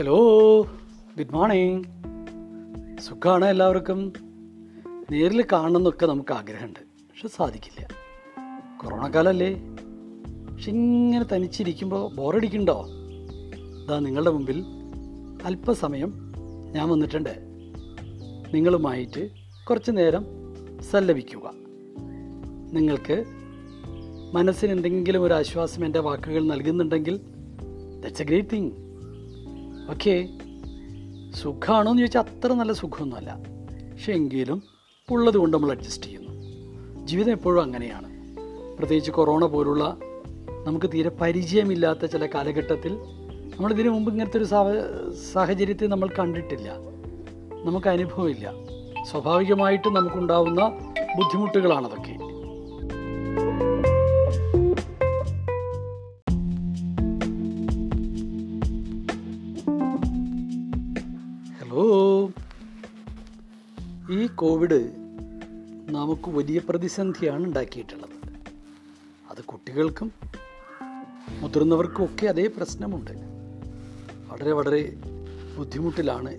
Hello good morning സുഖമാണ് എല്ലാവർക്കും. നേരിൽ കാണണമെന്നൊക്കെ നമുക്ക് ആഗ്രഹമുണ്ട്. പക്ഷെ സാധിക്കില്ല. കൊറോണ കാലമല്ലേ പക്ഷെ ഇങ്ങനെ തനിച്ചിരിക്കുമ്പോൾ ബോറടിക്കുന്നുണ്ടോ? ഇതാ നിങ്ങളുടെ മുമ്പിൽ അല്പസമയം ഞാൻ വന്നിട്ടുണ്ട്. നിങ്ങളുമായിട്ട് കുറച്ച് നേരം സല്ലപിക്കുക. നിങ്ങൾക്ക് മനസ്സിന് എന്തെങ്കിലും ഒരു ആശ്വാസം എന്റെ വാക്കുകൾ നൽകുന്നുണ്ടെങ്കിൽ that's a great thing okay സുഖമാണോ എന്ന് ചോദിച്ചാൽ അത്ര നല്ല സുഖമൊന്നുമല്ല. പക്ഷെ എങ്കിലും ഉള്ളത് കൊണ്ട് നമ്മൾ അഡ്ജസ്റ്റ് ചെയ്യുന്നു. ജീവിതം എപ്പോഴും അങ്ങനെയാണ്. പ്രത്യേകിച്ച് കൊറോണ പോലുള്ള നമുക്ക് തീരെ പരിചയമില്ലാത്ത ചില കാലഘട്ടത്തിൽ നമ്മൾ ഇതിനു മുമ്പ് ഇങ്ങനത്തെ ഒരു സാഹ- സാഹചര്യത്തെ നമ്മൾ കണ്ടിട്ടില്ല. നമുക്ക് അനുഭവമില്ല. സ്വാഭാവികമായിട്ട് നമുക്കുണ്ടാവുന്ന ബുദ്ധിമുട്ടുകളാണതൊക്കെ. കോവിഡ് നമുക്ക് വലിയ പ്രതിസന്ധിയാണ് ഉണ്ടാക്കിയിട്ടുള്ളത്. അത് കുട്ടികൾക്കും മുതിർന്നവർക്കും ഒക്കെ അതേ പ്രശ്നമുണ്ട്. വളരെ വളരെ ബുദ്ധിമുട്ടിലാണ്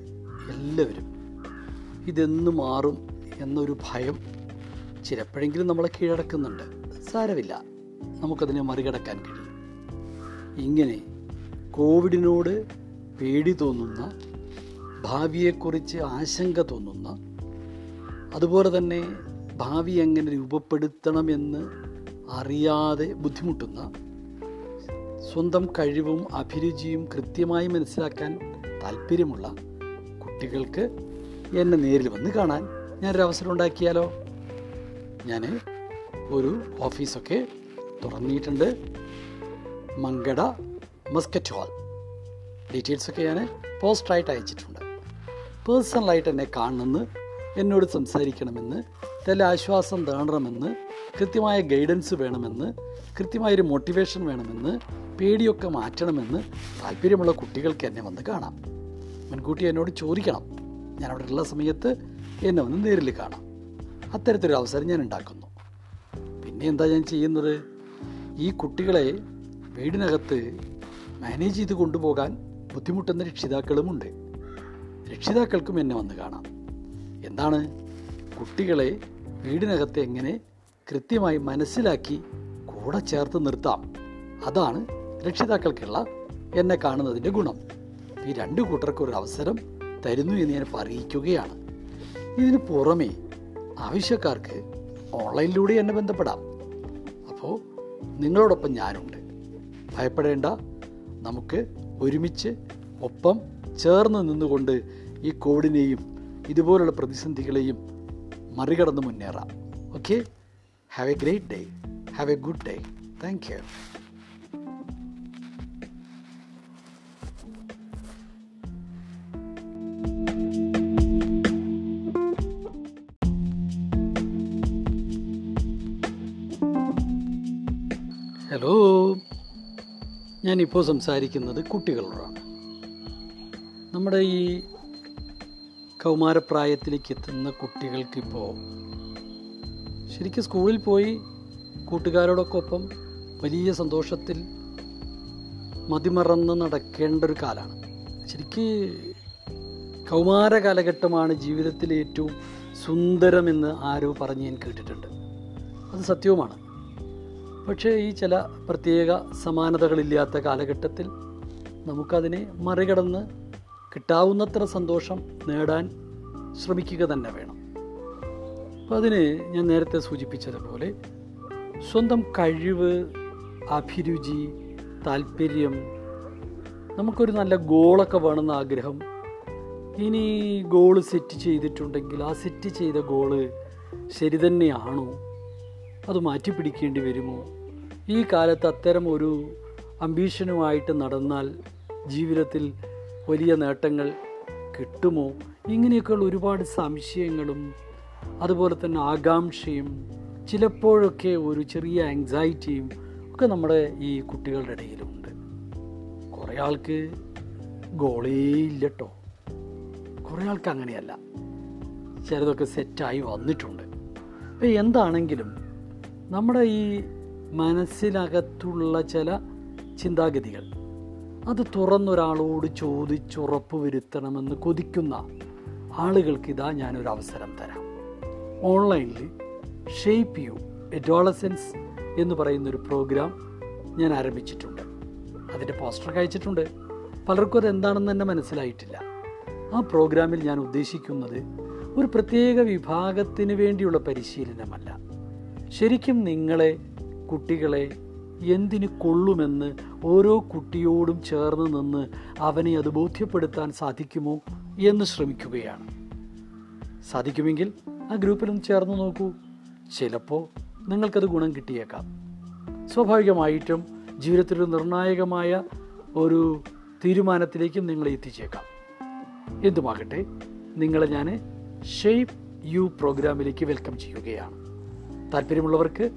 എല്ലാവരും. ഇതെന്ന് മാറും എന്നൊരു ഭയം ചിലപ്പോഴെങ്കിലും നമ്മളെ കീഴടക്കുന്നുണ്ട്. സാരമില്ല. നമുക്കതിനെ മറികടക്കാൻ കഴിയും. ഇങ്ങനെ കോവിഡിനോട് പേടി തോന്നുന്ന ഭാവിയെക്കുറിച്ച് ആശങ്ക തോന്നുന്ന അതുപോലെ തന്നെ ഭാവി എങ്ങനെ രൂപപ്പെടുത്തണമെന്ന് അറിയാതെ ബുദ്ധിമുട്ടുന്ന സ്വന്തം കഴിവും അഭിരുചിയും കൃത്യമായി മനസ്സിലാക്കാൻ താല്പര്യമുള്ള കുട്ടികൾക്ക് എന്നെ നേരിൽ വന്ന് കാണാൻ ഞാനൊരു അവസരം ഉണ്ടാക്കിയാലോ? ഞാൻ ഒരു ഓഫീസൊക്കെ തുറന്നിട്ടുണ്ട്. Mankada Muscat hall. ഡീറ്റെയിൽസൊക്കെ ഞാൻ പോസ്റ്റായിട്ട് അയച്ചിട്ടുണ്ട്. പേഴ്സണലായിട്ട് എന്നെ കാണണമെന്ന് എന്നോട് സംസാരിക്കണമെന്ന് തല ആശ്വാസം തേടണമെന്ന് കൃത്യമായ ഗൈഡൻസ് വേണമെന്ന് കൃത്യമായൊരു മോട്ടിവേഷൻ വേണമെന്ന് പേടിയൊക്കെ മാറ്റണമെന്ന് താല്പര്യമുള്ള കുട്ടികൾക്ക് എന്നെ വന്ന് കാണാം. മുൻകൂട്ടി എന്നോട് ചോദിക്കണം. ഞാൻ അവിടെ ഉള്ള സമയത്ത് എന്നെ വന്ന് നേരിൽ കാണാം. അത്തരത്തിലൊരു അവസരം ഞാൻ ഉണ്ടാക്കുന്നു. പിന്നെ എന്താ ഞാൻ ചെയ്യുന്നത്? ഈ കുട്ടികളെ വീടിനകത്ത് മാനേജ് ചെയ്ത് കൊണ്ടുപോകാൻ ബുദ്ധിമുട്ടുന്ന രക്ഷിതാക്കളുമുണ്ട്. രക്ഷിതാക്കൾക്കും എന്നെ വന്ന് കാണാം. എന്താണ്? കുട്ടികളെ വീടിനകത്ത് എങ്ങനെ കൃത്യമായി മനസ്സിലാക്കി കൂടെ ചേർത്ത് നിർത്താം? അതാണ് രക്ഷിതാക്കൾക്കുള്ള എന്നെ കാണുന്നതിന്റെ ഗുണം. ഈ രണ്ട് കൂട്ടർക്കും ഒരു അവസരം തരുന്നു എന്ന് ഞാൻ അറിയിക്കുകയാണ് ഇതിന് പുറമേ ആവശ്യക്കാർക്ക് ഓൺലൈനിലൂടെ എന്നെ ബന്ധപ്പെടാം. അപ്പോൾ നിങ്ങളോടൊപ്പം ഞാനുണ്ട്. ഭയപ്പെടേണ്ട. നമുക്ക് ഒരുമിച്ച് ഒപ്പം ചേർന്ന് നിന്നുകൊണ്ട് ഈ കോവിഡിനെയും ഇതുപോലുള്ള പ്രതിസന്ധികളെയും മറികടന്ന് മുന്നേറാം. Okay have a great day have a good day thank you hello ഞാനിപ്പോൾ സംസാരിക്കുന്നത് കുട്ടികളോടാണ്. നമ്മുടെ ഈ കൗമാരപ്രായത്തിലേക്ക് എത്തുന്ന കുട്ടികൾക്കിപ്പോൾ ശരിക്കും സ്കൂളിൽ പോയി കൂട്ടുകാരോടൊക്കൊപ്പം വലിയ സന്തോഷത്തിൽ മതിമറന്ന് നടക്കേണ്ട ഒരു കാലമാണ് ശരിക്ക് കൗമാര കാലഘട്ടമാണ് ജീവിതത്തിലെ ഏറ്റവും സുന്ദരമെന്ന് ആരോ പറഞ്ഞ് ഞാൻ കേട്ടിട്ടുണ്ട്. അത് സത്യവുമാണ്. പക്ഷേ ഈ ചില പ്രത്യേക സമാനതകളില്ലാത്ത കാലഘട്ടത്തിൽ നമുക്കതിനെ മറികടന്ന് കിട്ടാവുന്നത്ര സന്തോഷം നേടാൻ ശ്രമിക്കുക തന്നെ വേണം. അപ്പോൾ അതിന് ഞാൻ നേരത്തെ സൂചിപ്പിച്ചതുപോലെ സ്വന്തം കഴിവ് അഭിരുചി താല്പര്യം നമുക്കൊരു നല്ല ഗോളൊക്കെ വേണമെന്ന ആഗ്രഹം. ഇനി ഗോൾ സെറ്റ് ചെയ്തിട്ടുണ്ടെങ്കിൽ ആ സെറ്റ് ചെയ്ത ഗോൾ ശരി തന്നെയാണോ? അത് മാറ്റി പിടിക്കേണ്ടി വരുമോ? ഈ കാലത്ത് അത്തരം ഒരു അംബീഷനുമായിട്ട് നടന്നാൽ ജീവിതത്തിൽ വലിയ നേട്ടങ്ങൾ കിട്ടുമോ? ഇങ്ങനെയൊക്കെയുള്ള ഒരുപാട് സംശയങ്ങളും അതുപോലെ തന്നെ ആകാംക്ഷയും ചിലപ്പോഴൊക്കെ ഒരു ചെറിയ ആങ്സൈറ്റിയും ഒക്കെ നമ്മുടെ ഈ കുട്ടികളുടെ ഇടയിലുണ്ട്. കുറേ ആൾക്ക് ഗോളേ ഇല്ല കേട്ടോ കുറേ ആൾക്ക് അങ്ങനെയല്ല. ചിലതൊക്കെ സെറ്റായി വന്നിട്ടുണ്ട്. അപ്പോൾ എന്താണെങ്കിലും നമ്മുടെ ഈ മനസ്സിനകത്തുള്ള ചില ചിന്താഗതികൾ അത് തുറന്നൊരാളോട് ചോദിച്ചുറപ്പ് വരുത്തണമെന്ന് കൊതിക്കുന്ന ആളുകൾക്ക് ഇതാ ഞാനൊരു അവസരം തരാം. ഓൺലൈനിൽ ഷേപ്പ് യു എഡോളസെൻസ് എന്ന് പറയുന്നൊരു പ്രോഗ്രാം ഞാൻ ആരംഭിച്ചിട്ടുണ്ട് അതിന്റെ പോസ്റ്റർ അയച്ചിട്ടുണ്ട്. പലർക്കും അത് എന്താണെന്ന് തന്നെ മനസ്സിലായിട്ടില്ല. ആ പ്രോഗ്രാമിൽ ഞാൻ ഉദ്ദേശിക്കുന്നത് ഒരു പ്രത്യേക വിഭാഗത്തിന് വേണ്ടിയുള്ള പരിശീലനമല്ല. ശരിക്കും നിങ്ങളെ കുട്ടികളെ എന്തിന് കൊള്ളുമെന്ന് ഓരോ കുട്ടിയോടും ചേർന്ന് നിന്ന് അവനെ അത് ബോധ്യപ്പെടുത്താൻ സാധിക്കുമോ എന്ന് ശ്രമിക്കുകയാണ്. സാധിക്കുമെങ്കിൽ ആ ഗ്രൂപ്പിലൊന്ന് ചേർന്ന് നോക്കൂ. ചിലപ്പോൾ നിങ്ങൾക്കത് ഗുണം കിട്ടിയേക്കാം. സ്വാഭാവികമായിട്ടും ജീവിതത്തിലൊരു നിർണായകമായ ഒരു തീരുമാനത്തിലേക്കും നിങ്ങളെ എത്തിച്ചേക്കാം. എന്തുമാകട്ടെ നിങ്ങളെ ഞാൻ ഷേപ്പ് യു പ്രോഗ്രാമിലേക്ക് വെൽക്കം ചെയ്യുകയാണ്. താല്പര്യമുള്ളവർക്ക്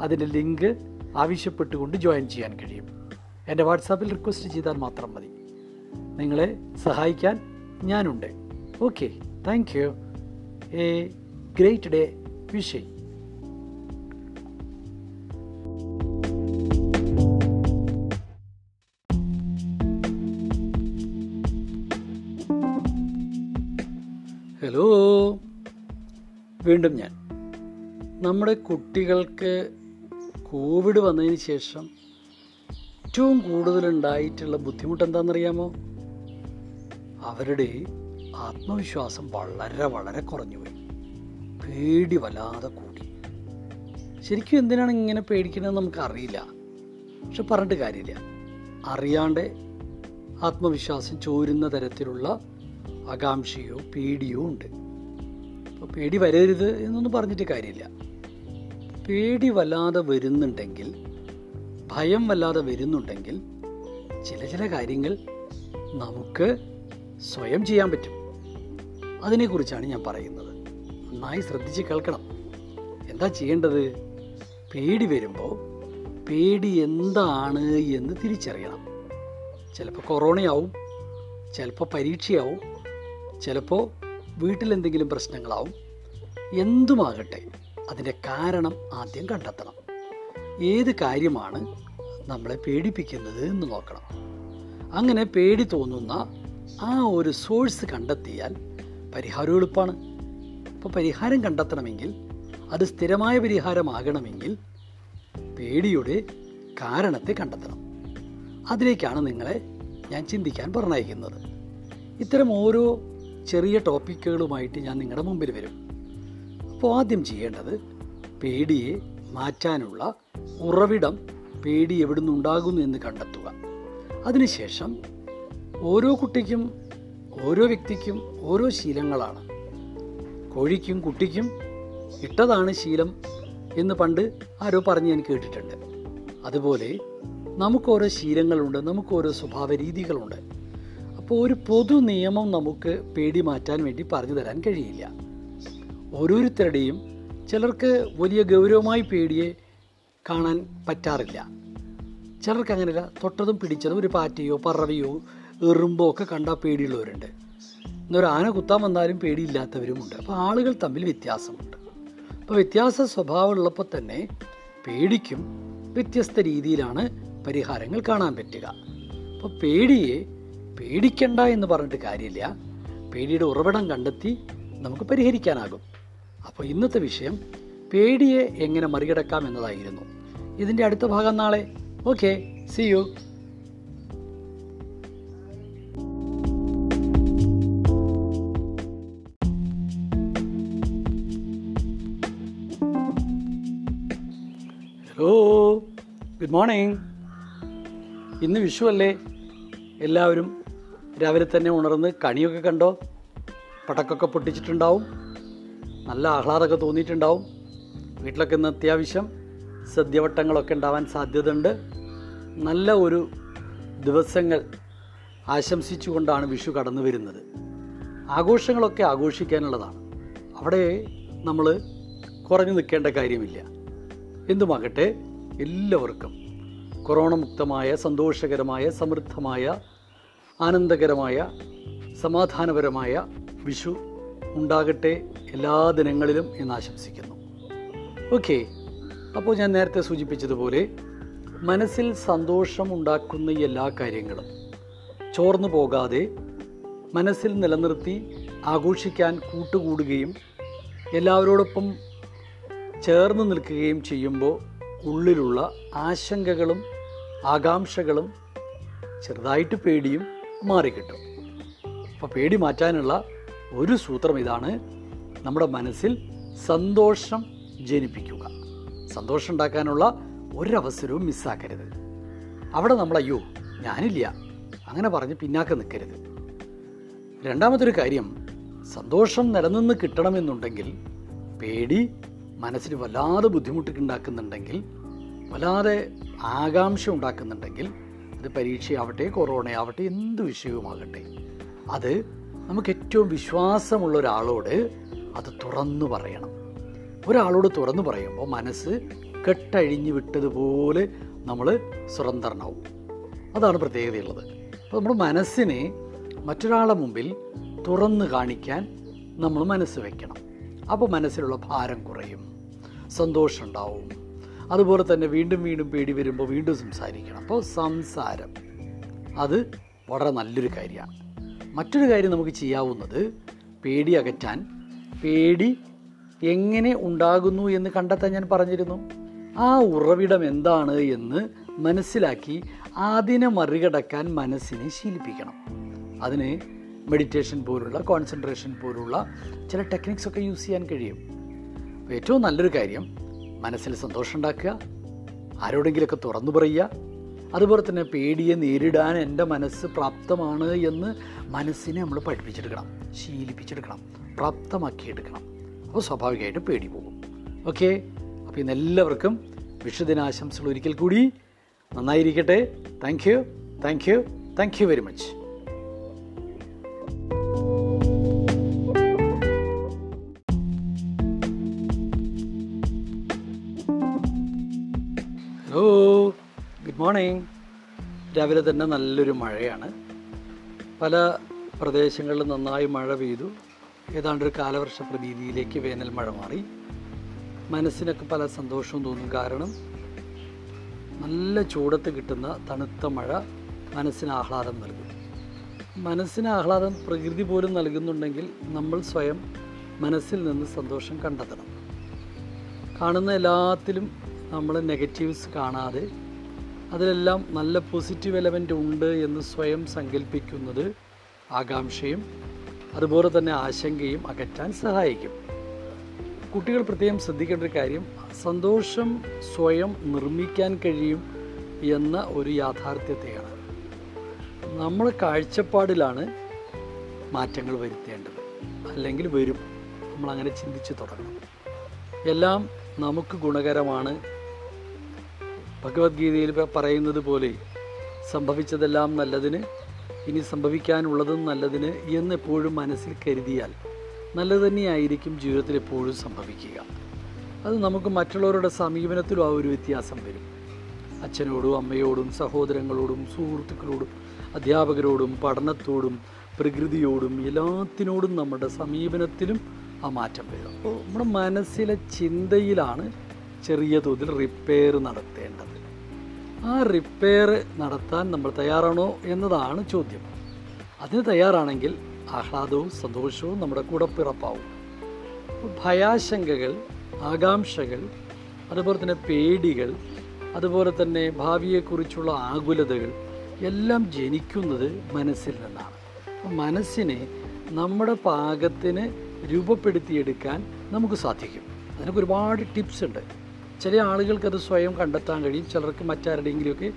അതിന്റെ ലിങ്ക് ആവശ്യപ്പെട്ടുകൊണ്ട് ജോയിൻ ചെയ്യാൻ കഴിയും. എന്റെ വാട്സാപ്പിൽ റിക്വസ്റ്റ് ചെയ്താൽ മാത്രം മതി. നിങ്ങളെ സഹായിക്കാൻ ഞാനുണ്ട്. Okay thank you. A great day വിഷയ് hello വീണ്ടും ഞാൻ. നമ്മുടെ കുട്ടികൾക്ക് കോവിഡ് വന്നതിന് ശേഷം ഏറ്റവും കൂടുതലുണ്ടായിട്ടുള്ള ബുദ്ധിമുട്ട് എന്താണെന്നറിയാമോ അവരുടെ ആത്മവിശ്വാസം വളരെ വളരെ കുറഞ്ഞുപോയി. പേടി വല്ലാതെ കൂടി. ശരിക്കും എന്തിനാണ് ഇങ്ങനെ പേടിക്കണമെന്ന് നമുക്കറിയില്ല. പക്ഷെ പറഞ്ഞിട്ട് കാര്യമില്ല. അറിയാണ്ട് ആത്മവിശ്വാസം ചോരുന്ന തരത്തിലുള്ള ആകാംക്ഷയോ പേടിയോ ഉണ്ട്. അപ്പോൾ പേടി വരരുത് എന്നൊന്നും പറഞ്ഞിട്ട് കാര്യമില്ല. പേടി വല്ലാതെ വരുന്നുണ്ടെങ്കിൽ ഭയം വല്ലാതെ വരുന്നുണ്ടെങ്കിൽ ചില ചില കാര്യങ്ങൾ നമുക്ക് സ്വയം ചെയ്യാൻ പറ്റും. അതിനെക്കുറിച്ചാണ് ഞാൻ പറയുന്നത്. നന്നായി ശ്രദ്ധിച്ച് കേൾക്കണം. എന്താ ചെയ്യേണ്ടത്? പേടി വരുമ്പോൾ പേടി എന്താണ് എന്ന് തിരിച്ചറിയണം. ചിലപ്പോൾ കൊറോണയാവും ചിലപ്പോൾ പരീക്ഷയാവും ചിലപ്പോൾ വീട്ടിലെന്തെങ്കിലും പ്രശ്നങ്ങളാവും. എന്തുമാകട്ടെ അതിന്റെ കാരണം ആദ്യം കണ്ടെത്തണം. ഏത് കാര്യമാണ് നമ്മളെ പേടിപ്പിക്കുന്നത് എന്ന് നോക്കണം. അങ്ങനെ പേടി തോന്നുന്ന ആ ഒരു സോഴ്സ് കണ്ടെത്തിയാൽ പരിഹാരം എളുപ്പമാണ് അപ്പോൾ പരിഹാരം കണ്ടെത്തണമെങ്കിൽ അത് സ്ഥിരമായ പരിഹാരമാകണമെങ്കിൽ പേടിയുടെ കാരണത്തെ കണ്ടെത്തണം. അതിലേക്കാണ് നിങ്ങളെ ഞാൻ ചിന്തിക്കാൻ പറഞ്ഞയക്കുന്നത്. ഇത്തരം ഓരോ ചെറിയ ടോപ്പിക്കുകളുമായിട്ട് ഞാൻ നിങ്ങളുടെ മുമ്പിൽ വരും. അപ്പോൾ ആദ്യം ചെയ്യേണ്ടത് പേടിയെ മാറ്റാനുള്ള ഉറവിടം പേടി എവിടുന്ന് ഉണ്ടാകുന്നു എന്ന് കണ്ടെത്തുക. അതിനുശേഷം ഓരോ കുട്ടിക്കും ഓരോ വ്യക്തിക്കും ഓരോ ശീലങ്ങളാണ്. കോഴിക്കും കുട്ടിക്കും ഇട്ടതാണ് ശീലം എന്ന് പണ്ട് ആരോ പറഞ്ഞ് ഞാൻ കേട്ടിട്ടുണ്ട്. അതുപോലെ നമുക്കോരോ ശീലങ്ങളുണ്ട് നമുക്കോരോ സ്വഭാവ രീതികളുണ്ട് അപ്പോൾ ഒരു പൊതു നിയമം നമുക്ക് പേടി മാറ്റാൻ വേണ്ടി പറഞ്ഞു തരാൻ കഴിയില്ല. ഓരോരുത്തരുടെയും ചിലർക്ക് വലിയ ഗൗരവമായി പേടിയെ കാണാൻ പറ്റാറില്ല. ചിലർക്ക് അങ്ങനെയല്ല തൊട്ടതും പിടിച്ചതും ഒരു പാറ്റയോ പറവയോ എറുമ്പോ ഒക്കെ കണ്ടാൽ പേടിയുള്ളവരുണ്ട്. എന്നൊരു ആന കുത്താൻ വന്നാലും പേടിയില്ലാത്തവരുമുണ്ട്. അപ്പോൾ ആളുകൾ തമ്മിൽ വ്യത്യാസമുണ്ട്. അപ്പോൾ വ്യത്യാസ സ്വഭാവമുള്ളപ്പോൾ തന്നെ പേടിക്കും വ്യത്യസ്ത രീതിയിലാണ് പരിഹാരങ്ങൾ കാണാൻ പറ്റുക. അപ്പോൾ പേടിയെ പേടിക്കണ്ട എന്ന് പറഞ്ഞിട്ട് കാര്യമില്ല. പേടിയുടെ ഉറവിടം കണ്ടെത്തി നമുക്ക് പരിഹരിക്കാനാകും. അപ്പോൾ ഇന്നത്തെ വിഷയം പേടിയെ എങ്ങനെ മറികടക്കാം എന്നതായിരുന്നു. ഇതിന്റെ അടുത്ത ഭാഗം നാളെ. Okay see you hello good morning ഇന്ന് വിഷുവല്ലേ എല്ലാവരും രാവിലെ തന്നെ ഉണർന്ന് കണിയൊക്കെ കണ്ടോ? പടക്കൊക്കെ പൊട്ടിച്ചിട്ടുണ്ടാവും. നല്ല ആഹ്ലാദമൊക്കെ തോന്നിയിട്ടുണ്ടാവും. വീട്ടിലൊക്കെ ഇന്ന് അത്യാവശ്യം സദ്യവട്ടങ്ങളൊക്കെ ഉണ്ടാവാൻ സാധ്യതയുണ്ട്. നല്ല ഒരു ദിവസങ്ങൾ ആശംസിച്ചുകൊണ്ടാണ് വിഷു കടന്നു വരുന്നത്. ആഘോഷങ്ങളൊക്കെ ആഘോഷിക്കാനുള്ളതാണ്. അവിടെ നമ്മൾ കുറഞ്ഞു നിൽക്കേണ്ട കാര്യമില്ല. എന്തുമാകട്ടെ എല്ലാവർക്കും കൊറോണ മുക്തമായ സന്തോഷകരമായ സമൃദ്ധമായ ആനന്ദകരമായ സമാധാനപരമായ വിഷു ഉണ്ടാകട്ടെ എല്ലാ ദിനങ്ങളിലും എന്ന് ആശംസിക്കുന്നു. ഓക്കെ അപ്പോൾ ഞാൻ നേരത്തെ സൂചിപ്പിച്ചതുപോലെ മനസ്സിൽ സന്തോഷം ഉണ്ടാക്കുന്ന എല്ലാ കാര്യങ്ങളും ചോർന്നു പോകാതെ മനസ്സിൽ നിലനിർത്തി ആഘോഷിക്കാൻ കൂട്ടുകൂടുകയും എല്ലാവരോടൊപ്പം ചേർന്ന് നിൽക്കുകയും ചെയ്യുമ്പോൾ ഉള്ളിലുള്ള ആശങ്കകളും ആകാംക്ഷകളും ചെറുതായിട്ട് പേടിയും മാറിക്കിട്ടും. അപ്പോൾ പേടി മാറ്റാനുള്ള ഒരു സൂത്രം ഇതാണ്. നമ്മുടെ മനസ്സിൽ സന്തോഷം ജനിപ്പിക്കുക. സന്തോഷം ഉണ്ടാക്കാനുള്ള ഒരവസരവും മിസ്സാക്കരുത്. അവിടെ നമ്മൾ അയ്യോ ഞാനില്ല. അങ്ങനെ പറഞ്ഞ് പിന്നാക്കം നിൽക്കരുത്. രണ്ടാമതൊരു കാര്യം സന്തോഷം നിലനിന്ന് കിട്ടണമെന്നുണ്ടെങ്കിൽ പേടി മനസ്സിന് വല്ലാതെ ബുദ്ധിമുട്ടുണ്ടാക്കുന്നുണ്ടെങ്കിൽ വല്ലാതെ ആകാംക്ഷ ഉണ്ടാക്കുന്നുണ്ടെങ്കിൽ അത് പരീക്ഷയാവട്ടെ കൊറോണയാവട്ടെ എന്ത് വിഷയവുമാകട്ടെ അത് നമുക്ക് ഏറ്റവും വിശ്വാസമുള്ള ഒരാളോട് അത് തുറന്നു പറയണം. ഒരാളോട് തുറന്നു പറയുമ്പോൾ മനസ്സ് കെട്ടഴിഞ്ഞു വിട്ടതുപോലെ നമ്മൾ സ്വതന്ത്രനാവും. അതാണ് പ്രത്യേകതയുള്ളത്. അപ്പോൾ നമ്മുടെ മനസ്സിനെ മറ്റൊരാളെ മുമ്പിൽ തുറന്നു കാണിക്കാൻ നമ്മൾ മനസ്സ് വയ്ക്കണം അപ്പോൾ മനസ്സിലുള്ള ഭാരം കുറയും സന്തോഷം ഉണ്ടാവും അതുപോലെ തന്നെ വീണ്ടും വീണ്ടും പേടി വരുമ്പോൾ വീണ്ടും സംസാരിക്കണം. അപ്പോൾ സംസാരം അത് വളരെ നല്ലൊരു കാര്യമാണ്. മറ്റൊരു കാര്യം നമുക്ക് ചെയ്യാവുന്നത് പേടി അകറ്റാൻ. പേടി എങ്ങനെ ഉണ്ടാകുന്നു എന്ന് കണ്ടെത്താൻ ഞാൻ പറഞ്ഞിരുന്നു. ആ ഉറവിടം എന്താണ് എന്ന് മനസ്സിലാക്കി അതിനെ മറികടക്കാൻ മനസ്സിനെ ശീലിപ്പിക്കണം. അതിന് മെഡിറ്റേഷൻ പോലുള്ള കോൺസെൻട്രേഷൻ പോലുള്ള ചില ടെക്നിക്സ് ഒക്കെ യൂസ് ചെയ്യാൻ കഴിയും. ഏറ്റവും നല്ലൊരു കാര്യം മനസ്സിൽ സന്തോഷം ഉണ്ടാക്കുക ആരോടെങ്കിലൊക്കെ തുറന്നു പറയുക. അതുപോലെ തന്നെ പേടിയെ നേരിടാൻ എന്റെ മനസ്സ് പ്രാപ്തമാണ് എന്ന് മനസ്സിനെ നമ്മൾ പഠിപ്പിച്ചെടുക്കണം ശീലിപ്പിച്ചെടുക്കണം പ്രാപ്തമാക്കിയെടുക്കണം. അപ്പോൾ സ്വാഭാവികമായിട്ടും പേടി പോകും. ഓക്കെ? അപ്പോൾ ഇന്ന് എല്ലാവർക്കും വിഷുദിനാശംസകൾ ഒരിക്കൽ കൂടി നന്നായിരിക്കട്ടെ. Thank you thank you thank you very much പല പ്രദേശങ്ങളിലും നന്നായി മഴ പെയ്തു. ഏതാണ്ടൊരു കാലവർഷ പ്രതീതിയിലേക്ക് വേനൽ മഴ മാറി. മനസ്സിനൊക്കെ പല സന്തോഷവും തോന്നും. കാരണം നല്ല ചൂടത്ത് കിട്ടുന്ന തണുത്ത മഴ മനസ്സിന് ആഹ്ലാദം നൽകും. മനസ്സിന് ആഹ്ലാദം പ്രകൃതി പോലും നൽകുന്നുണ്ടെങ്കിൽ നമ്മൾ സ്വയം മനസ്സിൽ നിന്ന് സന്തോഷം കണ്ടെത്തണം. കാണുന്ന എല്ലാത്തിലും നമ്മൾ നെഗറ്റീവ്സ് കാണാതെ അതിലെല്ലാം നല്ല പോസിറ്റീവ് എലമെന്റ് ഉണ്ട് എന്ന് സ്വയം സങ്കല്പിക്കുന്നത് ആകാംക്ഷയും അതുപോലെ തന്നെ ആശങ്കയും അകറ്റാൻ സഹായിക്കും. കുട്ടികൾ പ്രത്യേകം ശ്രദ്ധിക്കേണ്ട ഒരു കാര്യം സന്തോഷം സ്വയം നിർമ്മിക്കാൻ കഴിയും എന്ന ഒരു യാഥാർത്ഥ്യത്തെയാണ്. നമ്മൾ കാഴ്ചപ്പാടിലാണ് മാറ്റങ്ങൾ വരുത്തേണ്ടത്. അല്ലെങ്കിൽ വരും. നമ്മളങ്ങനെ ചിന്തിച്ച് തുടങ്ങണം. എല്ലാം നമുക്ക് ഗുണകരമാണ് ഭഗവത്ഗീതയിൽ പറയുന്നത് പോലെ സംഭവിച്ചതെല്ലാം നല്ലതിന് ഇനി സംഭവിക്കാനുള്ളതും നല്ലതിന് എന്നെപ്പോഴും മനസ്സിൽ കരുതിയാൽ നല്ലത് തന്നെയായിരിക്കും ജീവിതത്തിൽ എപ്പോഴും സംഭവിക്കുക. അത് നമുക്ക് മറ്റുള്ളവരുടെ സമീപനത്തിലും ആ ഒരു വ്യത്യാസം വരും. അച്ഛനോടും അമ്മയോടും സഹോദരങ്ങളോടും സുഹൃത്തുക്കളോടും അധ്യാപകരോടും പഠനത്തോടും പ്രകൃതിയോടും എല്ലാത്തിനോടും നമ്മുടെ സമീപനത്തിലും ആ മാറ്റം വരും. അപ്പോൾ നമ്മുടെ മനസ്സിലെ ചിന്തയിലാണ് ചെറിയ തോതിൽ റിപ്പയർ നടത്തേണ്ടത്. ആ റിപ്പയർ നടത്താൻ നമ്മൾ തയ്യാറാണോ എന്നതാണ് ചോദ്യം. അതിന് തയ്യാറാണെങ്കിൽ ആഹ്ലാദവും സന്തോഷവും നമ്മുടെ കൂടെ പിറപ്പാവും. ഭയാശങ്കകൾ ആകാംക്ഷകൾ അതുപോലെ തന്നെ പേടികൾ അതുപോലെ തന്നെ ഭാവിയെക്കുറിച്ചുള്ള ആകുലതകൾ എല്ലാം ജനിക്കുന്നത് മനസ്സിൽ നിന്നാണ്. മനസ്സിനെ നമ്മുടെ പാകത്തിന് രൂപപ്പെടുത്തിയെടുക്കാൻ നമുക്ക് സാധിക്കും. അതിനൊക്കെ ഒരുപാട് ടിപ്സ് ഉണ്ട്. ചില ആളുകൾക്ക് അത് സ്വയം കണ്ടെത്താൻ കഴിയും. ചിലർക്ക് മറ്റാരുടെയെങ്കിലുമൊക്കെ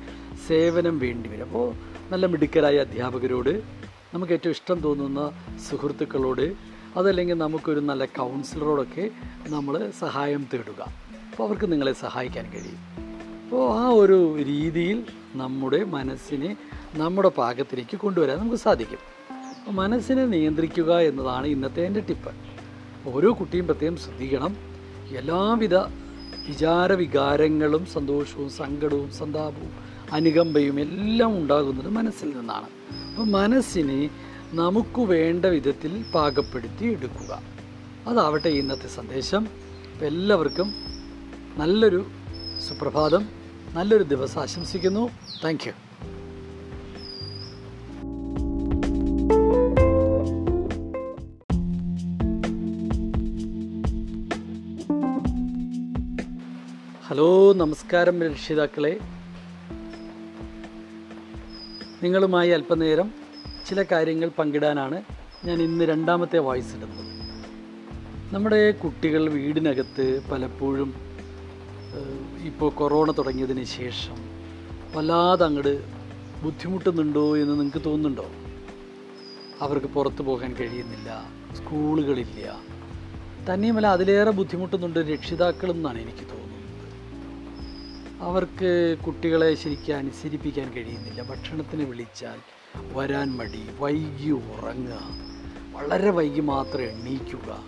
സേവനം വേണ്ടി വരും. അപ്പോൾ നല്ല മിടുക്കരായ അധ്യാപകരോട് നമുക്ക് ഏറ്റവും ഇഷ്ടം തോന്നുന്ന സുഹൃത്തുക്കളോട് അതല്ലെങ്കിൽ നമുക്കൊരു നല്ല കൗൺസിലറോടൊക്കെ നമ്മൾ സഹായം തേടുക. അപ്പോൾ അവർക്ക് നിങ്ങളെ സഹായിക്കാൻ കഴിയും. അപ്പോൾ ആ ഒരു രീതിയിൽ നമ്മുടെ മനസ്സിനെ നമ്മുടെ പാകത്തിലേക്ക് കൊണ്ടുവരാൻ നമുക്ക് സാധിക്കും. അപ്പോൾ മനസ്സിനെ നിയന്ത്രിക്കുക എന്നതാണ് ഇന്നത്തെ എന്റെ ടിപ്പ്. ഓരോ കുട്ടിയും പ്രത്യേകം ശ്രദ്ധിക്കണം. എല്ലാവിധ വിചാര വികാരങ്ങളും സന്തോഷവും സങ്കടവും സന്താപവും അനുകമ്പയും എല്ലാം ഉണ്ടാകുന്നത് മനസ്സിൽ നിന്നാണ്. അപ്പോൾ മനസ്സിനെ നമുക്ക് വേണ്ട വിധത്തിൽ പാകപ്പെടുത്തി എടുക്കുക. അതാവട്ടെ ഇന്നത്തെ സന്ദേശം. എല്ലാവർക്കും നല്ലൊരു സുപ്രഭാതം നല്ലൊരു ദിവസം ആശംസിക്കുന്നു. താങ്ക് നമസ്കാരം രക്ഷിതാക്കളെ. നിങ്ങളുമായി അല്പനേരം ചില കാര്യങ്ങൾ പങ്കിടാനാണ് ഞാൻ ഇന്ന് രണ്ടാമത്തെ വോയിസ് ഇടുന്നത്. നമ്മുടെ കുട്ടികൾ വീടിനകത്ത് പലപ്പോഴും ഇപ്പോൾ കൊറോണ തുടങ്ങിയതിന് ശേഷം വല്ലാതെ അങ്ങോട്ട് ബുദ്ധിമുട്ടുന്നുണ്ടോ എന്ന് നിങ്ങൾക്ക് തോന്നുന്നുണ്ടോ? അവർക്ക് പുറത്തു പോകാൻ കഴിയുന്നില്ല സ്കൂളുകളില്ല. തന്നെയുമല്ല അതിലേറെ ബുദ്ധിമുട്ടുന്നുണ്ട് രക്ഷിതാക്കളും എന്നാണ് എനിക്ക് തോന്നുന്നത്. അവർക്ക് കുട്ടികളെ ശരിക്കും അനുസരിപ്പിക്കാൻ കഴിയുന്നില്ല. ഭക്ഷണത്തിന് വിളിച്ചാൽ വരാൻ മടി വൈകി ഉറങ്ങുക വളരെ വൈകി മാത്രം എണ്ണീക്കുക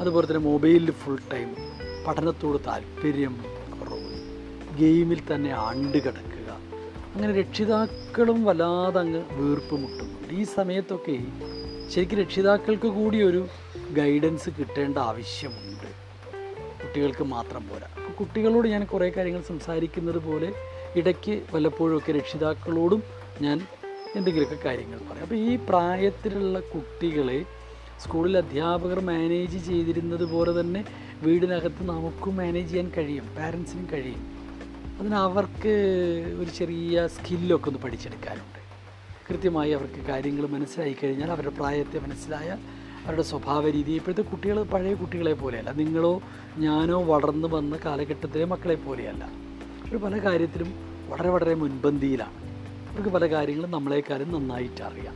അതുപോലെ തന്നെ മൊബൈലിൽ ഫുൾ ടൈം പഠനത്തോട് താല്പര്യം കുറവ് ഗെയിമിൽ തന്നെ ആണ്ട് കിടക്കുക. അങ്ങനെ രക്ഷിതാക്കളും വല്ലാതെ അങ്ങ് വീർപ്പ് മുട്ടുന്നുണ്ട്. ഈ സമയത്തൊക്കെ ശരിക്കും രക്ഷിതാക്കൾക്ക് കൂടി ഒരു ഗൈഡൻസ് കിട്ടേണ്ട ആവശ്യമുണ്ട്. കുട്ടികൾക്ക് മാത്രം പോരാ. കുട്ടികളോട് ഞാൻ കുറേ കാര്യങ്ങൾ സംസാരിക്കുന്നത് പോലെ ഇടയ്ക്ക് വല്ലപ്പോഴുമൊക്കെ രക്ഷിതാക്കളോടും ഞാൻ എന്തെങ്കിലുമൊക്കെ കാര്യങ്ങൾ പറയും. അപ്പോൾ ഈ പ്രായത്തിലുള്ള കുട്ടികളെ സ്കൂളിൽ അധ്യാപകർ മാനേജ് ചെയ്തിരുന്നത് പോലെ തന്നെ വീടിനകത്ത് നമുക്കും മാനേജ് ചെയ്യാൻ കഴിയും പാരൻസിനും കഴിയും. അതിന് അവർക്ക് ഒരു ചെറിയ സ്കില്ലൊക്കെ ഒന്ന് പഠിച്ചെടുക്കാനുണ്ട്. കൃത്യമായി അവർക്ക് കാര്യങ്ങൾ മനസ്സിലായി കഴിഞ്ഞാൽ അവരുടെ പ്രായത്തെ മനസ്സിലായാൽ അവരുടെ സ്വഭാവ രീതി ഇപ്പോഴത്തെ കുട്ടികൾ പഴയ കുട്ടികളെ പോലെയല്ല. നിങ്ങളോ ഞാനോ വളർന്നു വന്ന കാലഘട്ടത്തിലെ മക്കളെ പോലെയല്ല. അവർ പല കാര്യത്തിലും വളരെ വളരെ മുൻപന്തിയിലാണ്. അവർക്ക് പല കാര്യങ്ങളും നമ്മളെക്കാളും നന്നായിട്ട് അറിയാം.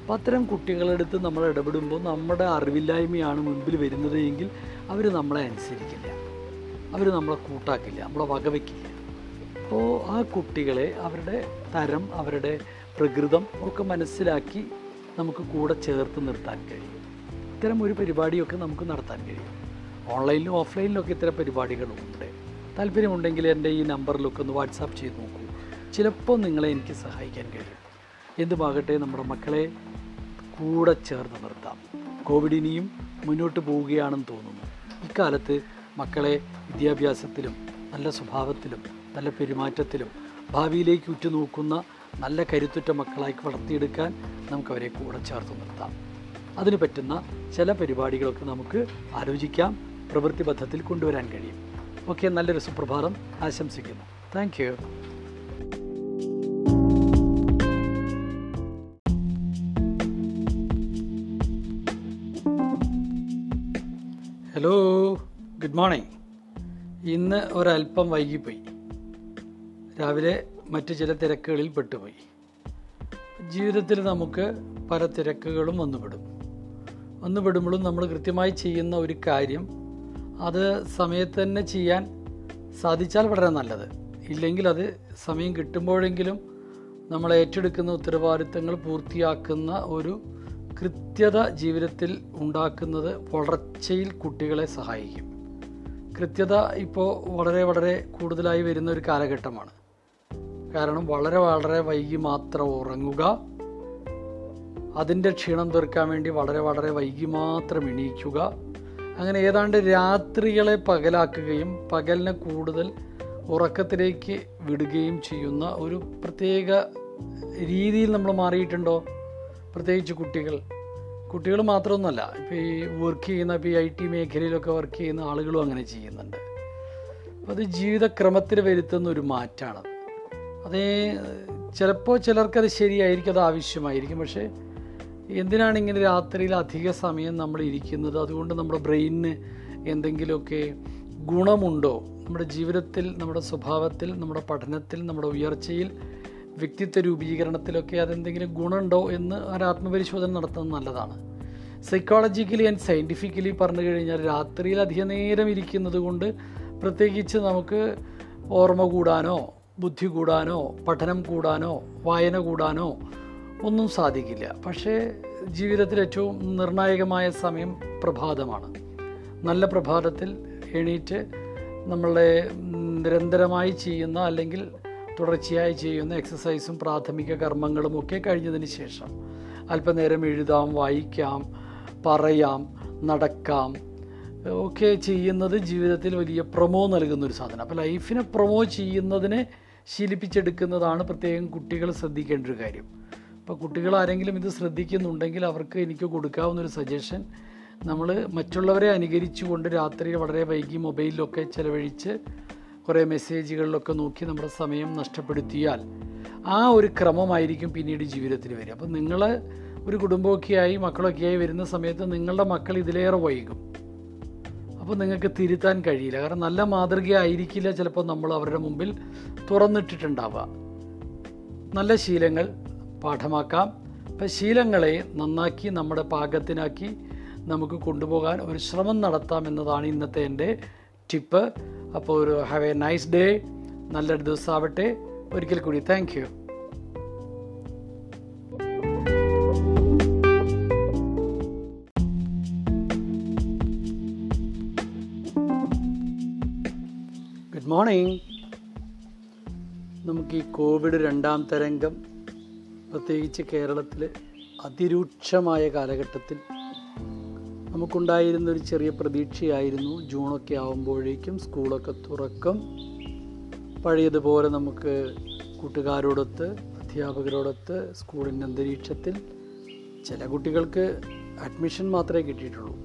അപ്പം അത്തരം കുട്ടികളെടുത്ത് നമ്മൾ ഇടപെടുമ്പോൾ നമ്മുടെ അറിവില്ലായ്മയാണ് മുൻപിൽ വരുന്നത് എങ്കിൽ അവർ നമ്മളെ അനുസരിക്കില്ല. അവർ നമ്മളെ കൂട്ടാക്കില്ല നമ്മളെ വകവയ്ക്കില്ല അപ്പോൾ ആ കുട്ടികളെ അവരുടെ തരം അവരുടെ പ്രകൃതം ഒക്കെ മനസ്സിലാക്കി നമുക്ക് കൂടെ ചേർത്ത് നിർത്താൻ കഴിയും. ഇത്തരം ഒരു പരിപാടിയൊക്കെ നമുക്ക് നടത്താൻ കഴിയും. ഓൺലൈനിലും ഓഫ്ലൈനിലും ഒക്കെ ഇത്തരം പരിപാടികളുണ്ട്. താല്പര്യമുണ്ടെങ്കിൽ എന്റെ ഈ നമ്പറിലൊക്കെ ഒന്ന് വാട്സാപ്പ് ചെയ്ത് നോക്കൂ. ചിലപ്പോൾ നിങ്ങളെ എനിക്ക് സഹായിക്കാൻ കഴിയും. എന്തുമാകട്ടെ നമ്മുടെ മക്കളെ കൂടെ ചേർന്ന് നിർത്താം. കോവിഡ് ഇനിയും മുന്നോട്ട് പോവുകയാണെന്ന് തോന്നുന്നു. ഇക്കാലത്ത് മക്കളെ വിദ്യാഭ്യാസത്തിലും നല്ല സ്വഭാവത്തിലും നല്ല പെരുമാറ്റത്തിലും ഭാവിയിലേക്ക് ഉറ്റുനോക്കുന്ന നല്ല കരുത്തുറ്റ മക്കളായി വളർത്തിയെടുക്കാൻ നമുക്കവരെ കൂടെ ചേർത്ത് നിർത്താം. അതിന് പറ്റുന്ന ചില പരിപാടികളൊക്കെ നമുക്ക് ആലോചിക്കാം പ്രവൃത്തിബദ്ധത്തിൽ കൊണ്ടുവരാൻ കഴിയും. ഓക്കെ നല്ലൊരു സുപ്രഭാതം. ആശംസിക്കുന്നു. Thank you hello good morning ഇന്ന് ഒരല്പം വൈകിപ്പോയി. രാവിലെ മറ്റ് ചില തിരക്കുകളിൽ പെട്ടുപോയി. ജീവിതത്തിൽ നമുക്ക് പല തിരക്കുകളും വന്നുപെടും. വന്നുപെടുമ്പോഴും നമ്മൾ കൃത്യമായി ചെയ്യുന്ന ഒരു കാര്യം അത് സമയത്ത് തന്നെ ചെയ്യാൻ സാധിച്ചാൽ വളരെ നല്ലത്. ഇല്ലെങ്കിൽ അത് സമയം കിട്ടുമ്പോഴെങ്കിലും നമ്മൾ ഏറ്റെടുക്കുന്ന ഉത്തരവാദിത്തങ്ങൾ പൂർത്തിയാക്കുന്ന ഒരു കൃത്യത ജീവിതത്തിൽ ഉണ്ടാക്കുന്നത് വളർച്ചയിൽ കുട്ടികളെ സഹായിക്കും. കൃത്യത ഇപ്പോൾ വളരെ വളരെ കൂടുതലായി വരുന്ന ഒരു കാലഘട്ടമാണ്. കാരണം വളരെ വളരെ വൈകി മാത്രം ഉറങ്ങുക അതിന്റെ ക്ഷീണം തീർക്കാൻ വേണ്ടി വളരെ വളരെ വൈകി മാത്രം എണീക്കുക. അങ്ങനെ ഏതാണ്ട് രാത്രികളെ പകലാക്കുകയും പകലിനെ കൂടുതൽ ഉറക്കത്തിലേക്ക് വിടുകയും ചെയ്യുന്ന ഒരു പ്രത്യേക രീതിയിൽ നമ്മൾ മാറിയിട്ടുണ്ടോ? പ്രത്യേകിച്ച് കുട്ടികൾ. കുട്ടികൾ മാത്രമൊന്നുമല്ല. ഇപ്പോൾ ഈ വർക്ക് ചെയ്യുന്ന ഇപ്പോൾ ഈ ഐ ടി മേഖലയിലൊക്കെ വർക്ക് ചെയ്യുന്ന ആളുകളും അങ്ങനെ ചെയ്യുന്നുണ്ട്. അപ്പോൾ അത് ജീവിതക്രമത്തിൽ വരുത്തുന്ന ഒരു മാറ്റമാണ് അതേ ചിലപ്പോൾ ചിലർക്കത് ശരിയായിരിക്കും അത് ആവശ്യമായിരിക്കും. പക്ഷേ എന്തിനാണ് ഇങ്ങനെ രാത്രിയിൽ അധിക സമയം നമ്മൾ ഇരിക്കുന്നത്? അതുകൊണ്ട് നമ്മുടെ ബ്രെയിനിന് എന്തെങ്കിലുമൊക്കെ ഗുണമുണ്ടോ? നമ്മുടെ ജീവിതത്തിൽ നമ്മുടെ സ്വഭാവത്തിൽ നമ്മുടെ പഠനത്തിൽ നമ്മുടെ ഉയർച്ചയിൽ വ്യക്തിത്വ രൂപീകരണത്തിലൊക്കെ അതെന്തെങ്കിലും ഗുണമുണ്ടോ എന്ന് ഒരു ആത്മപരിശോധന നടത്തുന്നത് നല്ലതാണ്. സൈക്കോളജിക്കലി ആൻഡ് സയന്റിഫിക്കലി പറഞ്ഞു കഴിഞ്ഞാൽ രാത്രിയിൽ അധിക നേരം ഇരിക്കുന്നത് കൊണ്ട് പ്രത്യേകിച്ച് നമുക്ക് ഓർമ്മ കൂടാനോ ബുദ്ധി കൂടാനോ പഠനം കൂടാനോ വായന കൂടാനോ ഒന്നും സാധിക്കില്ല. പക്ഷേ ജീവിതത്തിൽ ഏറ്റവും നിർണായകമായ സമയം പ്രഭാതമാണ്. നല്ല പ്രഭാതത്തിൽ എണീറ്റ് നമ്മളെ നിരന്തരമായി ചെയ്യുന്ന അല്ലെങ്കിൽ തുടർച്ചയായി ചെയ്യുന്ന എക്സസൈസും പ്രാഥമിക കർമ്മങ്ങളും ഒക്കെ കഴിഞ്ഞതിന് ശേഷം അല്പനേരം എഴുതാം വായിക്കാം പറയാം നടക്കാം ഒക്കെ ചെയ്യുന്നത് ജീവിതത്തിൽ വലിയ പ്രൊമോ നൽകുന്ന ഒരു സാധനം. അപ്പോൾ ലൈഫിനെ പ്രൊമോ ചെയ്യുന്നതിനെ ശീലിപ്പിച്ചെടുക്കുന്നതാണ് പ്രത്യേകം കുട്ടികൾ ശ്രദ്ധിക്കേണ്ട ഒരു കാര്യം. അപ്പോൾ കുട്ടികൾ ആരെങ്കിലും ഇത് ശ്രദ്ധിക്കുന്നുണ്ടെങ്കിൽ അവർക്ക് എനിക്ക് കൊടുക്കാവുന്ന ഒരു സജഷൻ നമ്മൾ മറ്റുള്ളവരെ അനുകരിച്ചുകൊണ്ട് രാത്രി വളരെ വൈകി മൊബൈലിലൊക്കെ ചിലവഴിച്ച് കുറേ മെസ്സേജുകളിലൊക്കെ നോക്കി നമ്മുടെ സമയം നഷ്ടപ്പെടുത്തിയാൽ ആ ഒരു ക്രമമായിരിക്കും പിന്നീട് ജീവിതത്തിൽ വരിക. അപ്പം നിങ്ങൾ ഒരു കുടുംബമൊക്കെയായി മക്കളൊക്കെയായി വരുന്ന സമയത്ത് നിങ്ങളുടെ മക്കൾ ഇതിലേറെ വൈകും. അപ്പോൾ നിങ്ങൾക്ക് തിരുത്താൻ കഴിയില്ല. കാരണം നല്ല മാതൃകയായിരിക്കില്ല ചിലപ്പോൾ നമ്മൾ അവരുടെ മുമ്പിൽ തുറന്നിട്ടിട്ടുണ്ടാവുക. നല്ല ശീലങ്ങൾ പാഠമാക്കാം. അപ്പം ശീലങ്ങളെ നന്നാക്കി നമ്മുടെ പാകത്തിനാക്കി നമുക്ക് കൊണ്ടുപോകാൻ ഒരു ശ്രമം നടത്താം എന്നതാണ് ഇന്നത്തെ എന്റെ ടിപ്പ്. അപ്പോൾ ഒരു ഹാവ് എ നൈസ് ഡേ നല്ലൊരു ദിവസമാവട്ടെ. ഒരിക്കൽ കൂടി താങ്ക് യു ഗുഡ് മോർണിംഗ് നമുക്ക് ഈ കോവിഡ് രണ്ടാം തരംഗം പ്രത്യേകിച്ച് കേരളത്തിൽ അതിരൂക്ഷമായ കാലഘട്ടത്തിൽ നമുക്കുണ്ടായിരുന്ന ഒരു ചെറിയ പ്രതീക്ഷയായിരുന്നു. ജൂണൊക്കെ ആകുമ്പോഴേക്കും സ്കൂളൊക്കെ തുറക്കും. പഴയതുപോലെ നമുക്ക് കൂട്ടുകാരോടൊത്ത് അധ്യാപകരോടൊത്ത് സ്കൂളിന്റെ അന്തരീക്ഷത്തിൽ ചില കുട്ടികൾക്ക് അഡ്മിഷൻ മാത്രമേ കിട്ടിയിട്ടുള്ളൂ.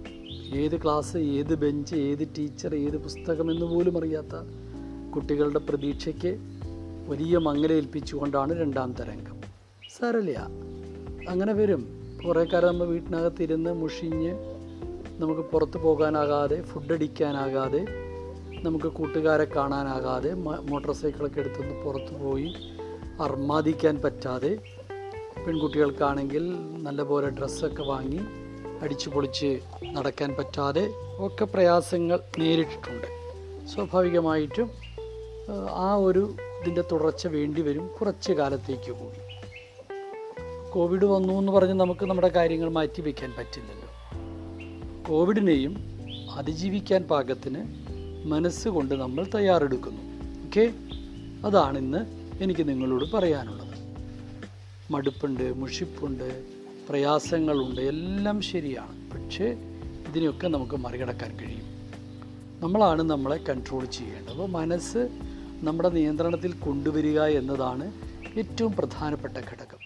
ഏത് ക്ലാസ് ഏത് ബെഞ്ച് ഏത് ടീച്ചർ ഏത് പുസ്തകം എന്ന് പോലും അറിയാത്ത കുട്ടികളുടെ പ്രതീക്ഷയ്ക്ക് വലിയ മങ്ങലേൽപ്പിച്ചുകൊണ്ടാണ് രണ്ടാം തരംഗം. സാരല്ല അങ്ങനെ വരും. കുറേ കാലം നമ്മൾ വീട്ടിനകത്തിരുന്ന് മുഷിഞ്ഞ് നമുക്ക് പുറത്ത് പോകാനാകാതെ ഫുഡ് അടിക്കാനാകാതെ നമുക്ക് കൂട്ടുകാരെ കാണാനാകാതെ മോട്ടോർ സൈക്കിളൊക്കെ എടുത്തൊന്ന് പുറത്ത് പോയി അർമാദിക്കാൻ പറ്റാതെ പെൺകുട്ടികൾക്കാണെങ്കിൽ നല്ലപോലെ ഡ്രസ്സൊക്കെ വാങ്ങി അടിച്ചു പൊളിച്ച് നടക്കാൻ പറ്റാതെ ഒക്കെ പ്രയാസങ്ങൾ നേരിട്ടിട്ടുണ്ട്. സ്വാഭാവികമായിട്ടും ആ ഒരു ഇതിന്റെ തുടർച്ച വേണ്ടി വരും കുറച്ച് കാലത്തേക്ക് കൂടി. കോവിഡ് വന്നു എന്ന് പറഞ്ഞ് നമുക്ക് നമ്മുടെ കാര്യങ്ങൾ മാറ്റി വയ്ക്കാൻ പറ്റില്ലല്ലോ. കോവിഡിനെയും അതിജീവിക്കാൻ പാകത്തിന് മനസ്സുകൊണ്ട് നമ്മൾ തയ്യാറെടുക്കുന്നു. ഓക്കെ? അതാണ് ഇന്ന് എനിക്ക് നിങ്ങളോട് പറയാനുള്ളത്. മടുപ്പുണ്ട് മുഷിപ്പുണ്ട് പ്രയാസങ്ങളുണ്ട് എല്ലാം ശരിയാണ്. പക്ഷേ ഇതിനെയൊക്കെ നമുക്ക് മറികടക്കാൻ കഴിയും. നമ്മളാണ് നമ്മളെ കൺട്രോൾ ചെയ്യേണ്ടത്. അപ്പോൾ മനസ്സ് നമ്മുടെ നിയന്ത്രണത്തിൽ കൊണ്ടുവരിക എന്നതാണ് ഏറ്റവും പ്രധാനപ്പെട്ട ഘടകം.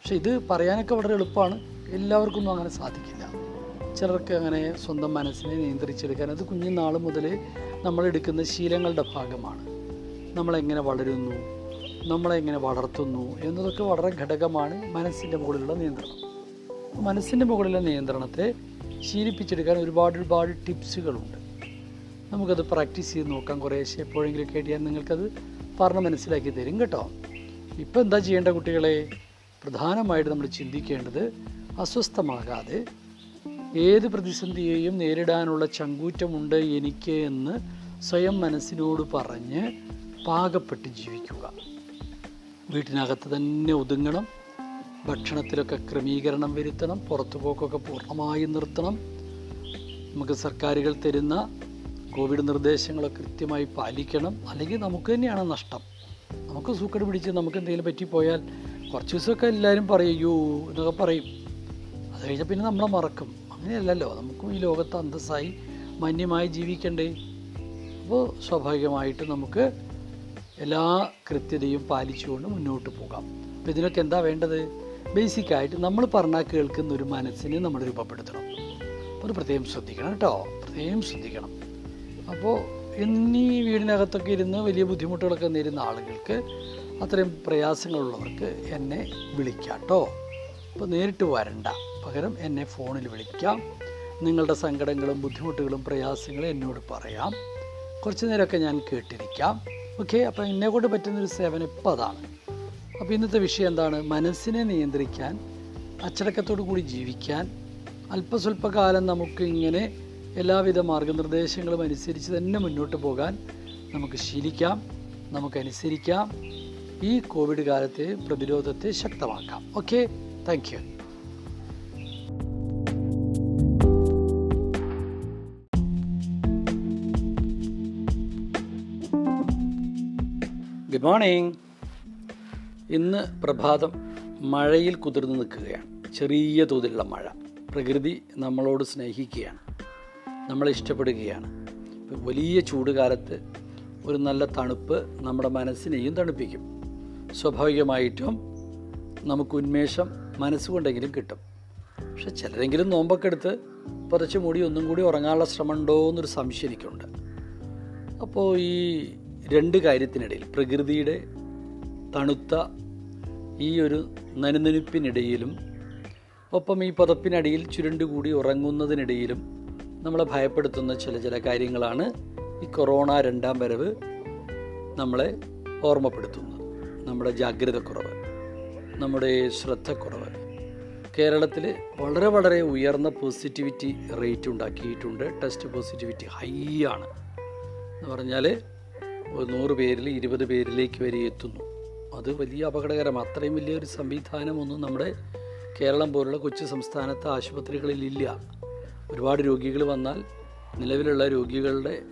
പക്ഷെ ഇത് പറയാനൊക്കെ വളരെ എളുപ്പമാണ്. എല്ലാവർക്കൊന്നും അങ്ങനെ സാധിക്കില്ല. ചിലർക്ക് അങ്ങനെ സ്വന്തം മനസ്സിനെ നിയന്ത്രിച്ചെടുക്കാൻ അത് കുഞ്ഞുനാൾ മുതലേ നമ്മളെടുക്കുന്ന ശീലങ്ങളുടെ ഭാഗമാണ്. നമ്മളെങ്ങനെ വളരുന്നു? നമ്മളെങ്ങനെ വളർത്തുന്നു? എന്നതൊക്കെ വളരെ ഘടകമാണ് മനസ്സിന്റെ മുകളിലുള്ള നിയന്ത്രണം. മനസ്സിന്റെ മുകളിലെ നിയന്ത്രണത്തെ ശീലിപ്പിച്ചെടുക്കാൻ ഒരുപാട് ഒരുപാട് ടിപ്സുകളുണ്ട്. നമുക്കത് പ്രാക്ടീസ് ചെയ്ത് നോക്കാം. കുറേശ്ശെ എപ്പോഴെങ്കിലും കേട്ടിയാൽ നിങ്ങൾക്കത് പറഞ്ഞ് മനസ്സിലാക്കി തരും കേട്ടോ. ഇപ്പോൾ എന്താ ചെയ്യേണ്ട കുട്ടികളെ? പ്രധാനമായിട്ട് നമ്മൾ ചിന്തിക്കേണ്ടത് അസ്വസ്ഥമാകാതെ ഏത് പ്രതിസന്ധിയെയും നേരിടാനുള്ള ചങ്കൂറ്റമുണ്ട് എനിക്ക് എന്ന് സ്വയം മനസ്സിനോട് പറഞ്ഞ് പാകപ്പെട്ട് ജീവിക്കുക. വീട്ടിനകത്ത് തന്നെ ഒതുങ്ങണം. ഭക്ഷണത്തിലൊക്കെ ക്രമീകരണം വരുത്തണം. പുറത്തു പോക്കൊക്കെ പൂർണമായി നിർത്തണം. നമുക്ക് സർക്കാരുകൾ തരുന്ന കോവിഡ് നിർദ്ദേശങ്ങളൊക്കെ കൃത്യമായി പാലിക്കണം. അല്ലെങ്കിൽ നമുക്ക് തന്നെയാണ് നഷ്ടം. നമുക്ക് സൂക്കട് പിടിച്ച് നമുക്ക് എന്തെങ്കിലും പറ്റിപ്പോയാൽ കുറച്ച് ദിവസമൊക്കെ എല്ലാവരും പറയൂ എന്നൊക്കെ പറയും. അത് കഴിഞ്ഞാൽ പിന്നെ നമ്മളെ മറക്കും. അങ്ങനെയല്ലല്ലോ. നമുക്കും ഈ ലോകത്ത് അന്തസ്സായി മാന്യമായി ജീവിക്കണ്ടേ? അപ്പോൾ സ്വാഭാവികമായിട്ട് നമുക്ക് എല്ലാ കൃത്യതയും പാലിച്ചുകൊണ്ട് മുന്നോട്ട് പോകാം. അപ്പോൾ ഇതിനൊക്കെ എന്താ വേണ്ടത്? ബേസിക്കായിട്ട് നമ്മൾ പറഞ്ഞാൽ കേൾക്കുന്ന ഒരു മനസ്സിനെ നമ്മൾ രൂപപ്പെടുത്തണം. അപ്പോൾ പ്രത്യേകം ശ്രദ്ധിക്കണം കേട്ടോ. പ്രത്യേകം ശ്രദ്ധിക്കണം. അപ്പോൾ എന്നീ വീടിനകത്തൊക്കെ ഇരുന്ന് വലിയ ബുദ്ധിമുട്ടുകളൊക്കെ നേരുന്ന ആളുകൾക്ക് അത്രയും പ്രയാസങ്ങളുള്ളവർക്ക് എന്നെ വിളിക്കാം കേട്ടോ അപ്പോൾ നേരിട്ട് വരണ്ട. പകരം എന്നെ ഫോണിൽ വിളിക്കാം. നിങ്ങളുടെ സങ്കടങ്ങളും ബുദ്ധിമുട്ടുകളും പ്രയാസങ്ങളും എന്നോട് പറയാം. കുറച്ച് നേരമൊക്കെ ഞാൻ കേട്ടിരിക്കാം. ഓക്കെ അപ്പോൾ എന്നെ കൊണ്ട് പറ്റുന്നൊരു സേവനം ഇപ്പോൾ അതാണ്. അപ്പോൾ ഇന്നത്തെ വിഷയം എന്താണ്? മനസ്സിനെ നിയന്ത്രിക്കാൻ അച്ചടക്കത്തോടു കൂടി ജീവിക്കാൻ അല്പസ്വല്പകാലം നമുക്ക് ഇങ്ങനെ എല്ലാവിധ മാർഗനിർദ്ദേശങ്ങളും അനുസരിച്ച് തന്നെ മുന്നോട്ട് പോകാൻ നമുക്ക് ശീലിക്കാം. നമുക്കനുസരിക്കാം ഈ കോവിഡ് കാലത്തെ പ്രതിരോധത്തെ ശക്തമാക്കാം. Okay thank you good morning ഇന്ന് പ്രഭാതം മഴയിൽ കുതിർന്ന് നിൽക്കുകയാണ്. ചെറിയ തോതിലുള്ള മഴ. പ്രകൃതി നമ്മളോട് സ്നേഹിക്കുകയാണ്. നമ്മളെ ഇഷ്ടപ്പെടുകയാണ്. വലിയ ചൂട് കാലത്ത് ഒരു നല്ല തണുപ്പ് നമ്മുടെ മനസ്സിനെയും തണുപ്പിക്കും. സ്വാഭാവികമായിട്ടും നമുക്ക് ഉന്മേഷം മനസ്സുകൊണ്ടെങ്കിലും കിട്ടും. പക്ഷെ ചിലരെങ്കിലും നോമ്പൊക്കെ എടുത്ത് പുതച്ച് മൂടി ഒന്നും കൂടി ഉറങ്ങാനുള്ള ശ്രമമുണ്ടോ എന്നൊരു സംശയം എനിക്കുണ്ട്. അപ്പോൾ ഈ രണ്ട് കാര്യത്തിനിടയിൽ പ്രകൃതിയുടെ തണുത്ത ഈ ഒരു നനുനനുപ്പിനിടയിലും ഒപ്പം ഈ പുതപ്പിനടിയിൽ ചുരുണ്ടുകൂടി ഉറങ്ങുന്നതിനിടയിലും നമ്മളെ ഭയപ്പെടുത്തുന്ന ചില ചില കാര്യങ്ങളാണ് ഈ കൊറോണ രണ്ടാം വരവ് നമ്മളെ ഓർമ്മപ്പെടുത്തുന്നത്. നമ്മുടെ ജാഗ്രതക്കുറവ് നമ്മുടെ ശ്രദ്ധക്കുറവ്. കേരളത്തിൽ വളരെ വളരെ ഉയർന്ന പോസിറ്റിവിറ്റി റേറ്റ് ഉണ്ടാക്കിയിട്ടുണ്ട്. ടെസ്റ്റ് പോസിറ്റിവിറ്റി ഹൈ ആണ് എന്ന് പറഞ്ഞാൽ നൂറ് പേരിൽ ഇരുപത് പേരിലേക്ക് വരെ എത്തുന്നു. അത് വലിയ അപകടകരം. അത്രയും വലിയൊരു സംവിധാനമൊന്നും നമ്മുടെ കേരളം പോലുള്ള കൊച്ചു സംസ്ഥാനത്തെ ആശുപത്രികളിലില്ല ഒരുപാട് രോഗികൾ വന്നാൽ നിലവിലുള്ള രോഗികളുടെ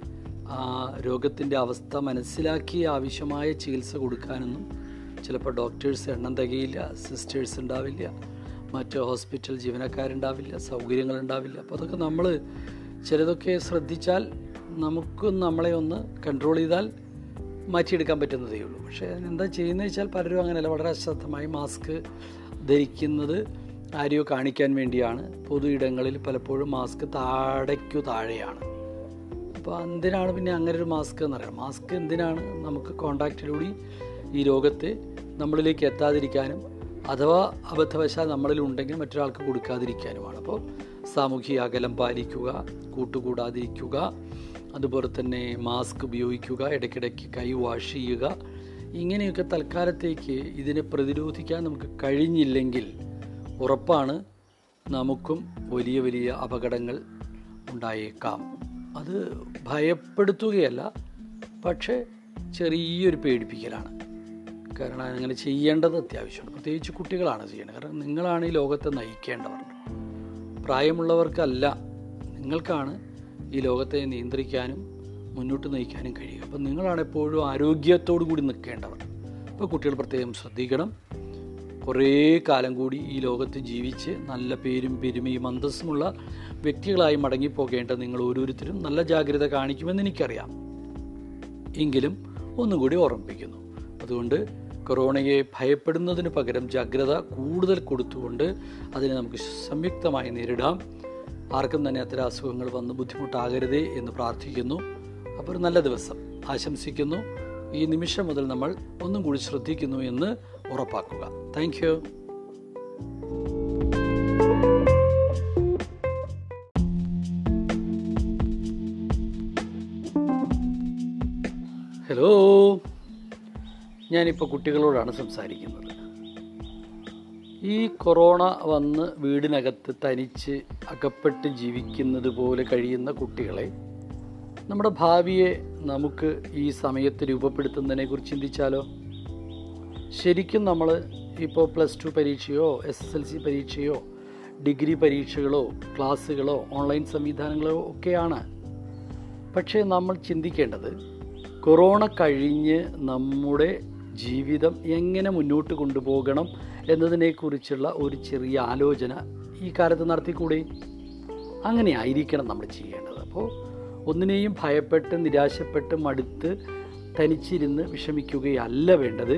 രോഗത്തിന്റെ അവസ്ഥ മനസ്സിലാക്കി ആവശ്യമായ ചികിത്സ കൊടുക്കാനൊന്നും ചിലപ്പോൾ ഡോക്ടേഴ്സ് എണ്ണം തികയില്ല സിസ്റ്റേഴ്സ് ഉണ്ടാവില്ല മറ്റ് ഹോസ്പിറ്റൽ ജീവനക്കാരുണ്ടാവില്ല സൗകര്യങ്ങളുണ്ടാവില്ല. അപ്പോൾ അതൊക്കെ നമ്മൾ ചിലതൊക്കെ ശ്രദ്ധിച്ചാൽ നമുക്ക് നമ്മളെ ഒന്ന് കൺട്രോൾ ചെയ്താൽ മാറ്റിയെടുക്കാൻ പറ്റുന്നതേ ഉള്ളൂ. പക്ഷേ എന്താ ചെയ്യുന്നത് വെച്ചാൽ പലരും അങ്ങനെയല്ല വളരെ അശ്രദ്ധമായി മാസ്ക് ധരിക്കുന്നത് ആരെയോ കാണിക്കാൻ വേണ്ടിയാണ്. പൊതു ഇടങ്ങളിൽ പലപ്പോഴും മാസ്ക് താഴേക്കു താഴെയാണ്. അപ്പോൾ എന്തിനാണ് പിന്നെ അങ്ങനെ ഒരു മാസ്ക് എന്നറിയാം? മാസ്ക് എന്തിനാണ് നമുക്ക് കോണ്ടാക്റ്റിലൂടെ ഈ രോഗത്തെ നമ്മളിലേക്ക് എത്താതിരിക്കാനും അഥവാ അബദ്ധവശാൽ നമ്മളിൽ ഉണ്ടെങ്കിൽ മറ്റൊരാൾക്ക് കൊടുക്കാതിരിക്കാനുമാണ്. അപ്പോൾ സാമൂഹിക അകലം പാലിക്കുക കൂട്ടുകൂടാതിരിക്കുക അതുപോലെ തന്നെ മാസ്ക് ഉപയോഗിക്കുക ഇടയ്ക്കിടയ്ക്ക് കൈ വാഷ് ചെയ്യുക ഇങ്ങനെയൊക്കെ തൽക്കാലത്തേക്ക് ഇതിനെ പ്രതിരോധിക്കാൻ നമുക്ക് കഴിഞ്ഞില്ലെങ്കിൽ ഉറപ്പാണ് നമുക്കും വലിയ വലിയ അപകടങ്ങൾ ഉണ്ടായേക്കാം. അത് ഭയപ്പെടുത്തുകയല്ല പക്ഷേ ചെറിയൊരു പേടിപ്പിക്കലാണ്. കാരണം അങ്ങനെ ചെയ്യേണ്ടത് അത്യാവശ്യമാണ്. പ്രത്യേകിച്ച് കുട്ടികളാണ് ചെയ്യേണ്ടത്. കാരണം നിങ്ങളാണ് ഈ ലോകത്തെ നയിക്കേണ്ടവർ. പ്രായമുള്ളവർക്കല്ല നിങ്ങൾക്കാണ് ഈ ലോകത്തെ നിയന്ത്രിക്കാനും മുന്നോട്ട് നയിക്കാനും കഴിയുക. അപ്പം നിങ്ങളാണ് എപ്പോഴും ആരോഗ്യത്തോടു കൂടി നിൽക്കേണ്ടവർ. അപ്പോൾ കുട്ടികൾ പ്രത്യേകം ശ്രദ്ധിക്കണം. കുറേ കാലം കൂടി ഈ ലോകത്ത് ജീവിച്ച് നല്ല പേരും പെരുമയും അന്തസ്സുമുള്ള വ്യക്തികളായി മടങ്ങിപ്പോകേണ്ട നിങ്ങൾ ഓരോരുത്തരും നല്ല ജാഗ്രത കാണിക്കുമെന്ന് എനിക്കറിയാം. എങ്കിലും ഒന്നുകൂടി ഓർമ്മിപ്പിക്കുന്നു. അതുകൊണ്ട് കൊറോണയെ ഭയപ്പെടുന്നതിന് പകരം ജാഗ്രത കൂടുതൽ കൊടുത്തുകൊണ്ട് അതിനെ നമുക്ക് സംയുക്തമായി നേരിടാം. ആർക്കും തന്നെ അത്തരം അസുഖങ്ങൾ വന്ന് ബുദ്ധിമുട്ടാകരുതേ എന്ന് പ്രാർത്ഥിക്കുന്നു. അപ്പോൾ ഒരു നല്ല ദിവസം ആശംസിക്കുന്നു. ഈ നിമിഷം മുതൽ നമ്മൾ ഒന്നും കൂടി ശ്രദ്ധിക്കുന്നു എന്ന് ഉറപ്പാക്കുക. താങ്ക് ഹലോ ഞാനിപ്പോൾ കുട്ടികളോടാണ് സംസാരിക്കുന്നത്. ഈ കൊറോണ വന്ന് വീടിനകത്ത് തനിച്ച് അകപ്പെട്ട് ജീവിക്കുന്നത് പോലെ കഴിയുന്ന കുട്ടികളെ നമ്മുടെ ഭാവിയെ നമുക്ക് ഈ സമയത്ത് രൂപപ്പെടുത്തുന്നതിനെ കുറിച്ച് ചിന്തിച്ചാലോ? ശരിക്കും നമ്മൾ ഇപ്പോൾ പ്ലസ് ടു പരീക്ഷയോ എസ് എസ് എൽ സി പരീക്ഷയോ ഡിഗ്രി പരീക്ഷകളോ ക്ലാസ്സുകളോ ഓൺലൈൻ സംവിധാനങ്ങളോ ഒക്കെയാണ്. പക്ഷേ നമ്മൾ ചിന്തിക്കേണ്ടത് കൊറോണ കഴിഞ്ഞ് നമ്മുടെ ജീവിതം എങ്ങനെ മുന്നോട്ട് കൊണ്ടുപോകണം എന്നതിനെക്കുറിച്ചുള്ള ഒരു ചെറിയ ആലോചന ഈ കാലത്ത് നടത്തിക്കൂടെ? അങ്ങനെ ആയിരിക്കണം നമ്മൾ ചെയ്യേണ്ടത്. അപ്പോൾ ഒന്നിനെയും ഭയപ്പെട്ട് നിരാശപ്പെട്ട് മടുത്ത് തനിച്ചിരുന്ന് വിഷമിക്കുകയല്ല വേണ്ടത്.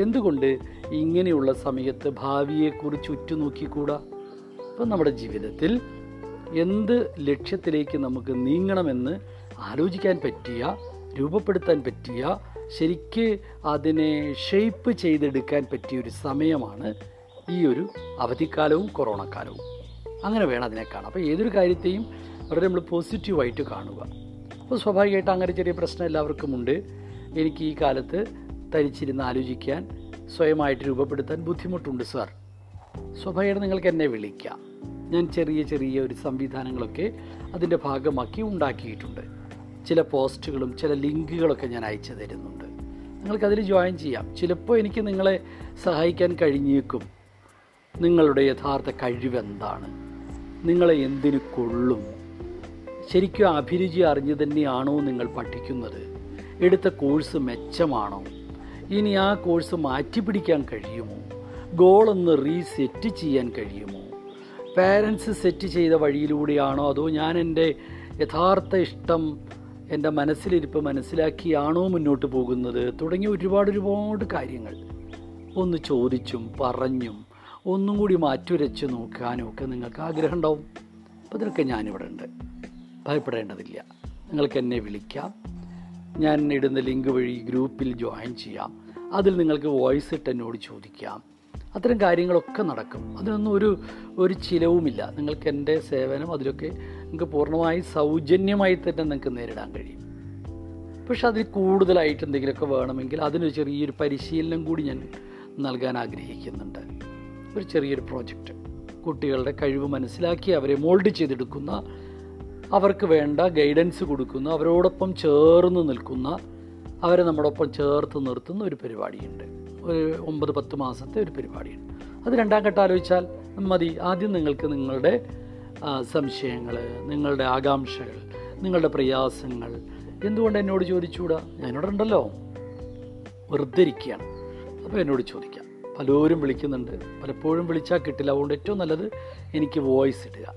എന്തുകൊണ്ട് ഇങ്ങനെയുള്ള സമയത്ത് ഭാവിയെക്കുറിച്ച് ഉറ്റുനോക്കിക്കൂടാ? അപ്പം നമ്മുടെ ജീവിതത്തിൽ എന്ത് ലക്ഷ്യത്തിലേക്ക് നമുക്ക് നീങ്ങണമെന്ന് ആലോചിക്കാൻ പറ്റിയ രൂപപ്പെടുത്താൻ പറ്റിയ ശരിക്ക് അതിനെ ഷേപ്പ് ചെയ്തെടുക്കാൻ പറ്റിയ ഒരു സമയമാണ് ഈ ഒരു അവധിക്കാലവും കൊറോണ കാലവും അങ്ങനെ വേണം അതിനെ കാണാം അപ്പോൾ ഏതൊരു കാര്യത്തെയും വളരെ നമ്മൾ പോസിറ്റീവായിട്ട് കാണുക. അപ്പോൾ സ്വാഭാവികമായിട്ട് അങ്ങനെ ചെറിയ പ്രശ്നം എല്ലാവർക്കും ഉണ്ട്. എനിക്ക് ഈ കാലത്ത് തരിച്ചിരുന്ന് ആലോചിക്കാൻ സ്വയമായിട്ട് രൂപപ്പെടുത്താൻ ബുദ്ധിമുട്ടുണ്ട് സാർ. സ്വാഭാവികമായിട്ട് നിങ്ങൾക്ക് എന്നെ വിളിക്കാം. ഞാൻ ചെറിയ ചെറിയ ഒരു സംവിധാനങ്ങളൊക്കെ അതിന്റെ ഭാഗമാക്കി ഉണ്ടാക്കിയിട്ടുണ്ട്. ചില പോസ്റ്റുകളും ചില ലിങ്കുകളൊക്കെ ഞാൻ അയച്ചു തരുന്നുണ്ട് നിങ്ങൾക്കതിൽ ജോയിൻ ചെയ്യാം. ചിലപ്പോൾ എനിക്ക് നിങ്ങളെ സഹായിക്കാൻ കഴിഞ്ഞേക്കും. നിങ്ങളുടെ യഥാർത്ഥ കഴിവെന്താണ്? നിങ്ങളെ എന്തിനു കൊള്ളും? ശരിക്കും അഭിരുചി അറിഞ്ഞു തന്നെയാണോ നിങ്ങൾ പഠിക്കുന്നത്? എടുത്ത കോഴ്സ് മെച്ചമാണോ? ഇനി ആ കോഴ്സ് മാറ്റി മാറ്റിപ്പിടിക്കാൻ കഴിയുമോ? ഗോളൊന്ന് റീസെറ്റ് ചെയ്യാൻ കഴിയുമോ? പാരൻസ് സെറ്റ് ചെയ്ത വഴിയിലൂടെയാണോ അതോ ഞാൻ എന്റെ യഥാർത്ഥ ഇഷ്ടം എന്റെ മനസ്സിലിരിപ്പ് മനസ്സിലാക്കിയാണോ മുന്നോട്ട് പോകുന്നത്? തുടങ്ങിയ ഒരുപാട് ഒരുപാട് കാര്യങ്ങൾ. ഒന്ന് ചോദിച്ചും പറഞ്ഞും ഒന്നും കൂടി മാറ്റുരച്ച് നോക്കാനും ഒക്കെ നിങ്ങൾക്ക് ആഗ്രഹം ഉണ്ടാവും അപ്പോൾ ഇതിനൊക്കെ ഞാനിവിടെ ഉണ്ട്. ഭയപ്പെടേണ്ടതില്ല. നിങ്ങൾക്ക് എന്നെ വിളിക്കാം. ഞാൻ ഇടുന്ന ലിങ്ക് വഴി ഗ്രൂപ്പിൽ ജോയിൻ ചെയ്യാം. അതിൽ നിങ്ങൾക്ക് വോയിസ് ഇട്ട് എന്നോട് ചോദിക്കാം. അത്തരം കാര്യങ്ങളൊക്കെ നടക്കും. അതിനൊന്നും ഒരു ഒരു ചിലവുമില്ല. നിങ്ങൾക്ക് എന്റെ സേവനം അതിലൊക്കെ നിങ്ങൾക്ക് പൂർണമായി സൗജന്യമായി തന്നെ നിങ്ങൾക്ക് നേരിടാൻ കഴിയും. പക്ഷെ അതിൽ കൂടുതലായിട്ട് എന്തെങ്കിലുമൊക്കെ വേണമെങ്കിൽ അതിനൊരു ചെറിയൊരു പരിശീലനം കൂടി ഞാൻ നൽകാൻ ആഗ്രഹിക്കുന്നുണ്ട്. ഒരു ചെറിയൊരു പ്രോജക്റ്റ് കുട്ടികളുടെ കഴിവ് മനസ്സിലാക്കി അവരെ മോൾഡ് ചെയ്തെടുക്കുന്ന അവർക്ക് വേണ്ട ഗൈഡൻസ് കൊടുക്കുന്ന അവരോടൊപ്പം ചേർന്ന് നിൽക്കുന്ന അവരെ നമ്മളൊപ്പം ചേർത്ത് നിർത്തുന്ന ഒരു പരിപാടിയുണ്ട്. ഒരു ഒമ്പത് പത്ത് മാസത്തെ ഒരു പരിപാടിയുണ്ട്. അത് രണ്ടാം ഘട്ടം ആലോചിച്ചാൽ മതി. ആദ്യം നിങ്ങൾക്ക് നിങ്ങളുടെ സംശയങ്ങൾ നിങ്ങളുടെ ആകാംക്ഷകൾ നിങ്ങളുടെ പ്രയാസങ്ങൾ. എന്തുകൊണ്ട് എന്നോട് ചോദിച്ചുകൂടാ ഞാനിവിടെ വെറുതെ ഇരിക്കുകയാണ്. അപ്പോൾ എന്നോട് ചോദിക്കാം. പലരും വിളിക്കുന്നുണ്ട്. പലപ്പോഴും വിളിച്ചാൽ കിട്ടില്ല. അതുകൊണ്ട് ഏറ്റവും നല്ലത് എനിക്ക് വോയിസ് ഇടുക.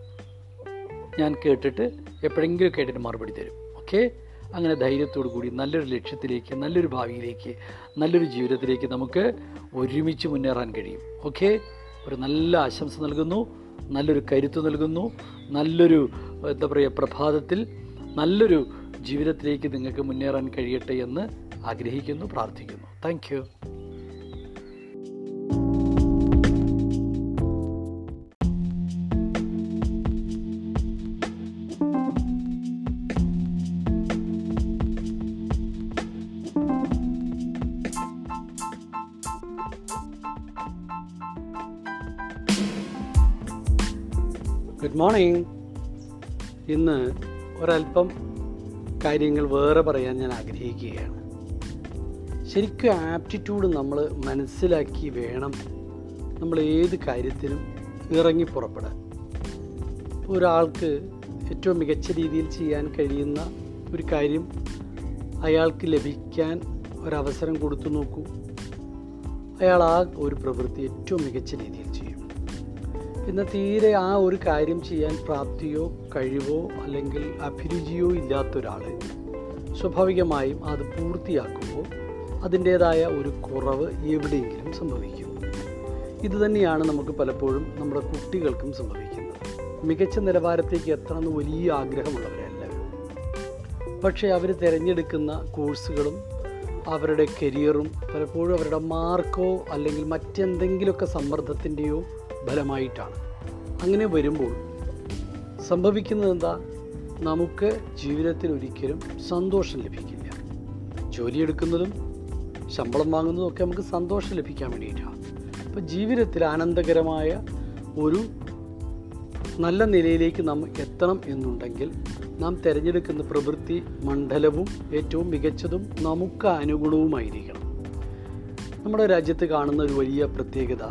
ഞാൻ കേട്ടിട്ട് എപ്പോഴെങ്കിലും കേട്ടിട്ട് മറുപടി തരും. ഓക്കെ? അങ്ങനെ ധൈര്യത്തോടു കൂടി നല്ലൊരു ലക്ഷ്യത്തിലേക്ക് നല്ലൊരു ഭാവിയിലേക്ക് നല്ലൊരു ജീവിതത്തിലേക്ക് നമുക്ക് ഒരുമിച്ച് മുന്നേറാൻ കഴിയും. ഓക്കെ? ഒരു നല്ല ആശംസ നൽകുന്നു. നല്ലൊരു കരുത്ത് നൽകുന്നു. നല്ലൊരു എന്താ പറയുക പ്രഭാതത്തിൽ നല്ലൊരു ജീവിതത്തിലേക്ക് നിങ്ങൾക്ക് മുന്നേറാൻ കഴിയട്ടെ എന്ന് ആഗ്രഹിക്കുന്നു പ്രാർത്ഥിക്കുന്നു. താങ്ക് മോർണിംഗ് ഇന്ന് ഒരല്പം കാര്യങ്ങൾ വേറെ പറയാൻ ഞാൻ ആഗ്രഹിക്കുകയാണ്. ശരിക്കും ആപ്റ്റിറ്റ്യൂഡ് നമ്മൾ മനസ്സിലാക്കി വേണം നമ്മൾ ഏത് കാര്യത്തിനും ഇറങ്ങി പുറപ്പെടാൻ. ഒരാൾക്ക് ഏറ്റവും മികച്ച രീതിയിൽ ചെയ്യാൻ കഴിയുന്ന ഒരു കാര്യം അയാൾക്ക് ലഭിക്കാൻ ഒരവസരം കൊടുത്തു നോക്കൂ. അയാൾ ആ ഒരു പ്രവൃത്തി ഏറ്റവും മികച്ച രീതിയിൽ ഇന്ന് തീരെ ആ ഒരു കാര്യം ചെയ്യാൻ പ്രാപ്തിയോ കഴിവോ അല്ലെങ്കിൽ അഭിരുചിയോ ഇല്ലാത്ത ഒരാൾ സ്വാഭാവികമായും അത് പൂർത്തിയാക്കുമ്പോൾ അതിന്റേതായ ഒരു കുറവ് എവിടെയെങ്കിലും സംഭവിക്കും. ഇതുതന്നെയാണ് നമുക്ക് പലപ്പോഴും നമ്മുടെ കുട്ടികൾക്കും സംഭവിക്കുന്നത്. മികച്ച നിലവാരത്തേക്ക് എത്തണമെന്ന് വലിയ ആഗ്രഹമുള്ളവരല്ല. പക്ഷേ അവർ തിരഞ്ഞെടുക്കുന്ന കോഴ്സുകളും അവരുടെ കരിയറും പലപ്പോഴും അവരുടെ മാർക്കോ അല്ലെങ്കിൽ മറ്റെന്തെങ്കിലുമൊക്കെ സമ്മർദ്ദത്തിന്റെയോ ഫലമായിട്ടാണ്. അങ്ങനെ വരുമ്പോൾ സംഭവിക്കുന്നത് എന്താ? നമുക്ക് ജീവിതത്തിൽ ഒരിക്കലും സന്തോഷം ലഭിക്കില്ല. ജോലിയെടുക്കുന്നതും ശമ്പളം വാങ്ങുന്നതും ഒക്കെ നമുക്ക് സന്തോഷം ലഭിക്കാൻ വേണ്ടിയിട്ടാണ് അപ്പോൾ ജീവിതത്തിൽ ആനന്ദകരമായ ഒരു നല്ല നിലയിലേക്ക് നാം എത്തണം എന്നുണ്ടെങ്കിൽ നാം തിരഞ്ഞെടുക്കുന്ന പ്രവൃത്തി മണ്ഡലവും ഏറ്റവും മികച്ചതും നമുക്ക് അനുകൂലവുമായിരിക്കണം നമ്മുടെ രാജ്യത്ത് കാണുന്ന ഒരു വലിയ പ്രത്യേകത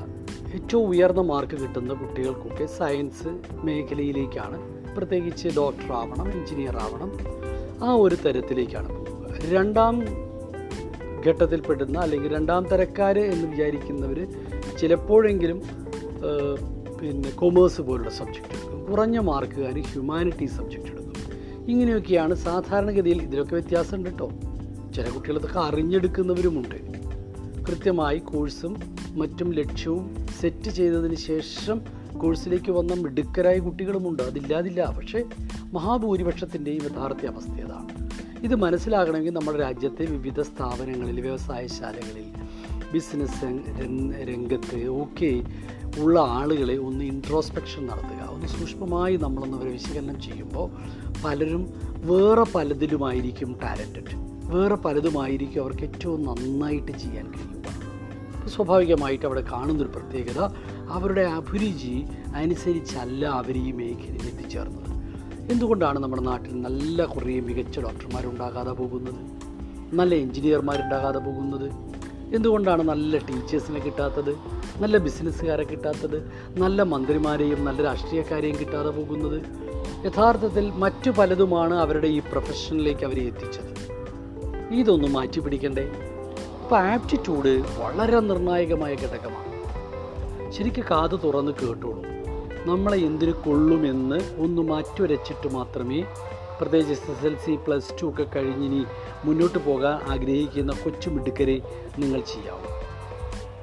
ഏറ്റവും ഉയർന്ന മാർക്ക് കിട്ടുന്ന കുട്ടികൾക്കൊക്കെ സയൻസ് മേഖലയിലേക്കാണ്. പ്രത്യേകിച്ച് ഡോക്ടർ ആവണം എഞ്ചിനീയർ ആവണം ആ ഒരു തരത്തിലേക്കാണ് രണ്ടാം ഘട്ടത്തിൽപ്പെടുന്ന അല്ലെങ്കിൽ രണ്ടാം തരക്കാർ എന്ന് വിചാരിക്കുന്നവർ ചിലപ്പോഴെങ്കിലും പിന്നെ കൊമേഴ്സ് പോലുള്ള സബ്ജക്റ്റ് എടുക്കും. കുറഞ്ഞ മാർക്കുകാർ ഹ്യൂമാനിറ്റി സബ്ജക്റ്റ് എടുക്കും. ഇങ്ങനെയൊക്കെയാണ് സാധാരണഗതിയിൽ ഇതിലൊക്കെ വ്യത്യാസമുണ്ട് കേട്ടോ ചില കുട്ടികളൊക്കെ അറിഞ്ഞെടുക്കുന്നവരുമുണ്ട്. കൃത്യമായി കോഴ്സും മറ്റും ലക്ഷ്യവും സെറ്റ് ചെയ്തതിന് ശേഷം കോഴ്സിലേക്ക് വന്ന മിടുക്കരായ കുട്ടികളുമുണ്ട്. അതില്ലാതില്ല. പക്ഷേ മഹാഭൂരിപക്ഷത്തിന്റെയും യഥാർത്ഥ അവസ്ഥ അതാണ്. ഇത് മനസ്സിലാകണമെങ്കിൽ നമ്മുടെ രാജ്യത്തെ വിവിധ സ്ഥാപനങ്ങളിൽ വ്യവസായശാലകളിൽ ബിസിനസ് രംഗത്ത് ഒക്കെ ഉള്ള ആളുകളെ ഒന്ന് ഇൻട്രോസ്പെക്ഷൻ നടത്തുക. ഒന്ന് സൂക്ഷ്മമായി നമ്മളൊന്ന് അവരെ വിശകലനം ചെയ്യുമ്പോൾ പലരും വേറെ പലതിലുമായിരിക്കും ടാലന്റഡ് വേറെ പലതുമായിരിക്കും അവർക്ക് ഏറ്റവും നന്നായിട്ട് ചെയ്യാൻ കഴിയുക സ്വാഭാവികമായിട്ട് അവിടെ കാണുന്നൊരു പ്രത്യേകത അവരുടെ അഭിരുചി അനുസരിച്ചല്ല അവർ ഈ മേഖലയിൽ എത്തിച്ചേർന്നത്. എന്തുകൊണ്ടാണ് നമ്മുടെ നാട്ടിൽ നല്ല കുറേ മികച്ച ഡോക്ടർമാരുണ്ടാകാതെ പോകുന്നത്? നല്ല എഞ്ചിനീയർമാരുണ്ടാകാതെ പോകുന്നത്? എന്തുകൊണ്ടാണ് നല്ല ടീച്ചേഴ്സിനെ കിട്ടാത്തത്? നല്ല ബിസിനസ്സുകാരെ കിട്ടാത്തത്? നല്ല മന്ത്രിമാരെയും നല്ല രാഷ്ട്രീയക്കാരെയും കിട്ടാതെ പോകുന്നത്? യഥാർത്ഥത്തിൽ മറ്റു പലതുമാണ് അവരുടെ ഈ പ്രൊഫഷനിലേക്ക് അവരെ എത്തിച്ചത്. ഇതൊന്നും മാറ്റി പിടിക്കണ്ടേ ആപ്റ്റിറ്റ്യൂഡ് വളരെ നിർണായകമായ ഘടകമാണ്. ശരിക്കും കാത് തുറന്ന് കേട്ടോളൂ. നമ്മളെ എന്തിനു കൊള്ളുമെന്ന് ഒന്ന് മാറ്റുരച്ചിട്ട് മാത്രമേ പ്രത്യേകിച്ച് S S L C plus two ഒക്കെ കഴിഞ്ഞിനി മുന്നോട്ട് പോകാൻ ആഗ്രഹിക്കുന്ന കൊച്ചു മിടുക്കരെ നിങ്ങൾ ചെയ്യാവൂ.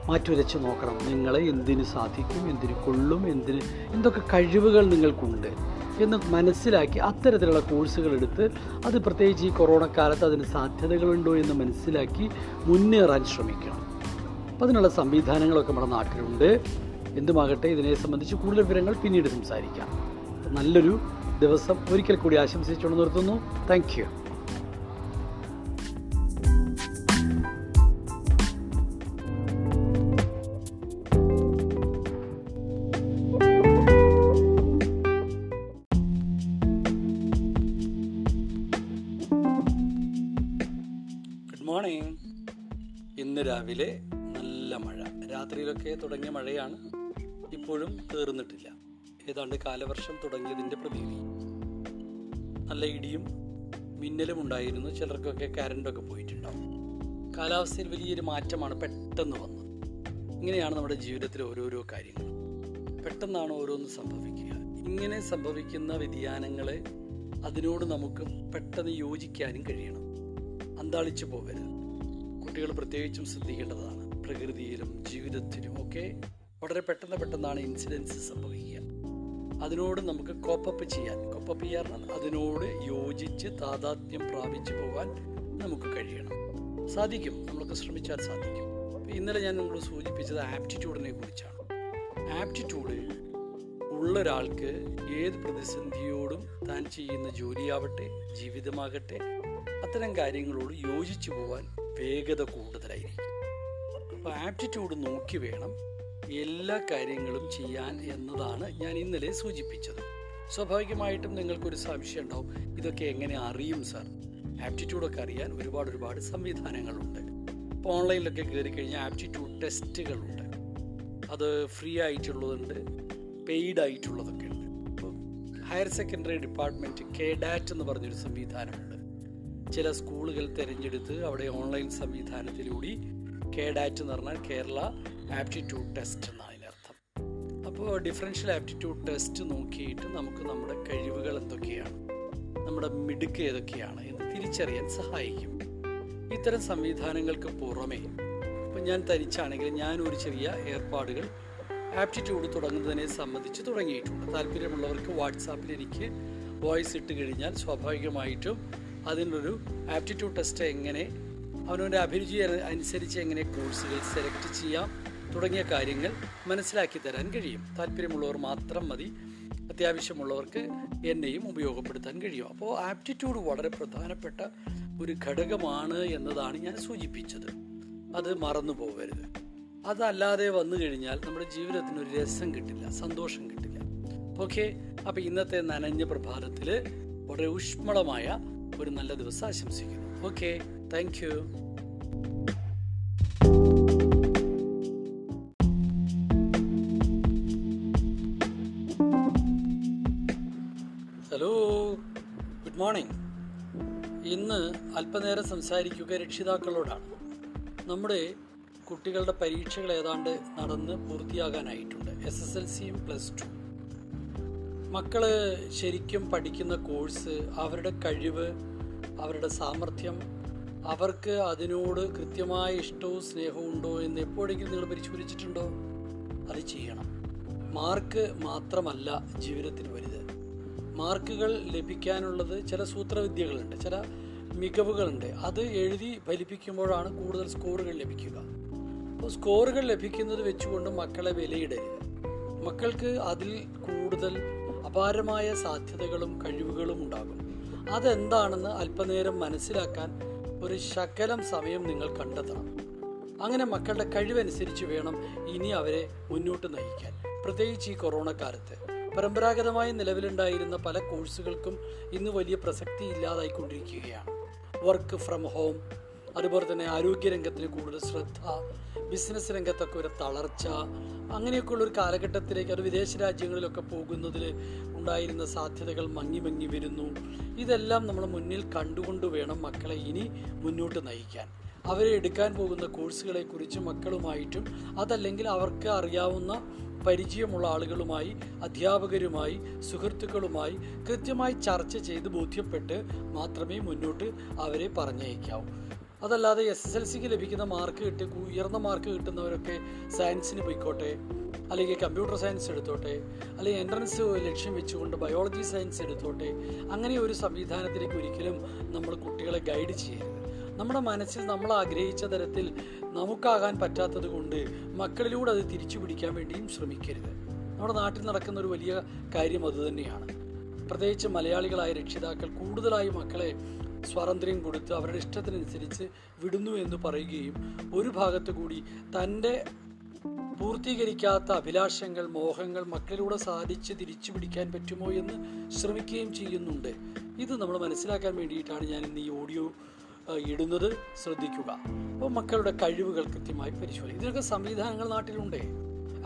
മാറ്റുരച്ച് നോക്കണം. നിങ്ങളെ എന്തിനു സാധിക്കും എന്തിനു കൊള്ളും എന്തിന് എന്തൊക്കെ കഴിവുകൾ നിങ്ങൾക്കുണ്ട്. എന്ന് മനസ്സിലാക്കി അത്തരത്തിലുള്ള കോഴ്സുകൾ എടുത്ത് അത് പ്രത്യേകിച്ച് ഈ കൊറോണ കാലത്ത് അതിന് സാധ്യതകളുണ്ടോ എന്ന് മനസ്സിലാക്കി മുന്നേറാൻ ശ്രമിക്കണം. അപ്പോൾ അതിനുള്ള സംവിധാനങ്ങളൊക്കെ നമ്മുടെ നാട്ടിലുണ്ട്. എന്തുമാകട്ടെ ഇതിനെ സംബന്ധിച്ച് കൂടുതൽ വിവരങ്ങൾ പിന്നീട് സംസാരിക്കാം. നല്ലൊരു ദിവസം ഒരിക്കൽ കൂടി ആശംസിച്ചുകൊണ്ട് നിർത്തുന്നു. താങ്ക് രാവിലെ നല്ല മഴ. രാത്രിയിലൊക്കെ തുടങ്ങിയ മഴയാണ്. ഇപ്പോഴും തീർന്നിട്ടില്ല ഏതാണ്ട് കാലവർഷം തുടങ്ങിയതിന്റെ പ്രതീതി. നല്ല ഇടിയും മിന്നലും ഉണ്ടായിരുന്നു. ചിലർക്കൊക്കെ കരണ്ടൊക്കെ പോയിട്ടുണ്ടാവും. കാലാവസ്ഥയിൽ വലിയൊരു മാറ്റമാണ് പെട്ടെന്ന് വന്നത്. ഇങ്ങനെയാണ് നമ്മുടെ ജീവിതത്തിലെ ഓരോരോ കാര്യങ്ങൾ. പെട്ടെന്നാണ് ഓരോന്ന് സംഭവിക്കുക. ഇങ്ങനെ സംഭവിക്കുന്ന വ്യതിയാനങ്ങളെ അതിനോട് നമുക്ക് പെട്ടെന്ന് യോജിക്കാനും കഴിയണം. അന്താളിച്ചു പോകരുത്. കുട്ടികൾ പ്രത്യേകിച്ചും ശ്രദ്ധിക്കേണ്ടതാണ് പ്രകൃതിയിലും ജീവിതത്തിലും ഒക്കെ വളരെ പെട്ടെന്ന് പെട്ടെന്നാണ് ഇൻസിഡൻസ് സംഭവിക്കുക. അതിനോട് നമുക്ക് കോപ്പപ്പ് ചെയ്യാൻ കോപ്പപ്പ് ചെയ്യാൻ അതിനോട് യോജിച്ച് താതാത്മ്യം പ്രാപിച്ചു പോകാൻ നമുക്ക് കഴിയണം. സാധിക്കും നമ്മളൊക്കെ ശ്രമിച്ചാൽ സാധിക്കും. ഇന്നലെ ഞാൻ നിങ്ങളോട് സൂചിപ്പിച്ചത് ആപ്റ്റിറ്റ്യൂഡിനെ കുറിച്ചാണ്. ആപ്റ്റിറ്റ്യൂഡ് ഉള്ള ഒരാൾക്ക് ഏത് പ്രതിസന്ധിയോടും താൻ ചെയ്യുന്ന ജോലിയാവട്ടെ ജീവിതമാകട്ടെ അത്തരം കാര്യങ്ങളോട് യോജിച്ചു പോകാൻ വേഗത കൂടുതലായിരിക്കും. അപ്പോൾ ആപ്റ്റിറ്റ്യൂഡ് നോക്കി വേണം എല്ലാ കാര്യങ്ങളും ചെയ്യാൻ എന്നതാണ് ഞാൻ ഇന്നലെ സൂചിപ്പിച്ചത്. സ്വാഭാവികമായിട്ടും നിങ്ങൾക്കൊരു സംശയം ഉണ്ടാവും ഇതൊക്കെ എങ്ങനെ അറിയും സാർ? ആപ്റ്റിറ്റ്യൂഡൊക്കെ അറിയാൻ ഒരുപാട് ഒരുപാട് സംവിധാനങ്ങളുണ്ട്. ഇപ്പോൾ ഓൺലൈനിലൊക്കെ കയറി കഴിഞ്ഞാൽ ആപ്റ്റിറ്റ്യൂഡ് ടെസ്റ്റുകളുണ്ട്. അത് ഫ്രീ ആയിട്ടുള്ളതുണ്ട് പെയ്ഡ് ആയിട്ടുള്ളതൊക്കെ ഉണ്ട്. ഇപ്പോൾ higher secondary department K DAT എന്ന് പറഞ്ഞൊരു സംവിധാനമുണ്ട്. ചില സ്കൂളുകൾ തിരഞ്ഞെടുത്ത് അവിടെ ഓൺലൈൻ സംവിധാനത്തിലൂടെ കേഡാറ്റ് എന്ന് പറഞ്ഞാൽ കേരള ആപ്റ്റിറ്റ്യൂഡ് ടെസ്റ്റ് എന്നാണ് അതിനർത്ഥം അപ്പോൾ ഡിഫറൻഷ്യൽ ആപ്റ്റിറ്റ്യൂഡ് ടെസ്റ്റ് നോക്കിയിട്ട് നമുക്ക് നമ്മുടെ കഴിവുകൾ എന്തൊക്കെയാണ് നമ്മുടെ മിടുക്ക് ഏതൊക്കെയാണ് എന്ന് തിരിച്ചറിയാൻ സഹായിക്കും. ഇത്തരം സംവിധാനങ്ങൾക്ക് പുറമേ ഇപ്പം ഞാൻ തനിച്ചാണെങ്കിൽ ഞാൻ ഒരു ചെറിയ ഏർപ്പാടുകൾ ആപ്റ്റിറ്റ്യൂഡ് തുടങ്ങുന്നതിനെ സംബന്ധിച്ച് തുടങ്ങിയിട്ടുണ്ട്. താല്പര്യമുള്ളവർക്ക് വാട്സാപ്പിൽ എനിക്ക് വോയിസ് ഇട്ട് കഴിഞ്ഞാൽ സ്വാഭാവികമായിട്ടും അതിനൊരു ആപ്റ്റിറ്റ്യൂഡ് ടെസ്റ്റ് എങ്ങനെ അവനവന്റെ അഭിരുചി അനുസരിച്ച് എങ്ങനെ കോഴ്സുകൾ സെലക്ട് ചെയ്യാം തുടങ്ങിയ കാര്യങ്ങൾ മനസ്സിലാക്കി തരാൻ കഴിയും. താല്പര്യമുള്ളവർ മാത്രം മതി. അത്യാവശ്യമുള്ളവർക്ക് എന്നെയും ഉപയോഗപ്പെടുത്താൻ കഴിയും. അപ്പോൾ ആപ്റ്റിറ്റ്യൂഡ് വളരെ പ്രധാനപ്പെട്ട ഒരു ഘടകമാണ് എന്നതാണ് ഞാൻ സൂചിപ്പിച്ചത്. അത് മറന്നു പോകരുത്. അതല്ലാതെ വന്നു കഴിഞ്ഞാൽ നമ്മുടെ ജീവിതത്തിന് ഒരു രസം കിട്ടില്ല സന്തോഷം കിട്ടില്ല. ഓക്കെ? അപ്പോൾ ഇന്നത്തെ നനഞ്ഞ പ്രഭാതത്തിൽ വളരെ ഊഷ്മളമായ ഒരു നല്ല ദിവസം ആശംസിക്കുന്നു. Okay thank you hello good morning ഇന്ന് അല്പനേരം സംസാരിക്കുക രക്ഷിതാക്കളോടാണ്. നമ്മുടെ കുട്ടികളുടെ പരീക്ഷകൾ ഏതാണ്ട് നടന്ന് പൂർത്തിയാകാനായിട്ടുണ്ട്. എസ് എസ് എൽ സിയും പ്ലസ് ടു മക്കൾ ശരിക്കും പഠിക്കുന്ന കോഴ്സ് അവരുടെ കഴിവ് അവരുടെ സാമർഥ്യം അവർക്ക് അതിനോട് കൃത്യമായ ഇഷ്ടവും സ്നേഹവും ഉണ്ടോ എന്ന് എപ്പോഴെങ്കിലും നിങ്ങൾ പരിശോധിച്ചിട്ടുണ്ടോ? അത് ചെയ്യണം. മാർക്ക് മാത്രമല്ല ജീവിതത്തിന് വലുത്. മാർക്കുകൾ ലഭിക്കാനുള്ളത് ചില സൂത്രവിദ്യകളുണ്ട് ചില മികവുകളുണ്ട്. അത് എഴുതി ഫലിപ്പിക്കുമ്പോഴാണ് കൂടുതൽ സ്കോറുകൾ ലഭിക്കുക. അപ്പോൾ സ്കോറുകൾ ലഭിക്കുന്നത് വെച്ചുകൊണ്ട് മക്കളെ വിലയിടരുത്. മക്കൾക്ക് അതിൽ കൂടുതൽ അപാരമായ സാധ്യതകളും കഴിവുകളും ഉണ്ടാകും. അതെന്താണെന്ന് അല്പനേരം മനസ്സിലാക്കാൻ ഒരു ശകലം സമയം നിങ്ങൾ കണ്ടെത്തണം. അങ്ങനെ മക്കളുടെ കഴിവനുസരിച്ച് വേണം ഇനി അവരെ മുന്നോട്ട് നയിക്കാൻ. പ്രത്യേകിച്ച് ഈ കൊറോണ കാലത്ത് പരമ്പരാഗതമായി നിലവിലുണ്ടായിരുന്ന പല കോഴ്സുകൾക്കും ഇന്ന് വലിയ പ്രസക്തി ഇല്ലാതായിക്കൊണ്ടിരിക്കുകയാണ്. വർക്ക് ഫ്രം ഹോം അതുപോലെ തന്നെ ആരോഗ്യരംഗത്തിന് കൂടുതൽ ശ്രദ്ധ ബിസിനസ് രംഗത്തൊക്കെ ഒരു തളർച്ച അങ്ങനെയൊക്കെയുള്ള ഒരു കാലഘട്ടത്തിലേക്ക് അത് വിദേശ രാജ്യങ്ങളിലൊക്കെ പോകുന്നതിൽ ഉണ്ടായിരുന്ന സാധ്യതകൾ മങ്ങി മങ്ങി വരുന്നു. ഇതെല്ലാം നമ്മൾ മുന്നിൽ കണ്ടുകൊണ്ട് വേണം മക്കളെ ഇനി മുന്നോട്ട് നയിക്കാൻ. അവരെ എടുക്കാൻ പോകുന്ന കോഴ്സുകളെ കുറിച്ച് മക്കളുമായിട്ടും അതല്ലെങ്കിൽ അവർക്ക് അറിയാവുന്ന പരിചയമുള്ള ആളുകളുമായി അധ്യാപകരുമായി സുഹൃത്തുക്കളുമായി കൃത്യമായി ചർച്ച ചെയ്ത് ബോധ്യപ്പെട്ട് മാത്രമേ മുന്നോട്ട് അവരെ പറഞ്ഞയക്കാവൂ. അതല്ലാതെ എസ് എസ് എൽ സിക്ക് ലഭിക്കുന്ന മാർക്ക് കിട്ടി ഉയർന്ന മാർക്ക് കിട്ടുന്നവരൊക്കെ സയൻസിന് പോയിക്കോട്ടെ അല്ലെങ്കിൽ കമ്പ്യൂട്ടർ സയൻസ് എടുത്തോട്ടെ അല്ലെങ്കിൽ എൻട്രൻസ് ലക്ഷ്യം വെച്ചുകൊണ്ട് ബയോളജി സയൻസ് എടുത്തോട്ടെ അങ്ങനെ ഒരു സംവിധാനത്തിലേക്ക് ഒരിക്കലും നമ്മൾ കുട്ടികളെ ഗൈഡ് ചെയ്യരുത്. നമ്മുടെ മനസ്സിൽ നമ്മൾ ആഗ്രഹിച്ച തരത്തിൽ നമുക്കാകാൻ പറ്റാത്തത് കൊണ്ട് മക്കളിലൂടെ അത് തിരിച്ചു പിടിക്കാൻ വേണ്ടിയും ശ്രമിക്കരുത്. നമ്മുടെ നാട്ടിൽ നടക്കുന്ന ഒരു വലിയ കാര്യം അതുതന്നെയാണ് പ്രത്യേകിച്ച് മലയാളികളായ രക്ഷിതാക്കൾ കൂടുതലായി മക്കളെ സ്വാതന്ത്ര്യം കൊടുത്ത് അവരുടെ ഇഷ്ടത്തിനനുസരിച്ച് വിടുന്നു എന്ന് പറയുകയും ഒരു ഭാഗത്ത് കൂടി തന്റെ പൂർത്തീകരിക്കാത്ത അഭിലാഷങ്ങൾ മോഹങ്ങൾ മക്കളിലൂടെ സാധിച്ച് തിരിച്ചു പിടിക്കാൻ പറ്റുമോ എന്ന് ശ്രമിക്കുകയും ചെയ്യുന്നുണ്ട്. ഇത് നമ്മൾ മനസ്സിലാക്കാൻ വേണ്ടിയിട്ടാണ് ഞാൻ ഇന്ന് ഈ ഓഡിയോ ഇടുന്നത്. ശ്രദ്ധിക്കുക. അപ്പോൾ മക്കളുടെ കഴിവുകൾ കൃത്യമായി പരിശോധിക്കും ഇതിനൊക്കെ സംവിധാനങ്ങൾ നാട്ടിലുണ്ട്?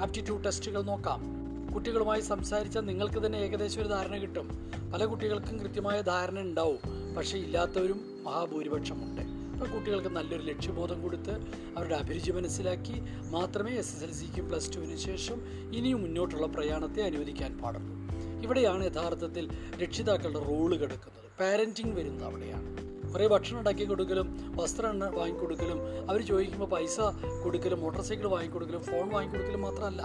ആപ്റ്റിറ്റ്യൂഡ് ടെസ്റ്റുകൾ നോക്കാം. കുട്ടികളുമായി സംസാരിച്ചാൽ നിങ്ങൾക്ക് തന്നെ ഏകദേശം ഒരു ധാരണ കിട്ടും. പല കുട്ടികൾക്കും കൃത്യമായ ധാരണ ഉണ്ടാവും. പക്ഷേ ഇല്ലാത്തവരും മഹാഭൂരിപക്ഷമുണ്ട്. അപ്പോൾ കുട്ടികൾക്ക് നല്ലൊരു ലക്ഷ്യബോധം കൊടുത്ത് അവരുടെ അഭിരുചി മനസ്സിലാക്കി മാത്രമേ എസ് എസ് എൽ സിക്കും പ്ലസ് ടുവിന് ശേഷം ഇനിയും മുന്നോട്ടുള്ള പ്രയാണത്തെ അനുവദിക്കാൻ പാടുള്ളൂ. ഇവിടെയാണ് യഥാർത്ഥത്തിൽ രക്ഷിതാക്കളുടെ റോൾ കിടക്കുന്നത്. പാരന്റിങ് വരുന്നത് അവിടെയാണ്. കുറേ ഭക്ഷണം ഉണ്ടാക്കി കൊടുക്കലും വസ്ത്രം വാങ്ങിക്കൊടുക്കലും അവർ ചോദിക്കുമ്പോൾ പൈസ കൊടുക്കലും മോട്ടോർ സൈക്കിൾ വാങ്ങിക്കൊടുക്കലും ഫോൺ വാങ്ങിക്കൊടുക്കലും മാത്രമല്ല.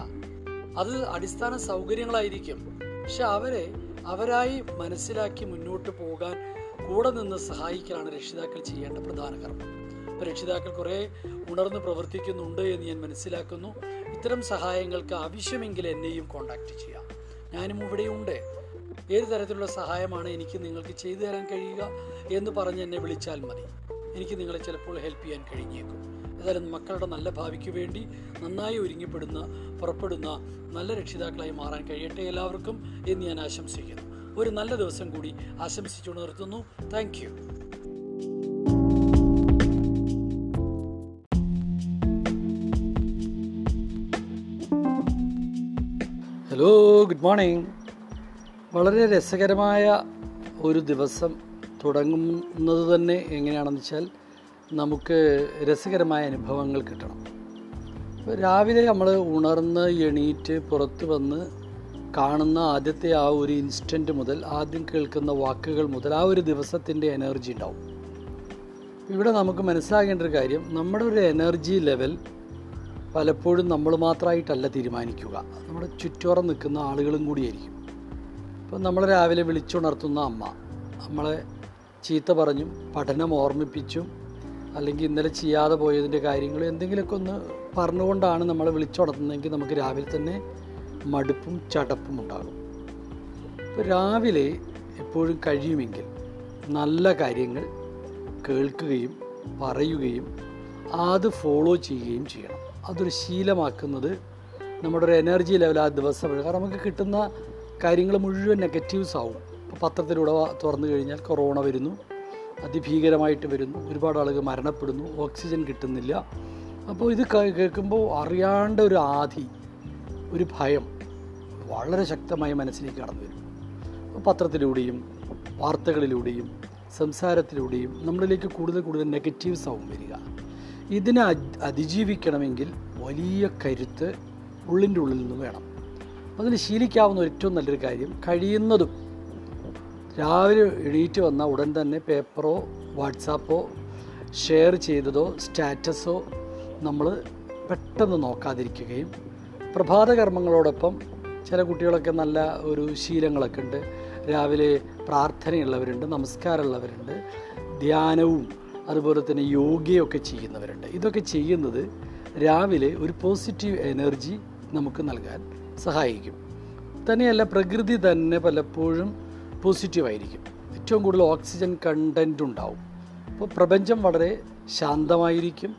അത് അടിസ്ഥാന സൗകര്യങ്ങളായിരിക്കും. പക്ഷെ അവരെ അവരായി മനസ്സിലാക്കി മുന്നോട്ട് പോകാൻ കൂടെ നിന്ന് സഹായിക്കലാണ് രക്ഷിതാക്കൾ ചെയ്യേണ്ട പ്രധാന കർമ്മം. രക്ഷിതാക്കൾ കുറേ ഉണർന്ന് പ്രവർത്തിക്കുന്നുണ്ട് എന്ന് ഞാൻ മനസ്സിലാക്കുന്നു. ഇത്തരം സഹായങ്ങൾക്ക് ആവശ്യമെങ്കിൽ എന്നെയും കോണ്ടാക്ട് ചെയ്യാം ഞാനും ഇവിടെയുണ്ട്. ഏത് തരത്തിലുള്ള സഹായമാണ് എനിക്ക് നിങ്ങൾക്ക് ചെയ്തു തരാൻ കഴിയുക എന്ന് പറഞ്ഞ് എന്നെ വിളിച്ചാൽ മതി. എനിക്ക് നിങ്ങളെ ചിലപ്പോൾ ഹെൽപ്പ് ചെയ്യാൻ കഴിഞ്ഞേക്കും. ഏതായാലും മക്കളുടെ നല്ല ഭാവിക്ക് വേണ്ടി നന്നായി ഒരുങ്ങിപ്പെടുന്ന പുറപ്പെടുന്ന നല്ല രക്ഷിതാക്കളായി മാറാൻ കഴിയട്ടെ എല്ലാവർക്കും എന്ന് ഞാൻ ആശംസിക്കുന്നു. ഒരു നല്ല ദിവസം കൂടി ആശംസിച്ചുകൊണ്ട് നിർത്തുന്നു. താങ്ക് ഹലോ ഗുഡ് മോർണിംഗ് വളരെ രസകരമായ ഒരു ദിവസം തുടങ്ങുന്നത് തന്നെ എങ്ങനെയാണെന്ന് വെച്ചാൽ നമുക്ക് രസകരമായ അനുഭവങ്ങൾ കിട്ടണം. രാവിലെ നമ്മൾ ഉണർന്ന് എണീറ്റ് പുറത്ത് വന്ന് കാണുന്ന ആദ്യത്തെ ആ ഒരു ഇൻസ്റ്റന്റ് മുതൽ ആദ്യം കേൾക്കുന്ന വാക്കുകൾ മുതൽ ആ ഒരു ദിവസത്തിന്റെ എനർജി ഉണ്ടാവും. ഇവിടെ നമുക്ക് മനസ്സിലാകേണ്ട ഒരു കാര്യം നമ്മുടെ ഒരു എനർജി ലെവൽ പലപ്പോഴും നമ്മൾ മാത്രമായിട്ടല്ല തീരുമാനിക്കുക. നമ്മുടെ ചുറ്റോറം നിൽക്കുന്ന ആളുകളും കൂടിയായിരിക്കും ഇപ്പം നമ്മൾ രാവിലെ വിളിച്ചുണർത്തുന്ന അമ്മ നമ്മളെ ചീത്ത പറഞ്ഞും പഠനം ഓർമ്മിപ്പിച്ചും അല്ലെങ്കിൽ ഇന്നലെ ചെയ്യാതെ പോയതിന്റെ കാര്യങ്ങൾ എന്തെങ്കിലുമൊക്കെ ഒന്ന് പറഞ്ഞുകൊണ്ടാണ് നമ്മളെ വിളിച്ചുണർത്തുന്നതെങ്കിൽ നമുക്ക് രാവിലെ തന്നെ മടുപ്പും ചടപ്പും ഉണ്ടാകും. ഇപ്പോൾ രാവിലെ എപ്പോഴും കഴിയുമെങ്കിൽ നല്ല കാര്യങ്ങൾ കേൾക്കുകയും പറയുകയും അത് ഫോളോ ചെയ്യുകയും ചെയ്യണം. അതൊരു ശീലമാക്കുന്നത് നമ്മുടെ ഒരു എനർജി ലെവൽ ആ ദിവസം കാരണം നമുക്ക് കിട്ടുന്ന കാര്യങ്ങൾ മുഴുവൻ നെഗറ്റീവ്സ് ആവും. ഇപ്പോൾ പത്രത്തിലൂടെ തുറന്നു കഴിഞ്ഞാൽ കൊറോണ വരുന്നു. അതിഭീകരമായിട്ട് വരുന്നു. ഒരുപാട് ആളുകൾ മരണപ്പെടുന്നു. ഓക്സിജൻ കിട്ടുന്നില്ല. അപ്പോൾ ഇത് കേൾക്കുമ്പോൾ അറിയാണ്ട് ഒരു ആധി ഒരു ഭയം വളരെ ശക്തമായി മനസ്സിലേക്ക് കടന്നു വരും. പത്രത്തിലൂടെയും വാർത്തകളിലൂടെയും സംസാരത്തിലൂടെയും നമ്മളിലേക്ക് കൂടുതൽ കൂടുതൽ നെഗറ്റീവ് ആവും വരിക. ഇതിനെ അതിജീവിക്കണമെങ്കിൽ വലിയ കരുത്ത് ഉള്ളിന്റെ ഉള്ളിൽ നിന്ന് വേണം. അതിന് ശീലിക്കാവുന്ന ഏറ്റവും നല്ലൊരു കാര്യം കഴിയുന്നതും രാവിലെ എണീറ്റ് വന്ന ഉടൻ തന്നെ പേപ്പറോ വാട്സാപ്പോ ഷെയർ ചെയ്തതോ സ്റ്റാറ്റസോ നമ്മൾ പെട്ടെന്ന് നോക്കാതിരിക്കുകയും പ്രഭാത കർമ്മങ്ങളോടൊപ്പം ചില കുട്ടികളൊക്കെ നല്ല ഒരു ശീലങ്ങളൊക്കെ ഉണ്ട്. രാവിലെ പ്രാർത്ഥനയുള്ളവരുണ്ട് നമസ്കാരമുള്ളവരുണ്ട് ധ്യാനവും അതുപോലെ തന്നെ യോഗയൊക്കെ ചെയ്യുന്നവരുണ്ട്. ഇതൊക്കെ ചെയ്യുന്നത് രാവിലെ ഒരു പോസിറ്റീവ് എനർജി നമുക്ക് നൽകാൻ സഹായിക്കും. തന്നെയല്ല പ്രകൃതി തന്നെ പലപ്പോഴും പോസിറ്റീവായിരിക്കും. ഏറ്റവും കൂടുതൽ ഓക്സിജൻ കണ്ടന്റ് ഉണ്ടാവും. അപ്പോൾ പ്രപഞ്ചം വളരെ ശാന്തമായിരിക്കും.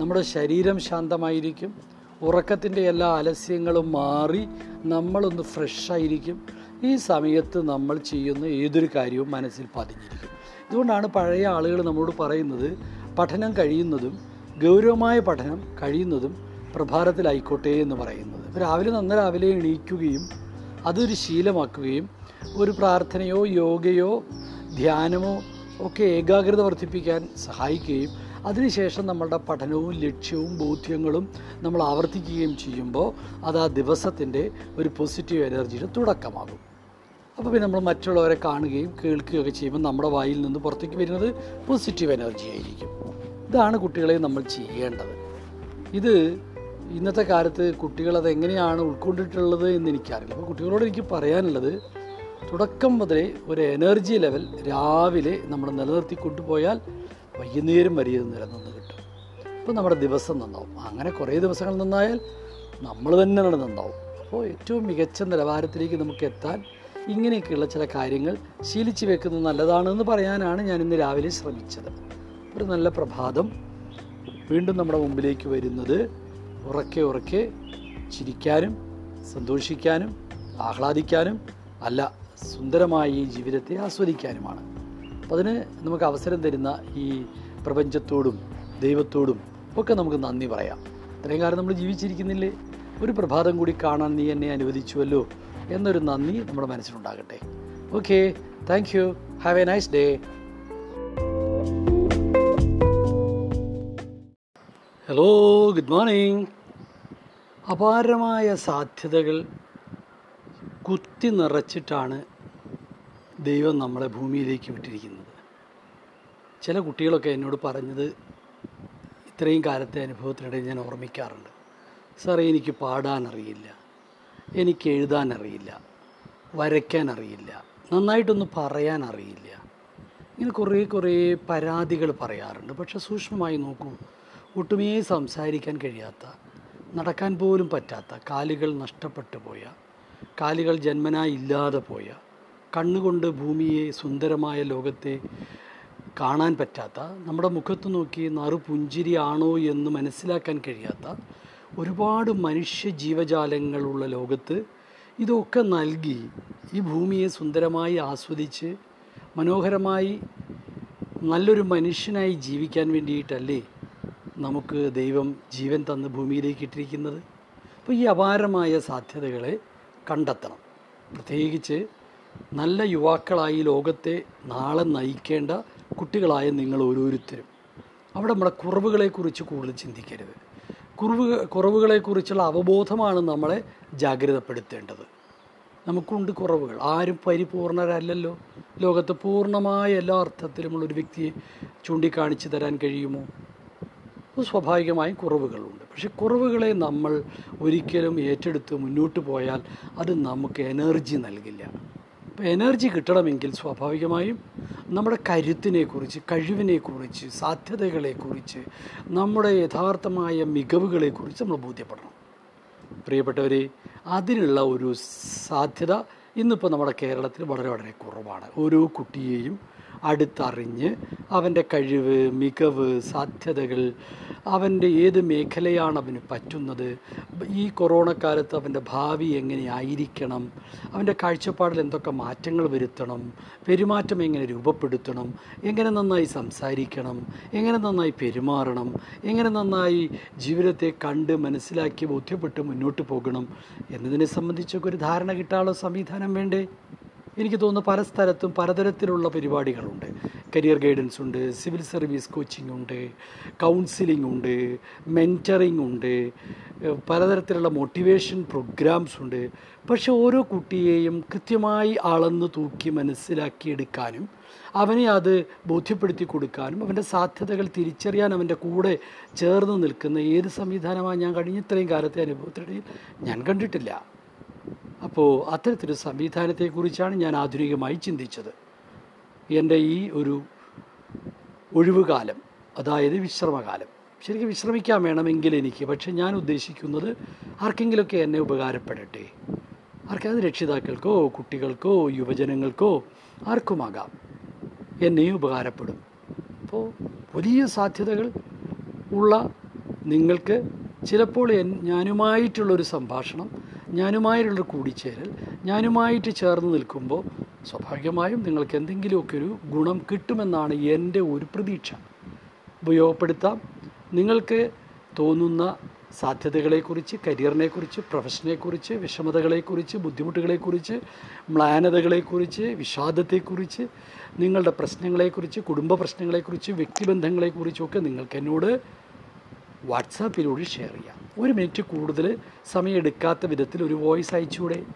നമ്മുടെ ശരീരം ശാന്തമായിരിക്കും. ഉറക്കത്തിന്റെ എല്ലാ ആലസ്യങ്ങളും മാറി നമ്മളൊന്ന് ഫ്രഷായിരിക്കും ഈ സമയത്ത് നമ്മൾ ചെയ്യുന്ന ഏതൊരു കാര്യവും മനസ്സിൽ പതിഞ്ഞിരിക്കും. ഇതുകൊണ്ടാണ് പഴയ ആളുകൾ നമ്മളോട് പറയുന്നത് പഠനം കഴിയുന്നതും ഗൗരവമായ പഠനം കഴിയുന്നതും പ്രഭാതത്തിലായിക്കോട്ടെ എന്ന് പറയുന്നത്. രാവിലെ നന്ന രാവിലെ എണീക്കുകയും അതൊരു ശീലമാക്കുകയും ഒരു പ്രാർത്ഥനയോ യോഗയോ ധ്യാനമോ ഒക്കെ ഏകാഗ്രത വർദ്ധിപ്പിക്കാൻ സഹായിക്കുകയും അതിനുശേഷം നമ്മളുടെ പഠനവും ലക്ഷ്യവും ബോധ്യങ്ങളും നമ്മൾ ആവർത്തിക്കുകയും ചെയ്യുമ്പോൾ അത് ആ ദിവസത്തിന്റെ ഒരു പോസിറ്റീവ് എനർജിയുടെ തുടക്കമാകും. അപ്പോൾ പിന്നെ നമ്മൾ മറ്റുള്ളവരെ കാണുകയും കേൾക്കുകയൊക്കെ ചെയ്യുമ്പോൾ നമ്മുടെ വായിൽ നിന്ന് പുറത്തേക്ക് വരുന്നത് പോസിറ്റീവ് എനർജി ആയിരിക്കും. ഇതാണ് കുട്ടികളെ നമ്മൾ ചെയ്യേണ്ടത്. ഇത് ഇന്നത്തെ കാലത്ത് കുട്ടികൾ അത് എങ്ങനെയാണ് ഉൾക്കൊണ്ടിട്ടുള്ളത് എന്ന് എനിക്കറിയില്ല. അപ്പോൾ കുട്ടികളോട് എനിക്ക് പറയാനുള്ളത് തുടക്കം മുതലേ ഒരു എനർജി ലെവൽ രാവിലെ നമ്മൾ നിലനിർത്തി കൊണ്ടുപോയാൽ വൈകുന്നേരം വരെ ഇത് നിലനിന്ന് കിട്ടും. അപ്പോൾ നമ്മുടെ ദിവസം നന്നാവും. അങ്ങനെ കുറേ ദിവസങ്ങൾ നന്നായാൽ നമ്മൾ തന്നെ നന്നാവും. അപ്പോൾ ഏറ്റവും മികച്ച നിലവാരത്തിലേക്ക് നമുക്ക് എത്താൻ ഇങ്ങനെയൊക്കെയുള്ള ചില കാര്യങ്ങൾ ശീലിച്ചു വെക്കുന്നത് നല്ലതാണെന്ന് പറയാനാണ് ഞാൻ ഇന്ന് രാവിലെ ശ്രമിച്ചത്. ഒരു നല്ല പ്രഭാതം വീണ്ടും നമ്മുടെ മുമ്പിലേക്ക് വരുന്നത് ഉറക്കെ ഉറക്കെ ചിരിക്കാനും സന്തോഷിക്കാനും ആഹ്ലാദിക്കാനും അല്ല സുന്ദരമായ ഈ ജീവിതത്തെ ആസ്വദിക്കാനുമാണ്. അപ്പം അതിന് നമുക്ക് അവസരം തരുന്ന ഈ പ്രപഞ്ചത്തോടും ദൈവത്തോടും ഒക്കെ നമുക്ക് നന്ദി പറയാം. ഇത്രയും കാലം നമ്മൾ ജീവിച്ചിരിക്കുന്നില്ലേ? ഒരു പ്രഭാതം കൂടി കാണാൻ നീ എന്നെ അനുവദിച്ചുവല്ലോ എന്നൊരു നന്ദി നമ്മുടെ മനസ്സിലുണ്ടാകട്ടെ. Okay thank you have a nice day hello good morning അപാരമായ സാധ്യതകൾ കുത്തി നിറച്ചിട്ടാണ് ദൈവം നമ്മളെ ഭൂമിയിലേക്ക് വിട്ടിരിക്കുന്നത്. ചില കുട്ടികളൊക്കെ എന്നോട് പറഞ്ഞത് ഇത്രയും കാലത്തെ അനുഭവത്തിനിടയിൽ ഞാൻ ഓർമ്മിക്കാറുണ്ട്. സാറേ എനിക്ക് പാടാൻ അറിയില്ല എനിക്ക് വരയ്ക്കാൻ അറിയില്ല നന്നായിട്ടൊന്ന് പറയാൻ അറിയില്ല ഇങ്ങനെ കുറേ കുറേ പരാതികൾ പറയാറുണ്ട്. പക്ഷേ സൂക്ഷ്മമായി നോക്കൂ. ഒട്ടുമേ സംസാരിക്കാൻ കഴിയാത്ത നടക്കാൻ പോലും പറ്റാത്ത കാലുകൾ നഷ്ടപ്പെട്ടു പോയ കാലുകൾ ജന്മനാ ഇല്ലാതെ പോയ കണ്ണുകൊണ്ട് ഭൂമിയെ സുന്ദരമായ ലോകത്തെ കാണാൻ പറ്റാത്ത നമ്മുടെ മുഖത്ത് നോക്കി നറു പുഞ്ചിരിയാണോ എന്ന് മനസ്സിലാക്കാൻ കഴിയാത്ത ഒരുപാട് മനുഷ്യ ജീവജാലങ്ങളുള്ള ലോകത്ത് ഇതൊക്കെ നൽകി ഈ ഭൂമിയെ സുന്ദരമായി ആസ്വദിച്ച് മനോഹരമായി നല്ലൊരു മനുഷ്യനായി ജീവിക്കാൻ വേണ്ടിയിട്ടല്ലേ നമുക്ക് ദൈവം ജീവൻ തന്ന് ഭൂമിയിലേക്ക് ഇട്ടിരിക്കുന്നത്? അപ്പോൾ ഈ അപാരമായ സാധ്യതകളെ കണ്ടെത്തണം. പ്രത്യേകിച്ച് നല്ല യുവാക്കളായി ലോകത്തെ നാളെ നയിക്കേണ്ട കുട്ടികളായ നിങ്ങൾ ഓരോരുത്തരും. അവിടെ നമ്മുടെ കുറവുകളെക്കുറിച്ച് കൂടുതൽ ചിന്തിക്കരുത്. കുറവ് കുറവുകളെക്കുറിച്ചുള്ള അവബോധമാണ് നമ്മളെ ജാഗ്രതപ്പെടുത്തേണ്ടത്. നമുക്കുണ്ട് കുറവുകൾ. ആരും പരിപൂർണരല്ലല്ലോ. ലോകത്ത് പൂർണമായ എല്ലാ അർത്ഥത്തിലുമുള്ളൊരു വ്യക്തിയെ ചൂണ്ടിക്കാണിച്ചു തരാൻ കഴിയുമോ? സ്വാഭാവികമായും കുറവുകളുണ്ട്. പക്ഷെ കുറവുകളെ നമ്മൾ ഒരിക്കലും ഏറ്റെടുത്ത് മുന്നോട്ട് പോയാൽ അത് നമുക്ക് എനർജി നൽകില്ല. അപ്പോൾ എനർജി കിട്ടണമെങ്കിൽ സ്വാഭാവികമായും നമ്മുടെ കരുത്തിനെക്കുറിച്ച് കഴിവിനെക്കുറിച്ച് സാധ്യതകളെക്കുറിച്ച് നമ്മുടെ യഥാർത്ഥമായ മികവുകളെക്കുറിച്ച് നമ്മൾ ബോധ്യപ്പെടണം. പ്രിയപ്പെട്ടവരെ അതിനുള്ള ഒരു സാധ്യത ഇന്നിപ്പോൾ നമ്മുടെ കേരളത്തിൽ വളരെ വളരെ കുറവാണ്. ഓരോ കുട്ടിയെയും അടുത്തറിഞ്ഞ് അവന്റെ കഴിവ് മികവ് സാധ്യതകൾ അവന്റെ ഏത് മേഖലയാണ് അവന് പറ്റുന്നത് ഈ കൊറോണ കാലത്ത് അവന്റെ ഭാവി എങ്ങനെയായിരിക്കണം അവന്റെ കാഴ്ചപ്പാടിൽ എന്തൊക്കെ മാറ്റങ്ങൾ വരുത്തണം പെരുമാറ്റം എങ്ങനെ രൂപപ്പെടുത്തണം എങ്ങനെ നന്നായി സംസാരിക്കണം എങ്ങനെ നന്നായി പെരുമാറണം എങ്ങനെ നന്നായി ജീവിതത്തെ കണ്ട് മനസ്സിലാക്കി ബോധ്യപ്പെട്ട് മുന്നോട്ട് പോകണം എന്നതിനെ സംബന്ധിച്ചൊക്കെ ഒരു ധാരണ കിട്ടാനുള്ള സംവിധാനം വേണ്ടേ? എനിക്ക് തോന്നുന്നു പല സ്ഥലത്തും പലതരത്തിലുള്ള പരിപാടികളുണ്ട്. കരിയർ ഗൈഡൻസ് ഉണ്ട് സിവിൽ സർവീസ് കോച്ചിങ് ഉണ്ട് കൗൺസിലിംഗ് ഉണ്ട് മെന്ററിങ് ഉണ്ട് പലതരത്തിലുള്ള മോട്ടിവേഷൻ പ്രോഗ്രാംസ് ഉണ്ട്. പക്ഷേ ഓരോ കുട്ടിയെയും കൃത്യമായി അളന്ന് തൂക്കി മനസ്സിലാക്കിയെടുക്കാനും അവനെ അത് ബോധ്യപ്പെടുത്തി കൊടുക്കാനും അവന്റെ സാധ്യതകൾ തിരിച്ചറിയാൻ അവന്റെ കൂടെ ചേർന്ന് നിൽക്കുന്ന ഏത് സംവിധാനമാണ് ഞാൻ കഴിഞ്ഞ ഇത്രയും കാലത്തെ അനുഭവത്തിനിടയിൽ ഞാൻ കണ്ടിട്ടില്ല. അപ്പോൾ അത്തരത്തിലൊരു സംവിധാനത്തെക്കുറിച്ചാണ് ഞാൻ ആധുനികമായി ചിന്തിച്ചത്. എന്റെ ഈ ഒരു ഒഴിവുകാലം അതായത് വിശ്രമകാലം ശരിക്കും വിശ്രമിക്കാൻ വേണമെങ്കിൽ എനിക്ക് പക്ഷെ ഞാൻ ഉദ്ദേശിക്കുന്നത് ആർക്കെങ്കിലുമൊക്കെ എന്നെ ഉപകാരപ്പെടട്ടെ. ആർക്കും അത് രക്ഷിതാക്കൾക്കോ കുട്ടികൾക്കോ യുവജനങ്ങൾക്കോ ആർക്കുമാകാം. എന്നെയും ഉപകാരപ്പെടും. അപ്പോൾ വലിയ സാധ്യതകൾ ഉള്ള നിങ്ങൾക്ക് ചിലപ്പോൾ ഞാനുമായിട്ടുള്ളൊരു സംഭാഷണം ഞാനുമായിട്ടുള്ളൊരു കൂടിച്ചേരൽ ഞാനുമായിട്ട് ചേർന്ന് നിൽക്കുമ്പോൾ സ്വാഭാവികമായും നിങ്ങൾക്ക് എന്തെങ്കിലുമൊക്കെ ഒരു ഗുണം കിട്ടുമെന്നാണ് എന്റെ ഒരു പ്രതീക്ഷ. ഉപയോഗപ്പെടുത്താം. നിങ്ങൾക്ക് തോന്നുന്ന സാധ്യതകളെക്കുറിച്ച് കരിയറിനെക്കുറിച്ച് പ്രൊഫഷനെക്കുറിച്ച് വിഷമതകളെക്കുറിച്ച് ബുദ്ധിമുട്ടുകളെക്കുറിച്ച് മ്ലാനതകളെക്കുറിച്ച് വിഷാദത്തെക്കുറിച്ച് നിങ്ങളുടെ പ്രശ്നങ്ങളെക്കുറിച്ച് കുടുംബ പ്രശ്നങ്ങളെക്കുറിച്ച് വ്യക്തിബന്ധങ്ങളെക്കുറിച്ചൊക്കെ നിങ്ങൾക്ക് എന്നോട് വാട്സാപ്പിലൂടെ ഷെയർ ചെയ്യാം. ഒരു മിനിറ്റ് കൂടുതൽ സമയം സമയമെടുക്കാത്ത വിധത്തിൽ ഒരു വോയിസ് അയച്ചുകൂടെ?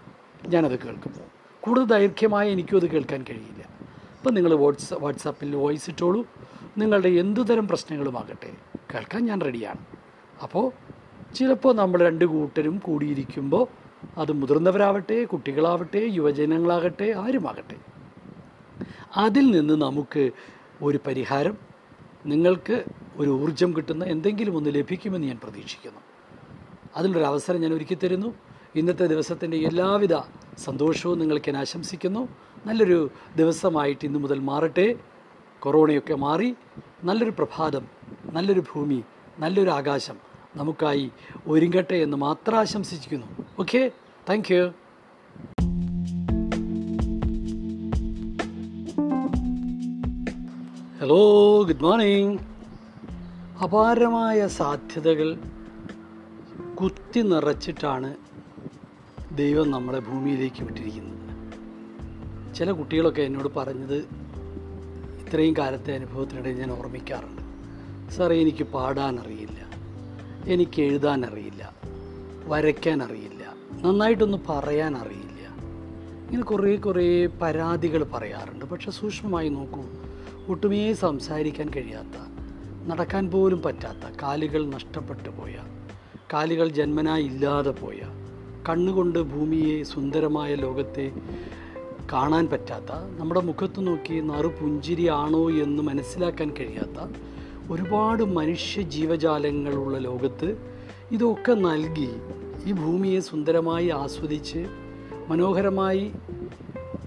ഞാനത് കേൾക്കും കൂടുതൽ ദൈർഘ്യമായി എനിക്കും അത് കേൾക്കാൻ കഴിയില്ല. അപ്പം നിങ്ങൾ വാട്സ് വാട്സാപ്പിൽ വോയിസ് ഇട്ടോളൂ. നിങ്ങളുടെ എന്തുതരം പ്രശ്നങ്ങളുമാകട്ടെ കേൾക്കാൻ ഞാൻ റെഡിയാണ് അപ്പോൾ ചിലപ്പോൾ നമ്മൾ രണ്ട് കൂട്ടരും കൂടിയിരിക്കുമ്പോൾ അത് മുതിർന്നവരാവട്ടെ കുട്ടികളാവട്ടെ യുവജനങ്ങളാകട്ടെ ആരുമാകട്ടെ. അതിൽ നിന്ന് നമുക്ക് ഒരു പരിഹാരം. നിങ്ങൾക്ക് ഒരു ഊർജം കിട്ടുന്ന എന്തെങ്കിലും ഒന്ന് ലഭിക്കുമെന്ന് ഞാൻ പ്രതീക്ഷിക്കുന്നു. അതിനൊരു അവസരം ഞാൻ ഒരുക്കി തരുന്നു. ഇന്നത്തെ ദിവസത്തിന്റെ എല്ലാവിധ സന്തോഷവും നിങ്ങൾക്ക് ഞാൻ ആശംസിക്കുന്നു. നല്ലൊരു ദിവസമായിട്ട് ഇന്നു മുതൽ മാറട്ടെ. കൊറോണയൊക്കെ മാറി. നല്ലൊരു പ്രഭാതം നല്ലൊരു ഭൂമി നല്ലൊരു ആകാശം നമുക്കായി ഒരുങ്ങട്ടെ എന്ന് മാത്രം ആശംസിക്കുന്നു. Okay? Thank you hello good morning അപാരമായ സാധ്യതകൾ കുത്തി നിറച്ചിട്ടാണ് ദൈവം നമ്മളെ ഭൂമിയിലേക്ക് വിട്ടിരിക്കുന്നത്. ചില കുട്ടികളൊക്കെ എന്നോട് പറഞ്ഞത് ഇത്രയും കാലത്തെ അനുഭവത്തിനിടെ ഞാൻ ഓർമ്മിക്കാറുണ്ട്. സാറേ എനിക്ക് പാടാൻ അറിയില്ല എനിക്ക് വരയ്ക്കാൻ അറിയില്ല നന്നായിട്ടൊന്ന് പറയാൻ അറിയില്ല ഇങ്ങനെ കുറേ കുറേ പരാതികൾ പറയാറുണ്ട്. പക്ഷെ സൂക്ഷ്മമായി നോക്കൂ. ഒട്ടുമേ സംസാരിക്കാൻ കഴിയാത്ത നടക്കാൻ പോലും പറ്റാത്ത കാലുകൾ നഷ്ടപ്പെട്ടു പോയ കാലുകൾ ജന്മനാ ഇല്ലാതെ പോയ കണ്ണുകൊണ്ട് ഭൂമിയെ സുന്ദരമായ ലോകത്തെ കാണാൻ പറ്റാത്ത നമ്മുടെ മുഖത്ത് നോക്കി നറു പുഞ്ചിരിയാണോ എന്ന് മനസ്സിലാക്കാൻ കഴിയാത്ത ഒരുപാട് മനുഷ്യ ജീവജാലങ്ങളുള്ള ലോകത്ത് ഇതൊക്കെ നൽകി ഈ ഭൂമിയെ സുന്ദരമായി ആസ്വദിച്ച് മനോഹരമായി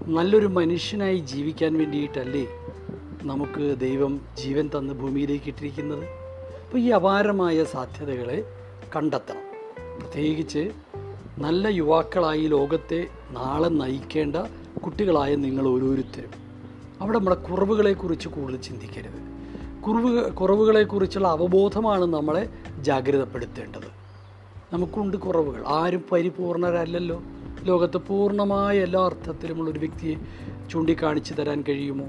നല്ലൊരു മനുഷ്യനായി ജീവിക്കാൻ വേണ്ടിയിട്ടല്ലേ നമുക്ക് ദൈവം ജീവൻ തന്ന് ഭൂമിയിലേക്ക് ഇട്ടിരിക്കുന്നത്. അപ്പോൾ ഈ അപാരമായ സാധ്യതകളെ കണ്ടെത്തണം. പ്രത്യേകിച്ച് നല്ല യുവാക്കളായി ലോകത്തെ നാളെ നയിക്കേണ്ട കുട്ടികളായ നിങ്ങൾ ഓരോരുത്തരും. അവിടെ നമ്മുടെ കുറവുകളെക്കുറിച്ച് കൂടുതൽ ചിന്തിക്കരുത്. കുറവ് കുറവുകളെക്കുറിച്ചുള്ള അവബോധമാണ് നമ്മളെ ജാഗ്രതപ്പെടുത്തേണ്ടത്. നമുക്കുണ്ട് കുറവുകൾ. ആരും പരിപൂർണരല്ലല്ലോ. ലോകത്ത് പൂർണമായ എല്ലാ അർത്ഥത്തിലുമുള്ള ഒരു വ്യക്തിയെ ചൂണ്ടിക്കാണിച്ചു തരാൻ കഴിയുമോ?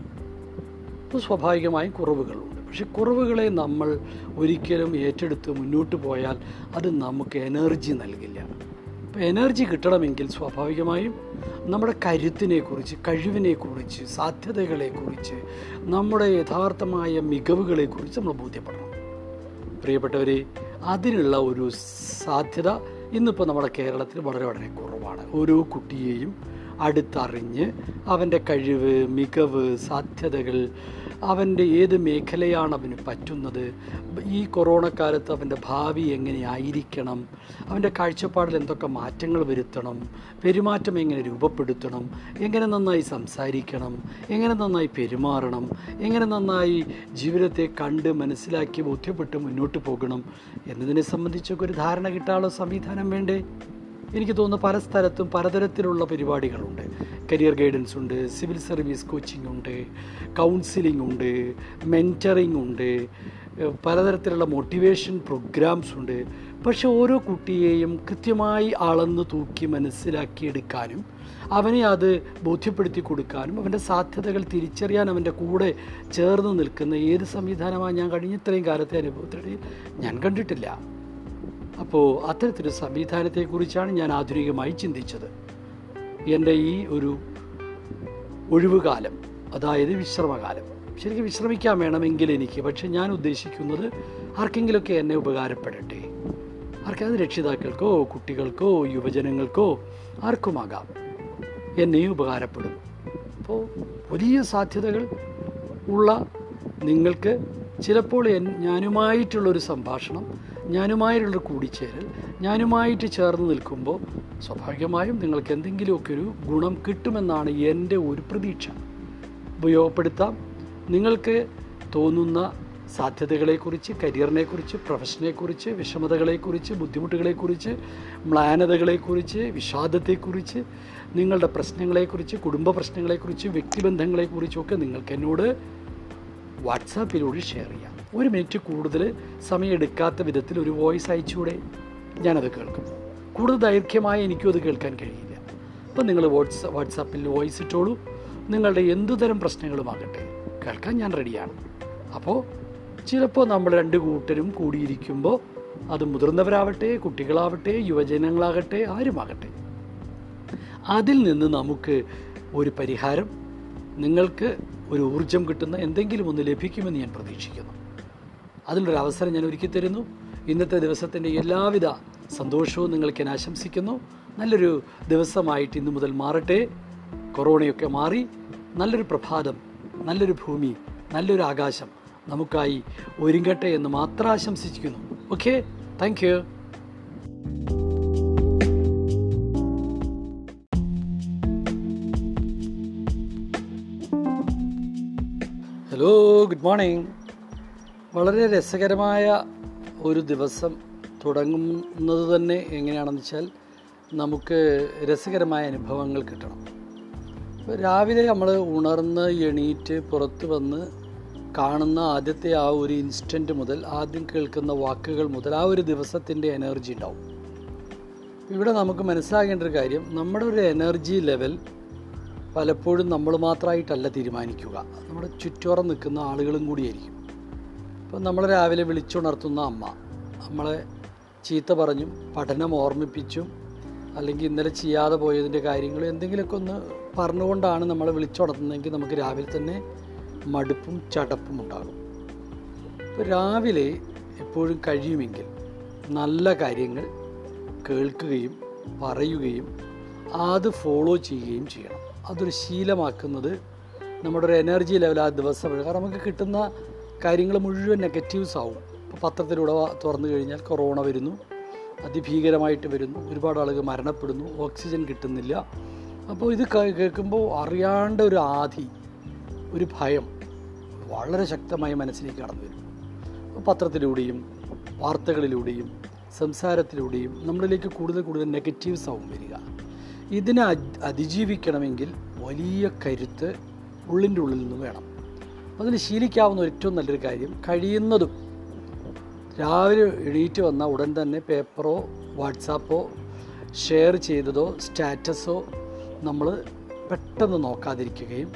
അപ്പോൾ സ്വാഭാവികമായും കുറവുകളുണ്ട്. പക്ഷെ കുറവുകളെ നമ്മൾ ഒരിക്കലും ഏറ്റെടുത്ത് മുന്നോട്ട് പോയാൽ അത് നമുക്ക് എനർജി നൽകില്ല. അപ്പോൾ എനർജി കിട്ടണമെങ്കിൽ സ്വാഭാവികമായും നമ്മുടെ കരുത്തിനെക്കുറിച്ച് കഴിവിനെക്കുറിച്ച് സാധ്യതകളെക്കുറിച്ച് നമ്മുടെ യഥാർത്ഥമായ മികവുകളെക്കുറിച്ച് നമ്മൾ ബോധ്യപ്പെടണം. പ്രിയപ്പെട്ടവരെ അതിനുള്ള ഒരു സാധ്യത ഇന്നിപ്പോൾ നമ്മുടെ കേരളത്തിൽ വളരെ വളരെ കുറവാണ്. ഓരോ കുട്ടിയെയും അടുത്തറിഞ്ഞ് അവന്റെ കഴിവ് മികവ് സാധ്യതകൾ അവന്റെ ഏത് മേഖലയാണ് അവന് പറ്റുന്നത് ഈ കൊറോണ കാലത്ത് അവന്റെ ഭാവി എങ്ങനെയായിരിക്കണം അവന്റെ കാഴ്ചപ്പാടിൽ എന്തൊക്കെ മാറ്റങ്ങൾ വരുത്തണം പെരുമാറ്റം എങ്ങനെ രൂപപ്പെടുത്തണം എങ്ങനെ നന്നായി സംസാരിക്കണം എങ്ങനെ നന്നായി പെരുമാറണം എങ്ങനെ നന്നായി ജീവിതത്തെ കണ്ട് മനസ്സിലാക്കി ബോധ്യപ്പെട്ട് മുന്നോട്ട് പോകണം എന്നതിനെ സംബന്ധിച്ചൊക്കെ ഒരു ധാരണ കിട്ടാനുള്ള സംവിധാനം വേണ്ടേ? എനിക്ക് തോന്നുന്നു പല സ്ഥലത്തും പലതരത്തിലുള്ള പരിപാടികളുണ്ട്. കരിയർ ഗൈഡൻസ് ഉണ്ട് സിവിൽ സർവീസ് കോച്ചിങ് ഉണ്ട് കൗൺസിലിംഗ് ഉണ്ട് മെന്ററിങ് ഉണ്ട് പലതരത്തിലുള്ള മോട്ടിവേഷൻ പ്രോഗ്രാംസ് ഉണ്ട്. പക്ഷേ ഓരോ കുട്ടിയെയും കൃത്യമായി അളന്ന് തൂക്കി മനസ്സിലാക്കിയെടുക്കാനും അവനെ അത് ബോധ്യപ്പെടുത്തി കൊടുക്കാനും അവന്റെ സാധ്യതകൾ തിരിച്ചറിയാൻ അവന്റെ കൂടെ ചേർന്ന് നിൽക്കുന്ന ഏത് സംവിധാനമാണ് ഞാൻ കഴിഞ്ഞ ഇത്രയും കാലത്തെ അനുഭവത്തിനിടയിൽ ഞാൻ കണ്ടിട്ടില്ല. അപ്പോൾ അത്തരത്തിലൊരു സംവിധാനത്തെക്കുറിച്ചാണ് ഞാൻ ആധുനികമായി ചിന്തിച്ചത്. എന്റെ ഈ ഒരു ഒഴിവുകാലം അതായത് വിശ്രമകാലം. ശരിക്കും വിശ്രമിക്കാൻ വേണമെങ്കിൽ എനിക്ക് പക്ഷേ ഞാൻ ഉദ്ദേശിക്കുന്നത് ആർക്കെങ്കിലുമൊക്കെ എന്നെ ഉപകാരപ്പെടട്ടെ. ആർക്കും അത് രക്ഷിതാക്കൾക്കോ കുട്ടികൾക്കോ യുവജനങ്ങൾക്കോ ആർക്കുമാകാം. എന്നെയും ഉപകാരപ്പെടും. അപ്പോൾ വലിയ സാധ്യതകൾ ഉള്ള നിങ്ങൾക്ക് ചിലപ്പോൾ ഞാനുമായിട്ടുള്ളൊരു സംഭാഷണം ഞാനുമായിട്ടുള്ളൊരു കൂടിച്ചേരൽ ഞാനുമായിട്ട് ചേർന്ന് നിൽക്കുമ്പോൾ സ്വാഭാവികമായും നിങ്ങൾക്ക് എന്തെങ്കിലുമൊക്കെ ഒരു ഗുണം കിട്ടുമെന്നാണ് എന്റെ ഒരു പ്രതീക്ഷ. ഉപയോഗപ്പെടുത്താം. നിങ്ങൾക്ക് തോന്നുന്ന സാധ്യതകളെക്കുറിച്ച് കരിയറിനെക്കുറിച്ച് പ്രൊഫഷനെക്കുറിച്ച് വിഷമതകളെക്കുറിച്ച് ബുദ്ധിമുട്ടുകളെക്കുറിച്ച് മ്ലാനതകളെക്കുറിച്ച് വിഷാദത്തെക്കുറിച്ച് നിങ്ങളുടെ പ്രശ്നങ്ങളെക്കുറിച്ച് കുടുംബ പ്രശ്നങ്ങളെക്കുറിച്ച് വ്യക്തിബന്ധങ്ങളെക്കുറിച്ചൊക്കെ നിങ്ങൾക്ക് എന്നോട് വാട്സാപ്പിലൂടെ ഷെയർ ചെയ്യാം. ഒരു മിനിറ്റ് കൂടുതൽ സമയം സമയമെടുക്കാത്ത വിധത്തിൽ ഒരു വോയിസ് അയച്ചുകൂടെ? ഞാനത് കേൾക്കും. കൂടുതൽ ദൈർഘ്യമായി എനിക്കും അത് കേൾക്കാൻ കഴിയില്ല. അപ്പം നിങ്ങൾ വാട്സ് വാട്സാപ്പിൽ വോയിസ് ഇട്ടോളൂ. നിങ്ങളുടെ എന്തുതരം പ്രശ്നങ്ങളുമാകട്ടെ കേൾക്കാൻ ഞാൻ റെഡിയാണ് അപ്പോൾ ചിലപ്പോൾ നമ്മൾ രണ്ട് കൂട്ടരും കൂടിയിരിക്കുമ്പോൾ അത് മുതിർന്നവരാവട്ടെ കുട്ടികളാവട്ടെ യുവജനങ്ങളാകട്ടെ ആരുമാകട്ടെ. അതിൽ നിന്ന് നമുക്ക് ഒരു പരിഹാരം നിങ്ങൾക്ക് ഒരു ഊർജം കിട്ടുന്ന എന്തെങ്കിലും ഒന്ന് ലഭിക്കുമെന്ന് ഞാൻ പ്രതീക്ഷിക്കുന്നു. അതിനൊരു അവസരം ഞാൻ ഒരുക്കി തരുന്നു. ഇന്നത്തെ ദിവസത്തിന്റെ എല്ലാവിധ സന്തോഷവും നിങ്ങൾക്ക് ഞാൻ ആശംസിക്കുന്നു. നല്ലൊരു ദിവസമായിട്ട് ഇന്നു മുതൽ മാറട്ടെ. കൊറോണയൊക്കെ മാറി നല്ലൊരു പ്രഭാതം നല്ലൊരു ഭൂമി നല്ലൊരു ആകാശം നമുക്കായി ഒരുങ്ങട്ടെ എന്ന് മാത്രം ആശംസിക്കുന്നു. Okay? Thank you hello good morning വളരെ രസകരമായ ഒരു ദിവസം തുടങ്ങുന്നത് തന്നെ എങ്ങനെയാണെന്ന് വെച്ചാൽ നമുക്ക് രസകരമായ അനുഭവങ്ങൾ കിട്ടണം. രാവിലെ നമ്മൾ ഉണർന്ന് എണീറ്റ് പുറത്ത് വന്ന് കാണുന്ന ആദ്യത്തെ ആ ഒരു ഇൻസ്റ്റന്റ് മുതൽ ആദ്യം കേൾക്കുന്ന വാക്കുകൾ മുതൽ ആ ഒരു ദിവസത്തിന്റെ എനർജി ഉണ്ടാവും. ഇവിടെ നമുക്ക് മനസ്സിലാകേണ്ട ഒരു കാര്യം നമ്മുടെ ഒരു എനർജി ലെവൽ പലപ്പോഴും നമ്മൾ മാത്രമായിട്ടല്ല തീരുമാനിക്കുക. നമ്മുടെ ചുറ്റോറം നിൽക്കുന്ന ആളുകളും കൂടിയായിരിക്കും. ഇപ്പം നമ്മൾ രാവിലെ വിളിച്ചുണർത്തുന്ന അമ്മ നമ്മളെ ചീത്ത പറഞ്ഞും പഠനം ഓർമ്മിപ്പിച്ചും അല്ലെങ്കിൽ ഇന്നലെ ചെയ്യാതെ പോയതിന്റെ കാര്യങ്ങൾ എന്തെങ്കിലുമൊക്കെ ഒന്ന് പറഞ്ഞുകൊണ്ടാണ് നമ്മളെ വിളിച്ചുണർത്തുന്നതെങ്കിൽ നമുക്ക് രാവിലെ തന്നെ മടുപ്പും ചടപ്പും ഉണ്ടാകും. ഇപ്പോൾ രാവിലെ എപ്പോഴും കഴിയുമെങ്കിൽ നല്ല കാര്യങ്ങൾ കേൾക്കുകയും പറയുകയും അത് ഫോളോ ചെയ്യുകയും ചെയ്യണം. അതൊരു ശീലമാക്കുന്നത് നമ്മുടെ ഒരു എനർജി ലെവൽ ആ ദിവസം കാരണം നമുക്ക് കിട്ടുന്ന കാര്യങ്ങൾ മുഴുവൻ നെഗറ്റീവ്സ് ആവും. ഇപ്പോൾ പത്രത്തിലൂടെ തുറന്നു കഴിഞ്ഞാൽ കൊറോണ വരുന്നു. അതിഭീകരമായിട്ട് വരുന്നു. ഒരുപാട് ആളുകൾ മരണപ്പെടുന്നു. ഓക്സിജൻ കിട്ടുന്നില്ല. അപ്പോൾ ഇത് കേൾക്കുമ്പോൾ അറിയാണ്ട് ഒരു ആധി ഒരു ഭയം വളരെ ശക്തമായി മനസ്സിലേക്ക് കടന്നു വരും. പത്രത്തിലൂടെയും വാർത്തകളിലൂടെയും സംസാരത്തിലൂടെയും നമ്മളിലേക്ക് കൂടുതൽ കൂടുതൽ നെഗറ്റീവ്സ് ആവും വരിക. ഇതിനെ അതിജീവിക്കണമെങ്കിൽ വലിയ കരുത്ത് ഉള്ളിന്റെ ഉള്ളിൽ നിന്ന് വേണം. അതിന് ശീലിക്കാവുന്ന ഏറ്റവും നല്ലൊരു കാര്യം കഴിയുന്നതും രാവിലെ എണീറ്റ് വന്ന ഉടൻ തന്നെ പേപ്പറോ വാട്സാപ്പോ ഷെയർ ചെയ്തതോ സ്റ്റാറ്റസോ നമ്മൾ പെട്ടെന്ന് നോക്കാതിരിക്കുകയും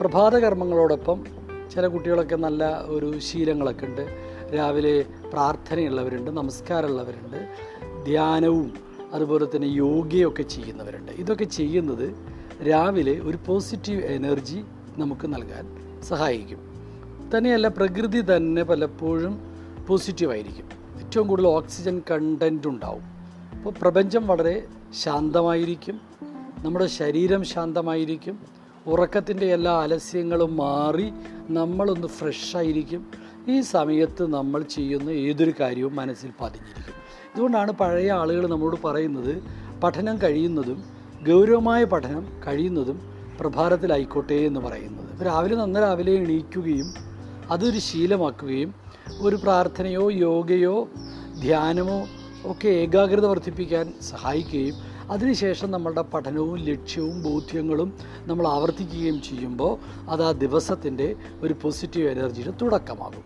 പ്രഭാത കർമ്മങ്ങളോടൊപ്പം ചില കുട്ടികളൊക്കെ നല്ല ഒരു ശീലങ്ങളൊക്കെ ഉണ്ട്. രാവിലെ പ്രാർത്ഥനയുള്ളവരുണ്ട് നമസ്കാരമുള്ളവരുണ്ട് ധ്യാനവും അതുപോലെ തന്നെ യോഗയൊക്കെ ചെയ്യുന്നവരുണ്ട്. ഇതൊക്കെ ചെയ്യുന്നത് രാവിലെ ഒരു പോസിറ്റീവ് എനർജി നമുക്ക് നൽകാൻ സഹായിക്കും. തന്നെയല്ല പ്രകൃതി തന്നെ പലപ്പോഴും പോസിറ്റീവായിരിക്കും. ഏറ്റവും കൂടുതൽ ഓക്സിജൻ കണ്ടന്റ് ഉണ്ടാവും. അപ്പോൾ പ്രപഞ്ചം വളരെ ശാന്തമായിരിക്കും. നമ്മുടെ ശരീരം ശാന്തമായിരിക്കും. ഉറക്കത്തിന്റെ എല്ലാ ആലസ്യങ്ങളും മാറി നമ്മളൊന്ന് ഫ്രഷായിരിക്കും. ഈ സമയത്ത് നമ്മൾ ചെയ്യുന്ന ഏതൊരു കാര്യവും മനസ്സിൽ പതിഞ്ഞിരിക്കും. ഇതുകൊണ്ടാണ് പഴയ ആളുകൾ നമ്മളോട് പറയുന്നത് പഠനം കഴിയുന്നതും ഗൗരവമായ പഠനം കഴിയുന്നതും പ്രഭാതത്തിലായിക്കോട്ടെ എന്ന് പറയുന്നത്. രാവിലെ നന്ന രാവിലെ എണീക്കുകയും അതൊരു ശീലമാക്കുകയും ഒരു പ്രാർത്ഥനയോ യോഗയോ ധ്യാനമോ ഒക്കെ ഏകാഗ്രത വർദ്ധിപ്പിക്കാൻ സഹായിക്കുകയും അതിനുശേഷം നമ്മളുടെ പഠനവും ലക്ഷ്യവും ബോധ്യങ്ങളും നമ്മൾ ആവർത്തിക്കുകയും ചെയ്യുമ്പോൾ അത് ആ ദിവസത്തിന്റെ ഒരു പോസിറ്റീവ് എനർജിയുടെ തുടക്കമാകും.